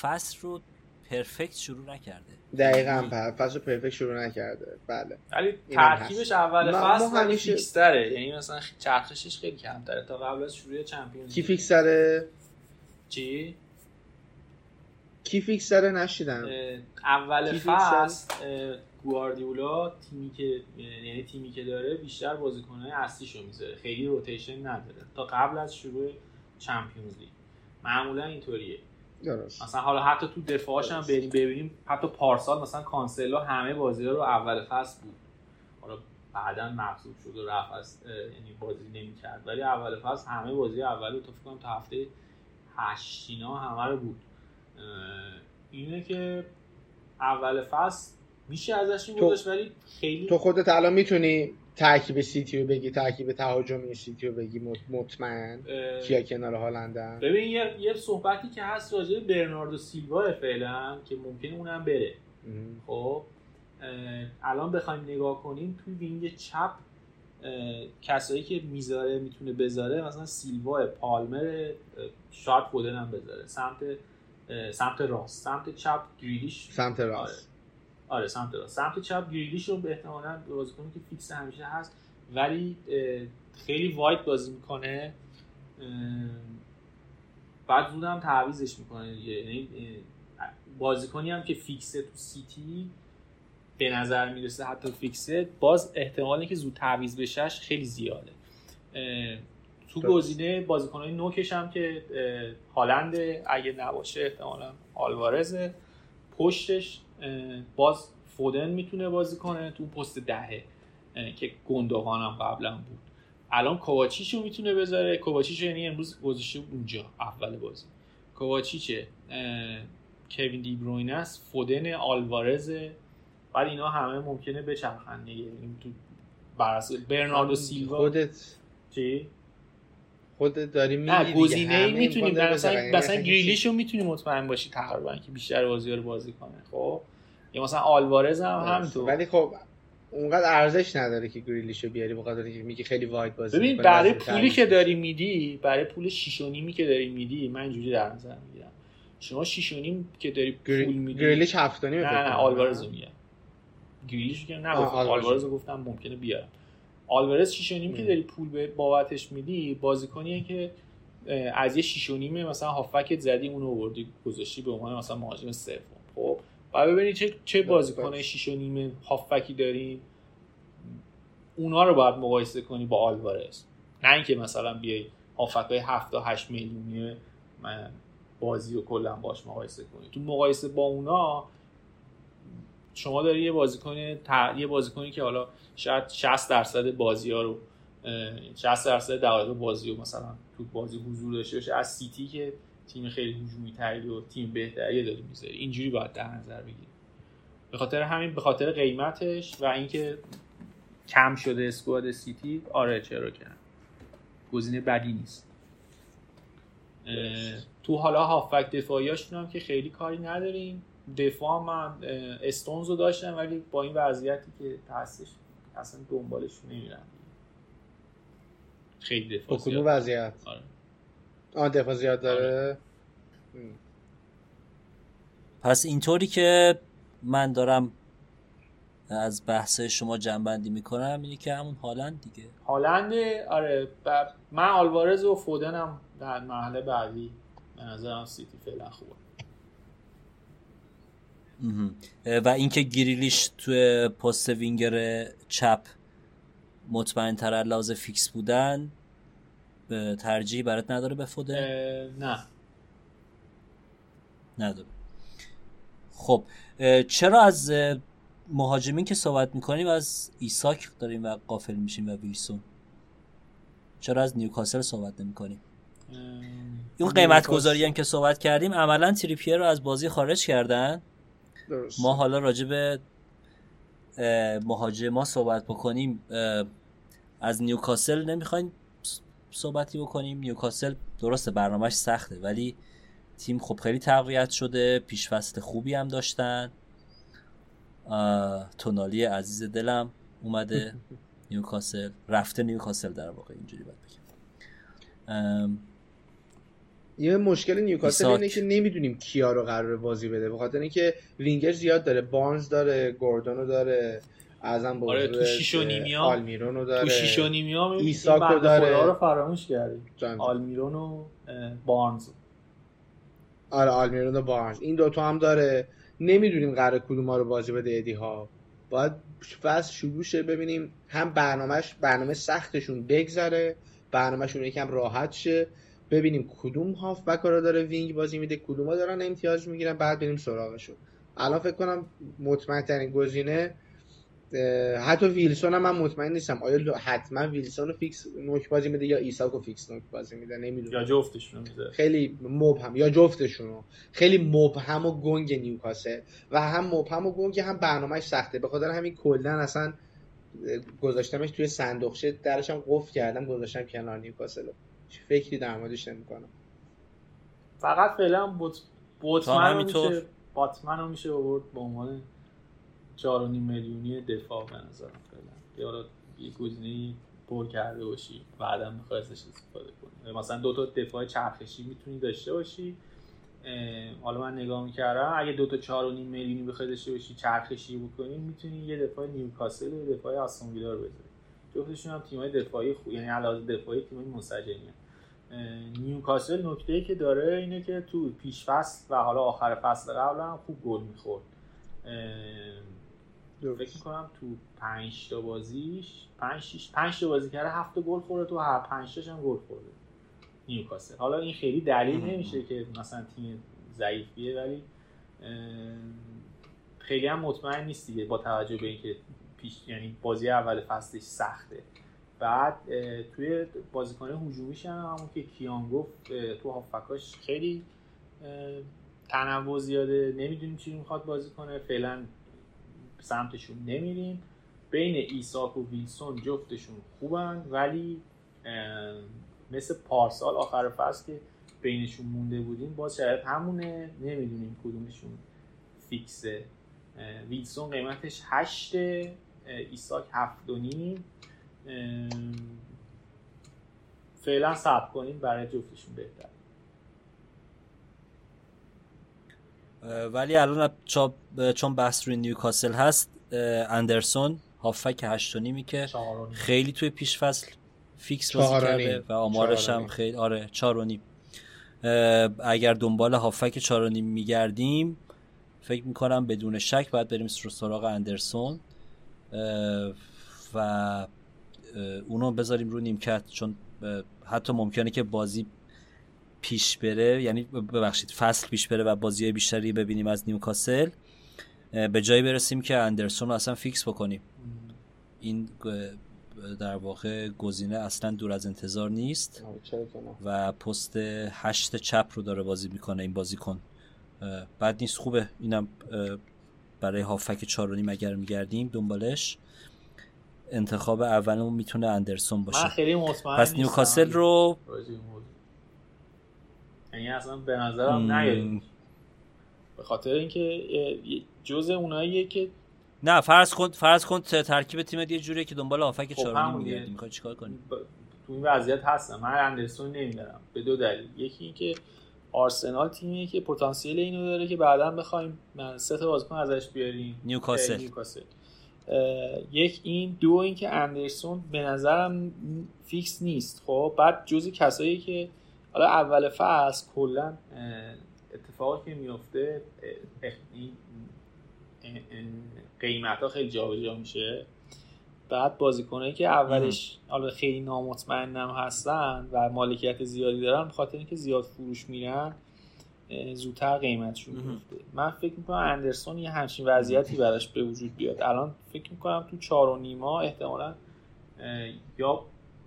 فصل رو پرفکت شروع نکرده. دقیقا فصل پرفکت شروع نکرده. بله. ولی ترکیبش اول فصل همیشه فیکستره یعنی مثلا چرخشش خیلی کمتره. تا قبل از شروع چمپیونز کی فیکسره چی؟ کی فیکسره نشیدم. اول فصل گواردیولا تیمی که یعنی تیمی که داره بیشتر بازیکن‌های اصلیشو می‌ذاره. خیلی روتیشن نداره. تا قبل از شروع چمپیونز لیگ. معمولا اینطوریه. درست. مثلا حالا حتی تو دفاعش هم بریم ببینیم حتی پارسال مثلا کانسلو همه بازی رو اول فصل بود. حالا بعدا مغصوب شد و رفت از یعنی بازی نمی‌کرد. ولی اول فصل همه بازی اول رو تو فکر کنم تا هفته 8 همه رو بود. اینه که اول فصل میشه ازش این ولی خیلی تو خودت الان می‌تونی ترکیب سیتی رو بگی ترکیب تهاجمی سیتی رو بگی مطمئن؟ کیا کنار هالندن؟ ببین یه, یه صحبتی که هست راجع برناردو سیلوا فعلا که ممکنه اونم بره. خب الان بخوایم نگاه کنیم توی وینگ چپ کسایی که می‌ذاره می‌تونه بذاره مثلا سیلوا پالمر شاید فودن هم بذاره. سمت سمت راست. سمت چپ گریلیش. سمت راست. آره. سمت راست. سمت چپ گریلیش رو احتمالاً بازیکنی که فیکس همیشه هست ولی خیلی wide بازی می‌کنه. بعد زود هم تعویضش می‌کنه یعنی بازیکنی هم که فیکسه تو سیتی به نظر می‌رسه حتی فیکسه باز احتمالی که زود تعویض بشهش خیلی زیاده. تو گزینه بازیکنهای نوکش هم که هالند اگه نباشه احتمالا آلوارزه. پشتش باز فودن می‌تونه بازی کنه تو پست دهه که گندوغان هم قبلا بود. الان کوواچیچو می‌تونه بذاره. کوواچیچو یعنی امروز گذاشته اونجا اول بازی. کوواچیچه کوین دی بروینه است فودن آلوارز. بعد اینا همه ممکنه بچرخن دیگه. یعنی تو بر برناردو سیلوا. خودت چی؟ خود داری میگی نه گزینه ای می‌تونیم. مثلا مثلا گریلیش رو می‌تونی مطمئن باشی تقریبا که بیشتر بازی رو بازی کنه خب؟ یا مثلا آلوارز هم همینطور. ولی خب اونقدر ارزش نداره که گریلیشو بیاری به خاطر اینکه میگی خیلی واید بازی ببین برای پولی که داری میدی برای پول 6 و نیمی که داری میدی من اینجوری در نظر می‌گیرم. شما 6 و نیم که داری پول میدی گریلیش 7 و نیم نه نه آلوارز میگم. گریلیش که نه آلوارز گفتم ممکنه بیارم. آلوارز 6 و نیم که داری پول به بابتش میدی بازیکنیه که از یه 6 و نیم مثلا هافکت زدی اون رو آوردی گذاشتی به عنوان مثلا مهاجم سوم. خب بعد ببینید چه چه بازیکن 6 و نیم هافکی داریم اونا رو باید مقایسه کنی با آلوارز نه اینکه مثلا بیای هافکای 7 تا 8 میلیونی من بازی رو کلا باش مقایسه کنی. تو مقایسه با اونا شما داری یه بازیکن یه بازیکنی که حالا شاید 60 درصد بازی ها رو 60 درصد دقایق بازی رو مثلا تو بازی حضور داشته باشه. از سیتی که تیم خیلی هجومی تری و تیم بهتری داری می‌ذاری اینجوری باید در نظر بگیری. به خاطر همین به خاطر قیمتش و اینکه کم شده اسکواد سیتی آره چرا که گزینه بدی نیست. تو حالا هافک دفاعیاشون هم که خیلی کاری نداریم. دفاع من استونز رو داشتم ولی با این وضعیتی که هستش اصلا دنبالش نمیرم. خیلی دفاع کدوم وضعیت؟ آره. آه دفاع زیاد داره؟ پس اینطوری که من دارم از بحث شما جمع‌بندی می‌کنم اینه که همون هالند دیگه. هالند آره من آلوارز و فودنم در مرحله بعدی به نظرم سیتی فعلا خوبه. و اینکه گریلیش توی پست وینگر چپ مطمئن تر لحاظ فیکس بودن ترجیحی برات نداره به فودن؟ نه. نداره. خب چرا از مهاجمین که صحبت می‌کنیم از ایساک داریم و غافل میشیم و ویلسون؟ چرا از نیوکاسل صحبت نمی کنیم اون قیمت گذاری هم که صحبت کردیم عملا تریپیر رو از بازی خارج کردن؟ درست. ما حالا راجع به مهاجما صحبت بکنیم از نیوکاسل نمی‌خوایم صحبتی بکنیم. نیوکاسل درسته برنامهش سخته ولی تیم خب خیلی تقویت شده پیش فصل خوبی هم داشتن. تونالی عزیز دلم اومده نیوکاسل. رفته نیوکاسل در واقع اینجوری باید بگم. یه مشکل نیوکاسل اینه که نمی‌دونیم کیا رو قرار بازی بده. به خاطر اینکه وینگر زیاد داره بارنز داره گوردونو داره ازم آره تو شیش و نیمیا آلمیرونو داره. تو شیش و نیمیا ایساکو داره. رو فراموش کردیم. آلمیرون و بارنز آره آلمیرون و بارنز این دوتا هم داره. نمی‌دونیم قرار کدوم رو بازی بده ادی ها. باید فصل شروع شه ببینیم. هم برنامهش برنامه سختشون بگذره. برنامهشون یکم راحت شه. ببینیم کدوم هاف بک رو داره وینگ بازی میده کدوم ها دارن امتیاز می‌گیرن بعد بریم سراغشون. الان فکر کنم مطمئن ترین گزینه حتی ویلسون هم من مطمئن نیستم. آیا حتما ویلسون رو فیکس نوک بازی میده یا ایساک رو فیکس نوک بازی میده؟ نمی‌دونم. یا جفتشون میده. خیلی مبهم. یا جفتشون خیلی مبهم و گنگ نیوکاسل. و هم مبهم و گنگ هم برنامهش سخته. به خاطر همین کلا اصلا گذاشتمش توی صندوقچه درش هم قفل کردم گذاشتم کنار نیوکاسل فکری در موردش نمی‌کنم فقط فعلا بوت بوتمن میشه باتمن رو میشه آورد به عنوان 4.5 میلیونی دفاع به نظرم فعلا. حالا یه گزینه پر کرده باشی بعدا می‌خوای ازش استفاده کنی. مثلا دو تا دفاع چرخشی می‌تونی داشته باشی. حالا من نگاه می‌کردم اگه دو تا چهار و نیم میلیونی بخوای داشته باشی چرخشی بکنی می‌تونی یه دفاع نیوکاسل و دفاع آستون ویلا رو بذاری. جفتشون هم تیمای دفاعی خوب یعنی علاوه دفاعی تیمای منسجمی نیوکاسل نکته که داره اینه که تو پیش فصل و حالا آخر فصل قبل هم خوب گل می‌خورد. فکر می‌کنم تو 5 تا بازیش 5 6 5 تا بازی کرده 7 گل خورده تو هر 5 تاش هم گل خورده. نیوکاسل. حالا این خیلی دلیل نمیشه که مثلا تیم ضعیفیه ولی خیلی هم مطمئن نیست دیگه با توجه به اینکه پیش یعنی بازی اول فصلش سخته. بعد توی بازیکن هجومیش هم همون که کیان گفت تو هافکاش خیلی تنوع زیاده. نمی‌دونیم چی می‌خواد بازی کنه. فعلا سمتشون نمیریم. بین ایساک و ویلسون جفتشون خوبن ولی مثل پارسال آخر فصل که بینشون مونده بودیم باز شاید همونه. نمی‌دونیم کدومشون فیکسه. ویلسون قیمتش هشت ایساک هفت و نیم. فعلا صبر کنیم برای جفتشون بهتر ولی الان چون بحث روی نیوکاسل هست اندرسون هافک هشت و نیمی که خیلی توی پیش فصل فیکس بازی کرده و آمارش هم خیلی آره چهار و نیم. اگر دنبال هافک چهار و نیم میگردیم فکر می‌کنم بدون شک باید بریم سراغ اندرسون. و اونو بذاریم رو نیمکت چون حتی ممکنه که بازی پیش بره یعنی ببخشید فصل پیش بره و بازی بیشتری ببینیم از نیوکاسل. به جایی برسیم که اندرسون رو اصلا فیکس بکنیم. این در واقع گزینه اصلا دور از انتظار نیست. و پست هشت چپ رو داره بازی می‌کنه این بازیکن. بد نیست خوبه. اینم برای هافبک چارونیم اگر میگردیم دنبالش. انتخاب اولمون می‌تونه اندرسون باشه. من خیلی مطمئن پس نیوکاسل رو یعنی اصلا به نظرم نیاریم به خاطر اینکه جز اوناییه که نه فرض کن فرض کن ترکیب تیم یه جوریه که دنبال هافک خب چهارمی میگردیم می‌خوای چیکار کنی؟ تو این وضعیت هستم. من اندرسون نمیدارم به دو دلیل. یکی اینکه آرسنال تیمیه که پتانسیل اینو داره که بعدا بخوایم سه تا بازیکن ازش بیاریم. نیوکاسل. نیوکاسل. یک این دو اینکه اندرسون به نظرم فیکس نیست. خب بعد جزی کسایی که حالا اول فصل کلا اتفاقی که میفته قیمت ها خیلی جابجا میشه. بعد بازیکنایی که اولش حالا خیلی نامطمئنم هستن و مالکیت زیادی دارن بخاطر اینکه زیاد فروش میرن زودتر قیمتشون میفته من فکر می‌کنم اندرسون یه همچین وضعیتی براش به وجود بیاد. الان فکر می‌کنم تو چهار و نیما احتمالا یا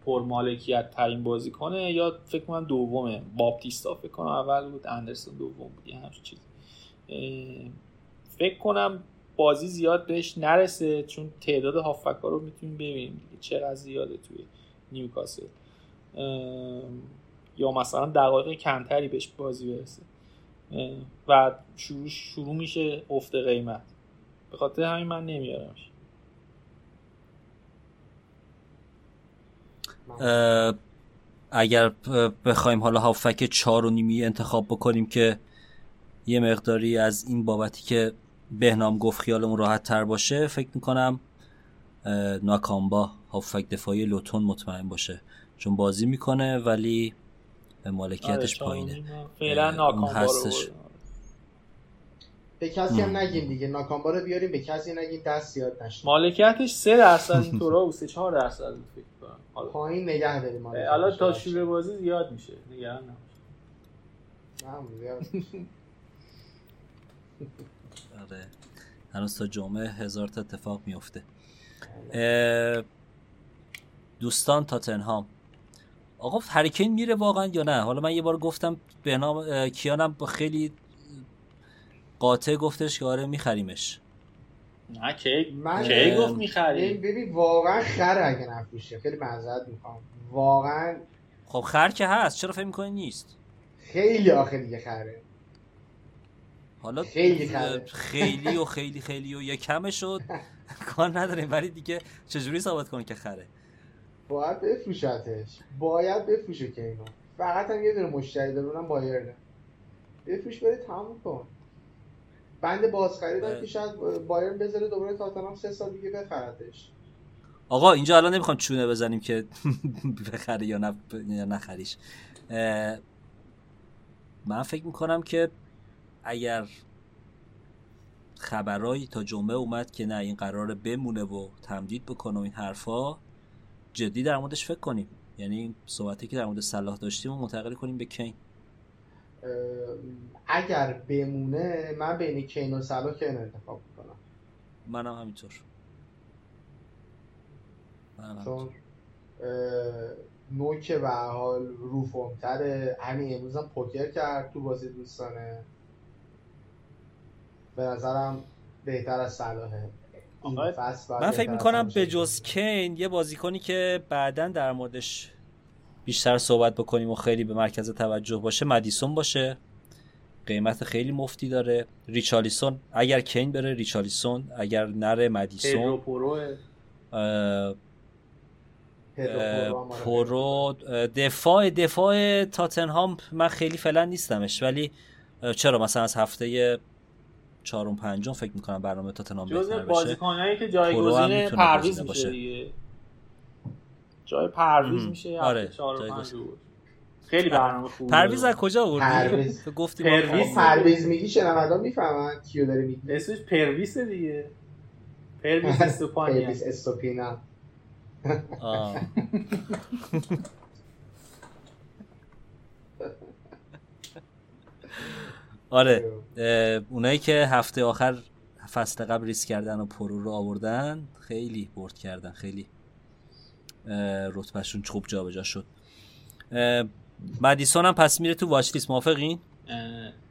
پرمالکیت ترین بازی کنه یا فکر کنم دومه. باپتیستا فکر کنم اول بود اندرسون دوم بود یه همچین چیز فکر کنم بازی زیاد بهش نرسه چون تعداد هافکا رو می‌تونیم ببینیم دیگه. چقدر زیاده توی نیوکاسل. یا مثلا دقایق کمتری بهش بازی برسه. و شروع, شروع میشه افت قیمت. به خاطر همین من نمیارمش. اگر بخوایم حالا هافک چهار و نیمی انتخاب بکنیم که یه مقداری از این بابتی که بهنام گفت خیالمون راحت تر باشه فکر می‌کنم ناکامبا هافک دفاعی لوتون مطمئن باشه. چون بازی می‌کنه ولی مالکیتش آره پایینه. فعلا ناکامبا هستش به کسی هم نگیم دیگه ناکامبا رو بیاریم به کسی نگیم دست زیاد نشه مالکیتش 3 درصد اینطورا و 3 4 درصد فکر کنم. پایین نگه داریم حالا تا شروع بازی زیاد میشه نگران نباش. آره. هنوز تا جمعه هزار تا اتفاق میفته. دوستان تاتنهام آقا هریکین میره واقعا یا نه؟ حالا من یه بار گفتم به نام کیانم خیلی قاطع گفتش که آره میخریمش. نه کی؟ من کی گفت می‌خریم ببین واقعا خر اگه نفروشه خیلی معذرت می‌خوام. واقعا خب خر که هست چرا فکر می‌کنی نیست؟ خیلی آخه دیگه خره. حالا خیلی خیلی و خیلی خیلی و یه کمه شد. کار نداریم ولی دیگه چجوری ثابت کنه که خره؟ باید بفروشتش. باید بفروشه که اینو. فقط هم یه دونه مشتری داره اونم بایرنه بفروش بره تموم کن. بند باز خریدن که شاید بایرن بذاره دوباره تاتنهام سه سال دیگه بخردش آقا اینجا الان نمی‌خوام چونه بزنیم که بخره یا, نه یا نخریش. من فکر می‌کنم که اگر خبرایی تا جمعه اومد که نه این قرار بمونه و تمدید بکنه و این حرفا جدی در موردش فکر کنیم. یعنی این صحبتی که در مورد صلاح داشتیم و منتقل کنیم به کین. اگر بمونه من بین کین و صلاح کین انتخاب کنم منم همینطور. منم چون نوک به حال روفومتره. همین امروز هم پوکر کرد تو بازی دوستانه. به نظرم بهتر از صلاحه. من فکر می‌کنم به جز کین یه بازیکنی که بعدا در موردش بیشتر صحبت بکنیم و خیلی به مرکز توجه باشه مدیسون باشه. قیمت خیلی مفتی داره. ریچالیسون اگر کین بره ریچالیسون. اگر نره مدیسون. پرو. دفاع دفاع تاتنهام من خیلی فعلا نیستمش. ولی چرا؟ مثلا از هفته چهارم پنجم فکر می‌کنم برنامه تاتنهام بهتر بشه. بازیکنایی که جایگزین پرویز میشه دیگه. جای پرویز میشه آره خیلی برنامه خوبه پرویز از کجا آوردی؟ گفتی پرویز پرویز میگی شنوندا می‌فهمن کیو داره میگی اسمش پرویز دیگه. پرویز استوپانیا پرویز استوپینا. آره. اونایی که هفته آخر فصل قبل ریسک کردن و پورو رو آوردن خیلی برد کردن خیلی رتبهشون خوب جابجا شد. مدیسون هم پس میره تو watch list موافقین؟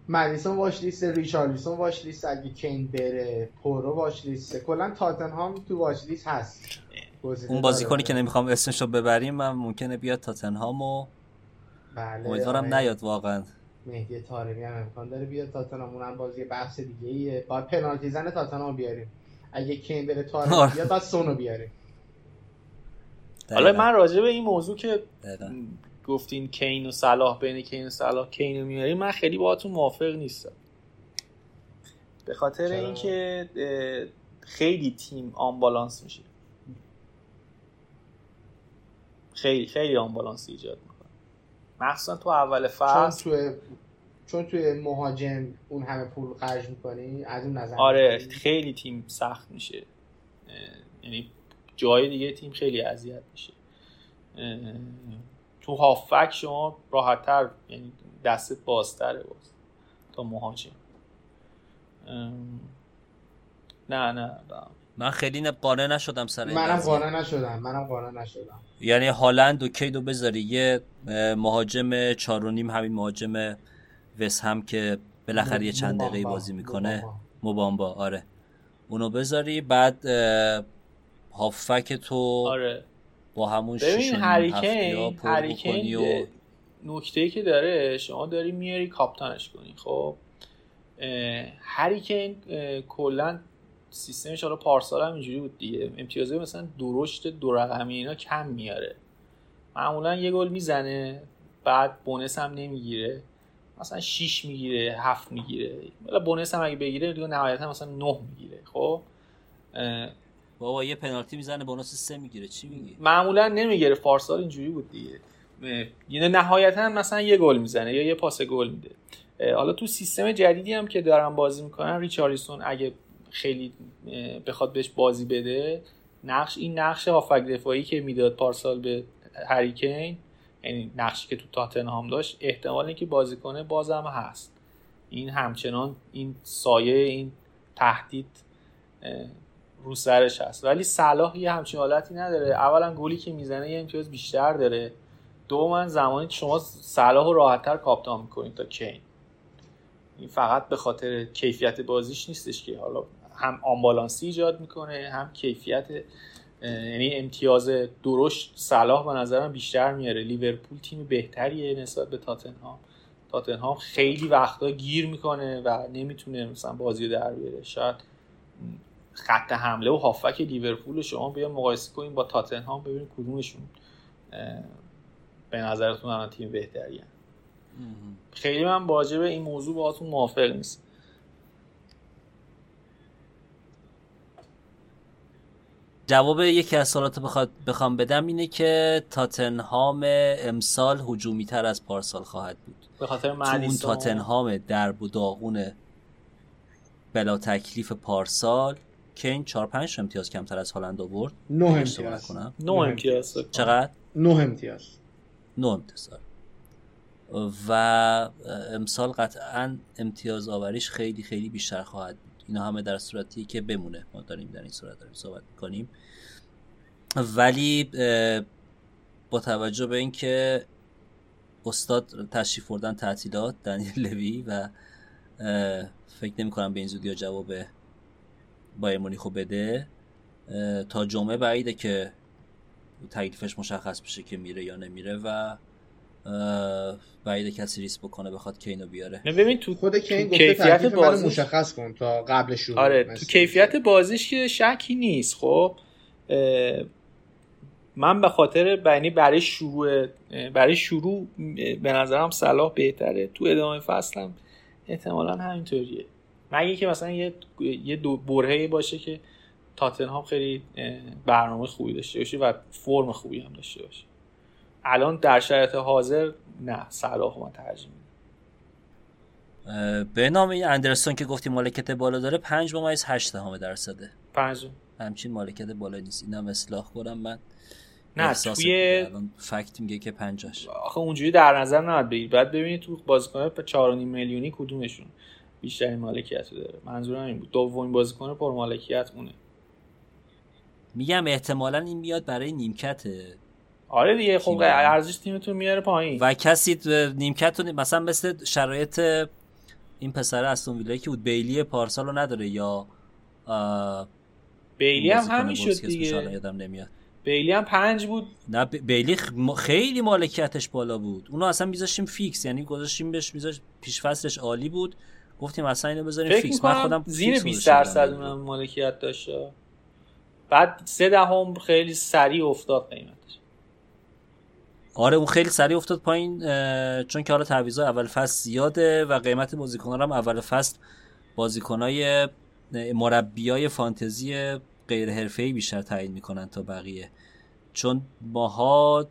مدیسون watch list ریچارلیسون watch list اگه کین بره پورو watch list. کلا تاتنهام تو watch list هست. اون بازیکنی که نمی‌خوام اسمش رو ببریم من ممکنه بیاد تاتنهام و بله امیدوارم نیاد واقعا. مهدی طارمی هم امکان داره بیاد. تاتنهام اونم بازی بحث دیگه ایه باید پنالتی زن تاتنهام بیاریم. اگه کین بره طارمی بیاد بعد سونو بیاریم. حالا من راجع به این موضوع که گفتین کین و صلاح بین کین و صلاح کین رو میاریم من خیلی باهاتون موافق نیستم. به خاطر اینکه خیلی تیم آنبالانس میشه. خیلی خیلی آنبالانس ایجاد می‌کنه. مخصوصا تو اول فصل. چون تو چون توی مهاجم اون همه پول خرج می‌کنی از اون نظر آره خیلی تیم سخت میشه. یعنی جای دیگه تیم خیلی اذیت میشه. تو هافک شما راحتتر یعنی دستت بازتره باز تا مهاجم. نه نه. من خیلی قانع نشدم سر منم قانع نشدم منم قانع نشدم. یعنی هالند و کیدو بذاری. یه مهاجم چار و نیم همین مهاجم وس هم که بالاخره یه چند دقیقه بازی می‌کنه. مبامبا. آره. اونو بذاری. بعد هافک تو آره. با همون ببین هریکین هریکین و... نکته که داره شما داری میاری کاپتانش کنی. خب هریکین کلا سیستمش حالا پارسال هم اینجوری بود دیگه. امتیازه مثلا درشت دو رقمی اینا کم میاره. معمولا یه گل می‌زنه بعد بونس هم نمی‌گیره. مثلا 6 می‌گیره 7 می‌گیره. حالا بونس هم اگه بگیره دیگه نهایتا مثلا 9 می‌گیره. خب؟ بابا یه پنالتی می‌زنه بونس 3 می‌گیره. چی میگی؟ معمولا نمی‌گیره. پارسال اینجوری بود دیگه. یعنی نهایتا مثلا یه گل می‌زنه یا یه پاس گل میده. حالا تو سیستم جدیدی هم که دارن بازی می‌کنن ریچاریسون اگه خیلی بخواد بهش بازی بده. نقش این نقش هافک دفاعی که می‌داد پارسال به هریکین یعنی نقشی که تو تاتنهام داشت احتمال اینکه بازی کنه بازم هست. این همچنان این سایه این تهدید رو سرش هست. ولی صلاح یه همچین حالتی نداره. اولا گلی که می‌زنه یه امتیاز بیشتر داره. دو من زمانی که شما صلاح رو راحتتر کاپتان می‌کنید تا کین این فقط به خاطر کیفیت بازیش نیستش که حالا هم آمبالانسی ایجاد می‌کنه هم کیفیت یعنی امتیاز درشت صلاح به نظرم بیشتر میاره. لیورپول تیم بهتریه نسبت به تاتنهام. تاتنهام خیلی وقتا گیر می‌کنه و نمی‌تونه مثلا بازی در بیاره. شاید خط حمله و هافک لیورپول رو شما بیا مقایسه کنیم با تاتنهام ببینید کدومشون به نظرتون الان تیم بهتریه. خیلی من واجب این موضوع باهاتون موافق نیست جواب یکی از سوالات بخواد بخوام بدم اینه که تاتنهام امسال هجومی تر از پارسال خواهد بود. به خاطر اون تاتنهام درب و داغون بلا تکلیف پارسال کین 4 5 امتیاز کمتر از هالند آورد. 9 امتیاز. 9 امتیاز. چقدر؟ 9 امتیاز. 9 امتیاز و امسال قطعا امتیاز آوریش خیلی خیلی بیشتر خواهد بود. اینا همه در صورتی که بمونه. ما داریم در این صورت داریم صحبت کنیم ولی با توجه به اینکه استاد تشریف بردن تعطیلات دنیل لوی و فکر نمی کنم به این زودی جواب بایر مونیخو بده تا جمعه بعیده که تکلیفش مشخص بشه که میره یا نمیره و بعید کسی ریس بکنه بخواد کینو بیاره. ببین تو خود کین گفته کیفیت بازی مشخص کن تا قبل شروع آره تو کیفیت بازیش که شکی نیست خب؟ من به خاطر بینی برای شروع برای شروع به نظرم صلاح بهتره. تو ادامه فصلم احتمالا همینطوریه. مگه که مثلا یه یه دو برهه باشه که تاتنهام خیلی برنامه خوبی داشته باشه و فرم خوبی هم داشته باشه. الان در شرایط حاضر نه صلاح من ترجیح به نام این اندرسون که گفتی مالکت بالا داره 5 ممیز 8 همه درصده. 5 همچین مالکت بالا نیست. اینم اصلاح کنم من. نه توی فکت میگه که 50 آخه اونجوری در نظر نباید بگیری بعد ببینید تو بازیکن 4.5 میلیونی کدومشون بیشترین مالکیت داره. منظورم این بود. دومین بازیکن پر مالکیت مونه میگم احتمالا این میاد برای نیمکته آره دیگه خب ارزش تیمتون میاره پایین. و کسی نیمکت مثلا مثل شرایط این پسر استون ویلایی که بود بیلی پارسال رو نداره یا بیلی هم همین شد دیگه. یادم نمیاد. بیلی هم پنج بود. نه بیلی خیلی مالکیتش بالا بود. اونو اصلا میذاشتیم فیکس یعنی گذاشتیم بهش میذاش پیش فصلش عالی بود. گفتیم اصلا اینو بذاریم فیکس. من خودم زیر 20 درصد اونم مالکیت داشت. بعد سه دهم خیلی سریع افتاد قیمتش آره اون خیلی سریع افتاد پایین چون که حالا تعویضا اول فصل زیاده و قیمت بازیکن‌ها هم اول فصل بازیکنای مربیای فانتزی غیر حرفه‌ای بیشتر تعیین می‌کنن تا بقیه. چون ماها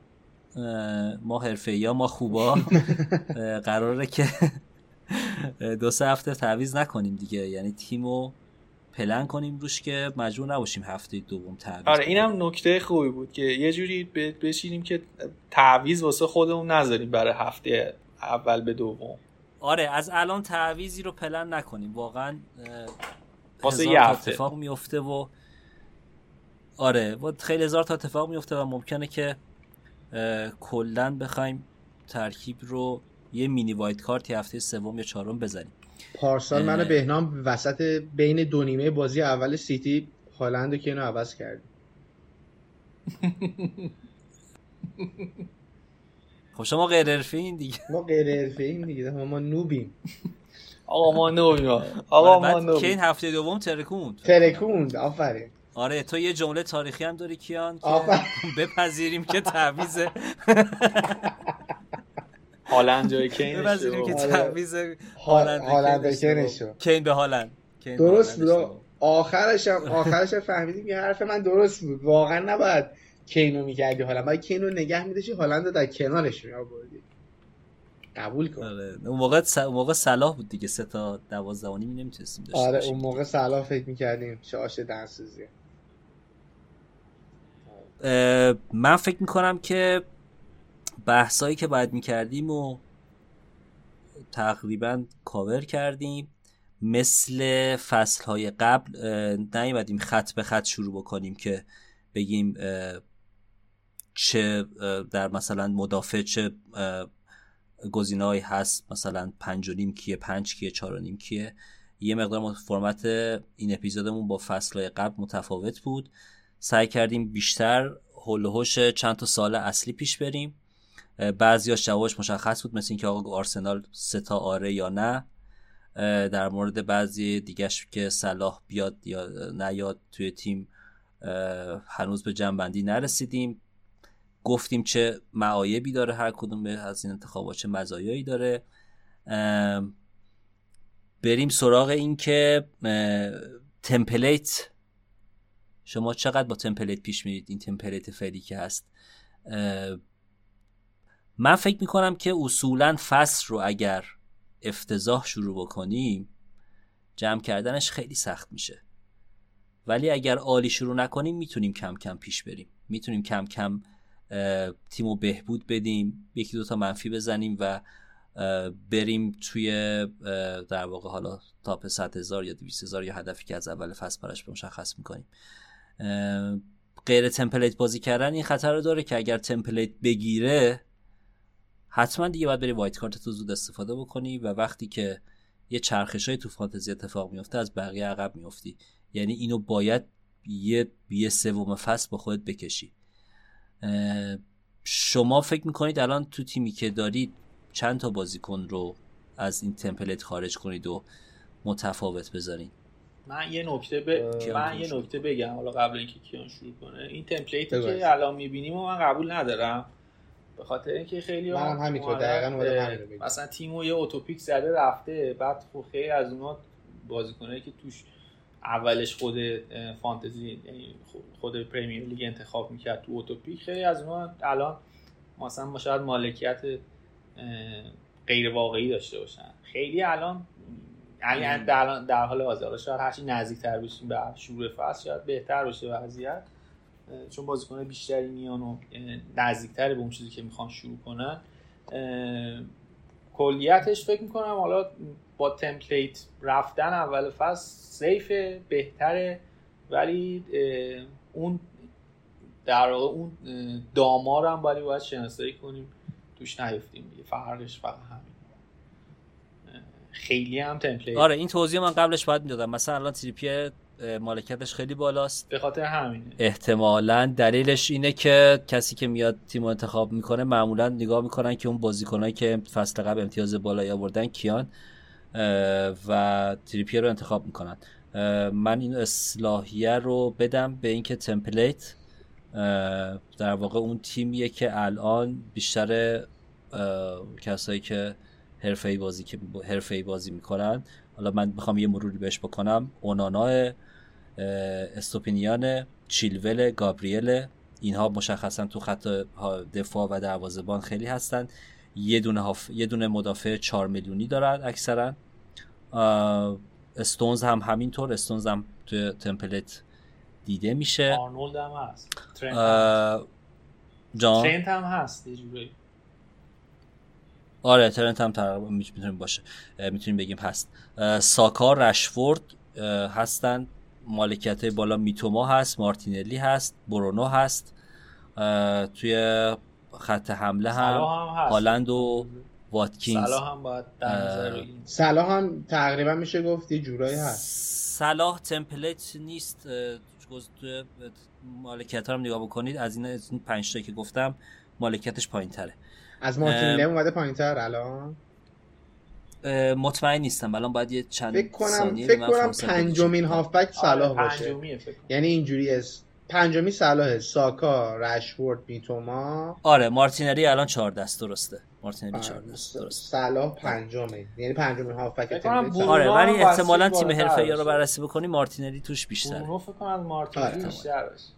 ما حرفه یا ما خوبا قراره که دو سه هفته تعویض نکنیم دیگه. یعنی تیمو پلن کنیم روش که مجبور نباشیم هفته دوم تعویض آره اینم نکته خوبی بود که یه جوری بشینیم که تعویض واسه خودمون نذاریم برای هفته اول به دوم. آره از الان تعویزی رو پلن نکنیم. واقعا واسه یه هفته. اتفاق میفته و آره و خیلی هزار تا اتفاق میفته و ممکنه که کلا بخوایم ترکیب رو یه مینی وایت کارت هفته سوم یا چهارم بزنیم. پارسال من بهنام وسط بین دو نیمه بازی اول سیتی هالند که اینو عوض کردیم خب شما غیر این دیگه. ما غیر این دیگه. ما نوبیم. آقا ما نوبیم. آقا ما نوبیم. که این هفته دوم ترکوند. ترکوند آفرین. آره تو یه جمله تاریخی هم داری کیان که بپذیریم که تعویض هالند جای کین که تعویض هالند شو. کین به هالند. درست بود. آخرش هم آخرش فهمیدیم که حرف من درست بود. واقعا نباید کینو می‌کردی حالا باید کینو نگه میداشی هالند در کنارش میآوردی. قبول کن. آره. اون موقع س... اون موقع صلاح بود دیگه. سه تا 12 و نیم نمی‌تونستیم داشته آره اون موقع صلاح فکر می‌کردیم چه آش دنسوزی من فکر می‌کنم که بحثایی که باید می‌کردیم و تقریبا کاور کردیم. مثل فصل های قبل نیومدیم خط به خط شروع بکنیم که بگیم چه در مثلا مدافع چه گزینه‌ای هست. مثلا پنج و نیم کیه پنج کیه چهار و نیم کیه. یه مقدار فرمت این اپیزودمون با فصل قبل متفاوت بود. سعی کردیم بیشتر هول چند تا سال اصلی پیش بریم. بعضی جوابش مشخص بود مثل اینکه آقا آرسنال ستا آره یا نه. در مورد بعضی دیگهش که صلاح بیاد یا نیاد توی تیم هنوز به جنبندی نرسیدیم. گفتیم چه معایبی داره هر کدوم از این انتخابات چه مزایایی داره. بریم سراغ این که تمپلیت شما چقدر با تمپلیت پیش میرید؟ این تمپلیت فعلی که هست. من فکر می‌کنم که اصولا فصل رو اگر افتضاح شروع بکنیم جمع کردنش خیلی سخت میشه. ولی اگر عالی شروع نکنیم می‌تونیم کم کم پیش بریم. می‌تونیم کم کم تیم رو بهبود بدیم یکی دوتا منفی بزنیم و بریم توی در واقع حالا تاپ 100 هزار یا 200 هزار یا هدفی که از اول فصل براش مشخص می‌کنیم. غیر تمپلیت بازی کردن این خطر رو داره که اگر تمپلیت بگیره حتما دیگه باید بری وایت کارت تو زود استفاده بکنی و وقتی که یه چرخش های تو فانتزی اتفاق میفته از بقیه عقب میفتی یعنی اینو باید یه یه سوم فصل با خودت بکشی. شما فکر می‌کنید الان تو تیمی که دارید چند تا بازیکن رو از این تمپلیت خارج کنید و متفاوت بذارین؟ من یه نکته ب... من یه نکته بگم. حالا قبل اینکه کیان شروع کنه این تمپلیتی که الان می‌بینیم و من قبول ندارم. به خاطر اینکه خیلی هم همینطور دقیقاً مثلا تیمو یه اتوپیک زده رفته بعد خب خیلی از اونها بازیکنایی که توش اولش خود فانتزی یعنی خود پریمیر لیگ انتخاب می‌کرد تو اتوپیک خیلی از اونها الان مثلا شاید مالکیت غیر واقعی داشته باشن. خیلی الان یعنی در, حال حاضر شاید هرچی نزدیکتر بشیم به شروع فصل شاید بهتر باشه وضعیت. چون بازیکن بیشتری میان و نزدیکتر به اون چیزی که می‌خوان شروع کنن. کلیتش فکر می‌کنم حالا با تمپلیت رفتن اول فصل سیف بهتره ولی اون در واقع اون دامار هم باید باید شناسایی کنیم. توش نیفتیم دیگه. فرقش فقط همین. خیلی هم تمپلیت. آره این توضیح من قبلش باید می‌دادم. مثلا الان تریپی مالکیتش خیلی بالاست. به خاطر همینه. احتمالا دلیلش اینه که کسی که میاد تیم انتخاب می‌کنه معمولا نگاه می‌کنن که اون بازیکنایی که فصل قبل امتیاز بالایی آوردن کیان و تریپی رو انتخاب می‌کنن. من این اصلاحیه رو بدم به اینکه تمپلیت در واقع اون تیمیه که الان بیشتر کسایی که حرفه‌ای بازی که حرفه‌ای بازی می‌کنن. حالا من می‌خوام یه مروری بهش بکنم. اونانا استوپینیان چیلول گابریل اینها مشخصا تو خط دفاع و دروازه‌بان خیلی هستن. یه دونه هاف... یه دونه مدافع 4 میلیونی دارن اکثرا. استونز هم همینطور. استونز هم تو تمپلت دیده میشه. آرنولد هم هست. ترنت جان؟ ترنت هم هست آره ترنت هم تقریبا می‌تونیم باشه. می‌تونیم بگیم هست. ساکا رشفورد هستن. مالکیت بالا میتوما هست مارتینلی هست برونو هست توی خط حمله هم, هالند و واتکینز. صلاح هم باید صلاح هم تقریبا میشه گفت یه جورایی هست. صلاح تمپلیت نیست توی مالکیت ها رو نگاه بکنید. از این 5 تا که گفتم مالکیتش پایین تره از مارتینلی اومده پایین تر الان. مطمئن نیستم. الان باید یه چند فکر کنم فکر کنم پنجمین هافبک آره، صلاح باشه. یعنی اینجوری است پنجمی صلاح ساکا رشورد میتوما. آره مارتینلی الان 14 است درسته مارتینلی 14 است درست صلاح پنجمی یعنی پنجمین هافبک آره ولی احتمالاً تیم حرفه‌ای رو بررسی بکنی مارتینلی توش بیشتره. برونو فکر کنم مارتینلی آره. بیشتر باشه.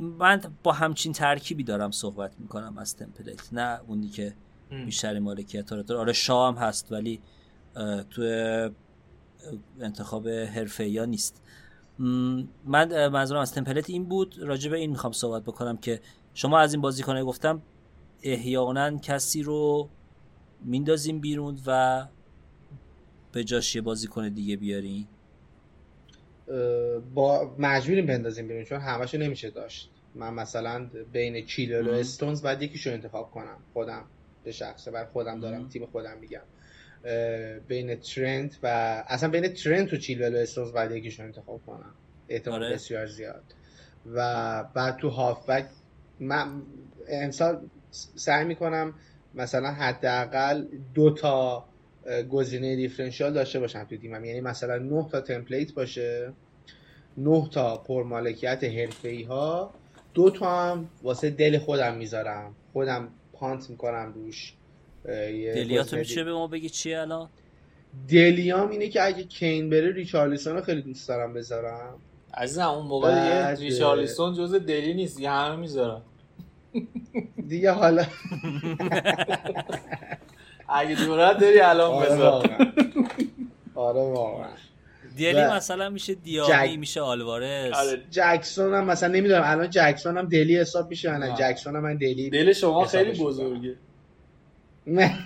من با همچین ترکیبی دارم صحبت می‌کنم از تمپلیت نه اونی که بیشتر مالکیت رو داره. آره شام هست ولی تو انتخاب حرفه یا نیست. من منظورم از تمپلیت این بود. راجع به این می‌خوام صحبت بکنم که شما از این بازیکنه گفتم احیانا کسی رو میندازیم بیرون و به جاش یه بازیکن دیگه بیارین با مجبوریم بندازیم بیرون چون همشو نمیشه داشت. من مثلا بین چیلول و استونز باید یکیشو انتخاب کنم خودم به شخصه بر خودم دارم تیم خودم میگم. بین ترنت و اصلا بین ترنت و چیلول و استونز باید یکیشو انتخاب کنم. احتمال آره. بسیار زیاد. و بعد تو هافبک من امسال سعی می‌کنم مثلا حداقل دو تا گزینه دیفرنشیال داشته باشم تو تیمم. یعنی مثلا 9 تا تمپلیت باشه 9 تا پرمالکیت حرفه‌ای ها دو تا هم واسه دل خودم می‌ذارم. خودم پانت می‌کنم روش دلیاتو میشه به ما بگی چیه الان؟ دلیام اینه که اگه کین بره ریچارلیسون رو خیلی دوست دارم بذارم. عزیزم اون موقع دیگه ریچارلیسون جز دلی نیست یه همه می‌ذارم دیگه حالا اگه جورت داری الان آره بذار. آره واقعا. دیالی مثلا میشه دیابی میشه آلوارز آره. جکسون هم مثلا نمی‌دونم الان جکسون هم دلی حساب میشه نه؟ جکسون هم من دلی دل شما خیلی بزرگه. نه.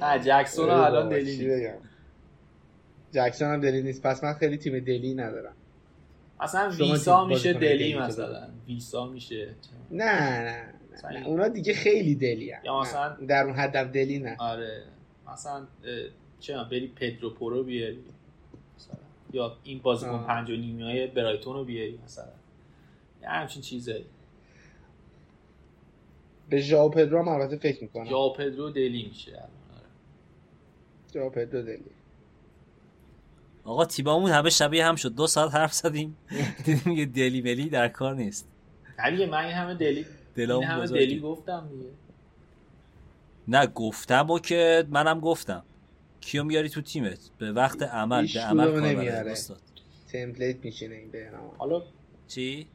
نه جکسون هم الان دلی نیست. جکسون هم دلی نیست. پس من خیلی تیم دلی ندارم. اصلا ویسا میشه دلی مثلا. ویسا میشه. نه نه. نه اونا دیگه خیلی دلی یا مثلا در اون حد دلی نه. آره مثلا چه بری پدرو پورو بیاری. مثلا یا این بازیکن پنج و نیمی های برایتون رو بیاری مثلا. یه همچین چیزه به ژاو پدرو هم البته فکر می‌کنم. ژاو پدرو دلی میشه ژاو پدرو دلی. آقا تیمامون همه شبیه هم شد. دو ساعت حرف زدیم. دیدیم یه دلی بلی در کار نیست. نه من همه دلی این همه دلی گفتم دیگه. نه گفتم و که منم گفتم. کیو میاری تو تیمت؟ به وقت عمل به عمل کار نمیاره. تمپلیت میشینه این به حالا چی؟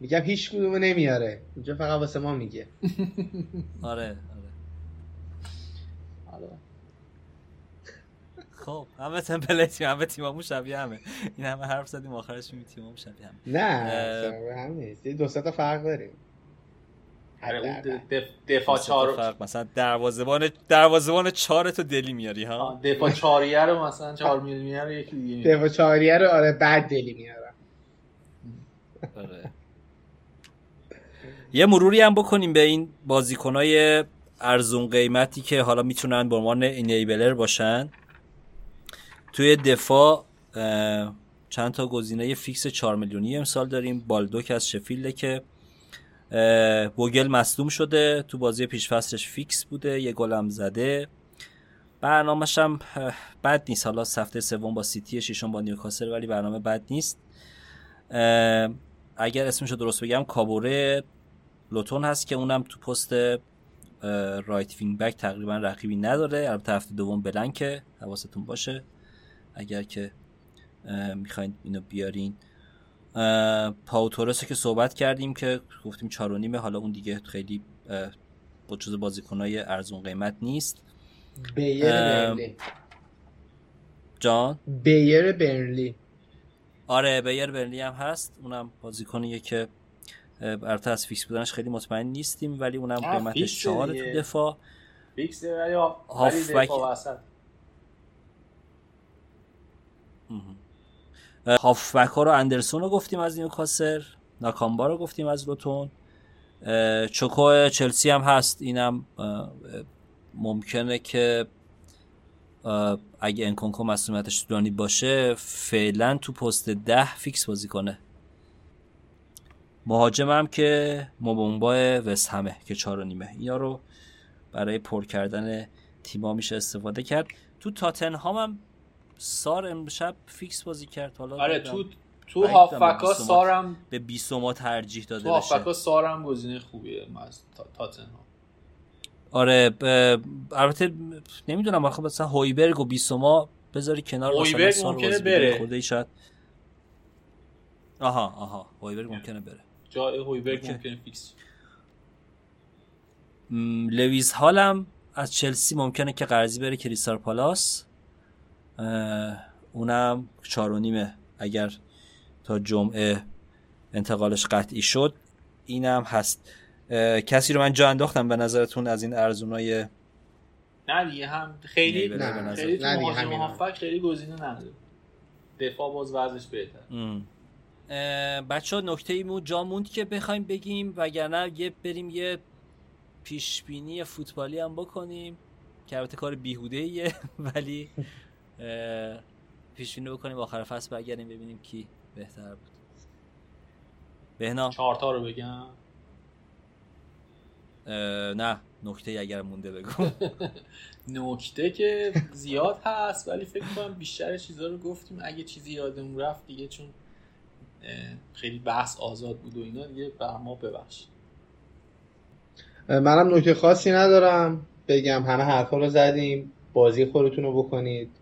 میگم هیچ کدومو نمیاره. اینجا فقط واسه ما میگه. آره آره. خب همه تمپلیتی همه تیمامون شبیه همه. این همه حرف زدیم آخرش می تیمامون شبیه همه. نه هم نیست دو سه تا فرق داریم. دفاع چهار فرق مثلا دروازه‌بان دروازه‌بان چهار تو دلی میاری ها؟ دفاع چهاریه رو مثلا 4 میلیونی رو یکی دیگه دفاع چهاریه رو آره بعد دلی میارم. آره. یه مروری هم بکنیم به این بازیکنای ارزون قیمتی که حالا می‌تونن به عنوان enabler باشن. توی دفاع چند تا گزینه فیکس 4 میلیونی امسال داریم. بالدوک از شفیلده که بوگل مصدوم شده تو بازی پیشفصلش فیکس بوده یه گلم زده. برنامهش هم بد نیست. حالا هفته سوم با سیتی ششم با نیوکاسل ولی برنامه بد نیست. اگر اسمشو درست بگم کابوره لوتون هست که اونم تو پست right wing back تقریبا رقیبی نداره. البته هفته دوم blank ه حواستون باشه. اگر که می‌خواین اینو بیارین. پائو تورس که صحبت کردیم که گفتیم چار و نیمه حالا اون دیگه خیلی با جز بازیکنهای ارزون قیمت نیست. بیر برنلی. جان؟ بیر برنلی. آره بیر برنلی هم هست. اونم بازیکنیه که البته از فیکس بودنش خیلی مطمئن نیستیم ولی اونم قیمتش چهار تو دفاع. فیکس ولی وسط. هافبک ها رو اندرسون رو گفتیم از نیوکاسل ناکامبا رو گفتیم از لوتون. چوکو چلسی هم هست اینم ممکنه که اگه انکونکو مصدومیتش طولانی باشه فعلا تو پست ده فیکس بازی کنه. مهاجم هم که موباما وست همه که چار و نیمه. اینا رو برای پر کردن تیما میشه استفاده کرد. تو تاتنهام هم سار امشب فیکس بازی کرد. حالا آره تو تو هافبکا سارم به بیسوما ترجیح داده تو هافبکا سارم گزینه خوبیه از تاتنهام. آره البته نمی‌دونم آخه مثلا هویبرگ و بیسوما بذاری کنار هویبرگ ممکنه بره. خورده شاید. آها آها هویبرگ ممکنه بره. جای هویبرگ ممکنه فیکس لویز هالم از چلسی ممکنه که قرضی بره کریستال پالاس. اونم چار و نیمه اگر تا جمعه انتقالش قطعی شد. اینم هست. کسی رو من جا انداختم به نظرتون از این ارزونای نه دیگه هم خیلی نه خیلی تو خیلی گزینه نداره. دفاع باز ورزش بهتر بچه ها نکته ایمون جا موند که بخوایم بگیم وگرنه یه بریم یه پیشبینی فوتبالی هم بکنیم که البته کار بیهوده ایه ولی پیش بینی بکنیم آخر فصل برگردیم ببینیم کی بهتر بود. بهنا؟ چهارتا رو بگم. نه نکته اگر مونده بگو. نکته که زیاد هست ولی فکر کنم بیشتر چیزا رو گفتیم. اگه چیزی یادمون رفت دیگه چون خیلی بحث آزاد بود و اینا دیگه بر ما ببخش. منم نکته خاصی ندارم. بگم همه حرفا رو زدیم. بازی خودتون رو بکنید.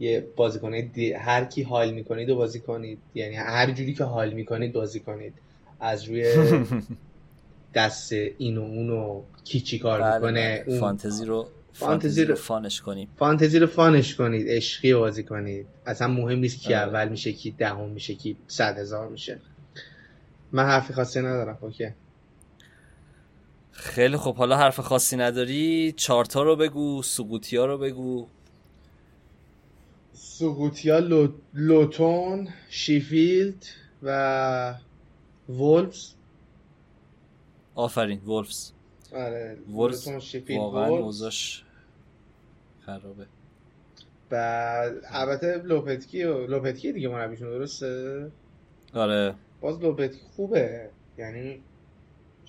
یه بازی کنید هر کی حال می‌کنید و بازی کنید. یعنی هر جوری که حال می‌کنید بازی کنید. از روی دست این و اون و کی چی کار بله می‌کنه بله. فانتزی رو فانتزی رو فانش کنیم. فانتزی رو فانش کنید عشقی بازی کنید. اصلا مهم نیست کی آره. اول میشه کی دهم میشه کی صد هزار میشه. من حرفی خاصی ندارم اوکی. خیلی خب حالا حرف خاصی نداری؟ چارتا رو بگو سقوطی ها رو بگو. سقوطیا لو... لوتون شیفیلد و وولفز. آفرین وولفز. آره وولفز واقعا اوضاعش خرابه. بعد البته لوپتگی و لوپتگی دیگه مربیشون درسته؟ آره. باز لوپتکی خوبه. یعنی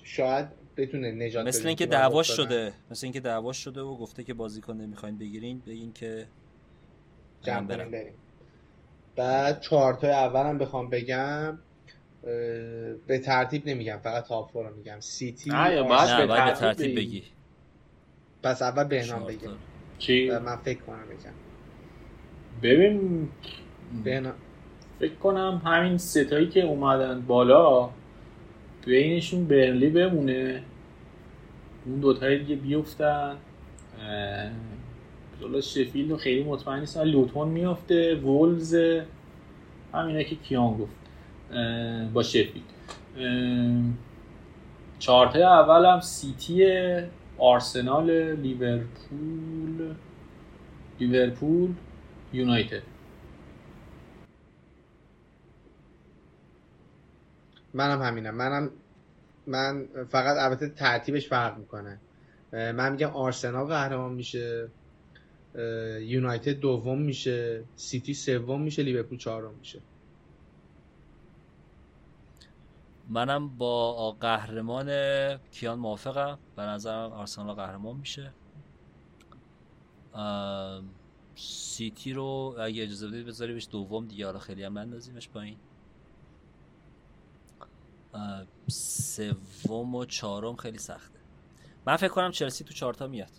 شاید بتونه نجات مثل اینکه دعواش. شده. مثل اینکه دعواش شده و گفته که بازیکن نمی‌خواین بگیرین بگین که جمع برم. بریم. بعد چهارتای اولم بخوام بگم به ترتیب نمیگم فقط تاپ رو میگم. سیتی نه،. باید نه به باید به ترتیب ترتیب بگی. پس اول بهنام بگم. چی؟ من فکر کنم بگم. ببین بهنام. فکر کنم همین ستایی که اومدن بالا بینشون برنلی بمونه. اون دوتای دیگه بیفتن. جلو شفیلد رو خیلی مطمئن نیستم لوتون میفته وولز همینا که کیان گفت با شفیلد. چهارتای اول هم سیتی آرسنال لیورپول لیورپول یونایتد. منم همینم. منم من فقط البته ترتیبش فرق می‌کنه. من میگم آرسنال قهرمان میشه. یونایتد دوم میشه سیتی سوم میشه لیورپول چهارم میشه. منم با قهرمان کیان موافقم. به نظرم آرسنال قهرمان میشه. سیتی رو اگه اجازه بدید بذاریمش دوم دیگه. حالا خیلی هم نندازیمش پایین. سوم و چهارم خیلی سخته. من فکر کنم چلسی تو چهارتا میاد.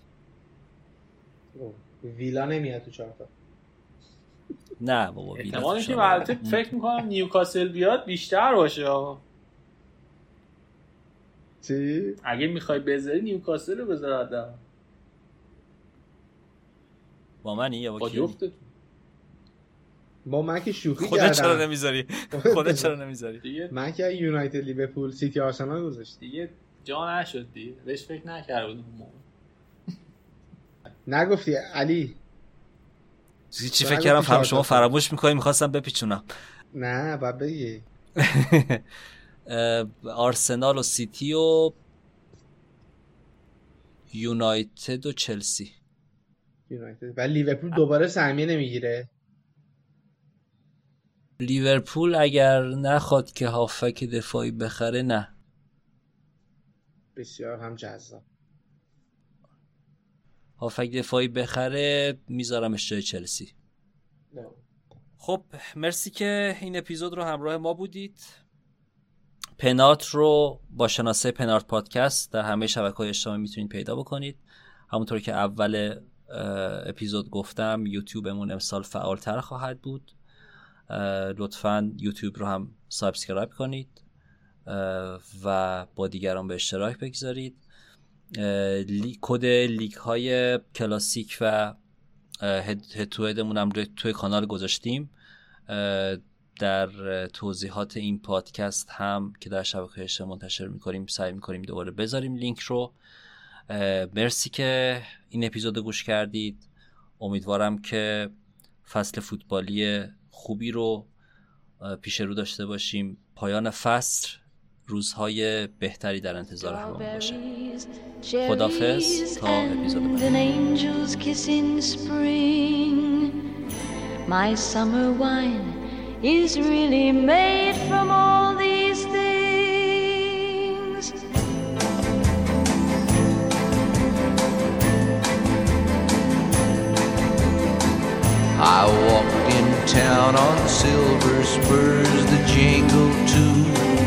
ویلا نمیاد تو چهارتا نه بابا ویلا که. البته فکر می‌کنم نیوکاسل بیاد بیشتر باشه. چی؟ اگه می‌خوای بذاری نیوکاسل رو بذار حداقل. با منی یا با با من که شوخی خودت چرا کردم نمی‌ذاری؟ خودت چرا نمی‌ذاری؟ دیگه من که یونایتد لیورپول سیتی آرسنال گذاشتم. دیگه جا نشد دیگه. بهش فکر بودم اون موقع. نگفتی علی؟ چی فکر کردم؟ فهم شما. فراموش می‌کنی می‌خواستم بپیچونم. نه باید بگی. آرسنال و سیتی و یونایتد و چلسی. یونایتد. ولی لیورپول دوباره سهمیه نمی‌گیره. لیورپول اگر نخواد که هافک دفاعی بخره نه. بسیار هم جذاب. هافک دفاعی بخره میذارمش جای چلسی. خب مرسی که این اپیزود رو همراه ما بودید. پنارت رو با شناسه پنارت پادکست در همه شبکه های اجتماعی می‌تونید پیدا بکنید. همونطور که اول اپیزود گفتم یوتیوبمون امسال فعالتر خواهد بود. لطفا یوتیوب رو هم subscribe کنید و با دیگران به اشتراک بگذارید. لی... کد لیگ های کلاسیک و head هم روی- توی کانال گذاشتیم. در توضیحات این پادکست هم که در شبکه اجتماعی منتشر می‌کنیم سعی می‌کنیم دوباره بذاریم لینک رو. مرسی که این اپیزود گوش کردید. امیدوارم که فصل فوتبالی خوبی رو پیش رو داشته باشیم. پایان فصل. روزهای بهتری در انتظار همون باشه. خدافز تا اپیزود I walked in town on silver spurs that too.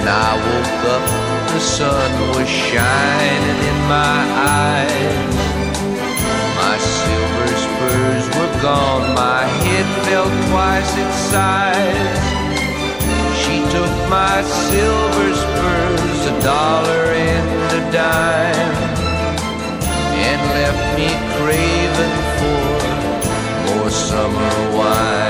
When I woke up, the sun was shining in my eyes. My silver spurs were gone, my head felt twice its size. She took my silver spurs, a dollar and a dime, and left me craving for more summer wine.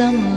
amor.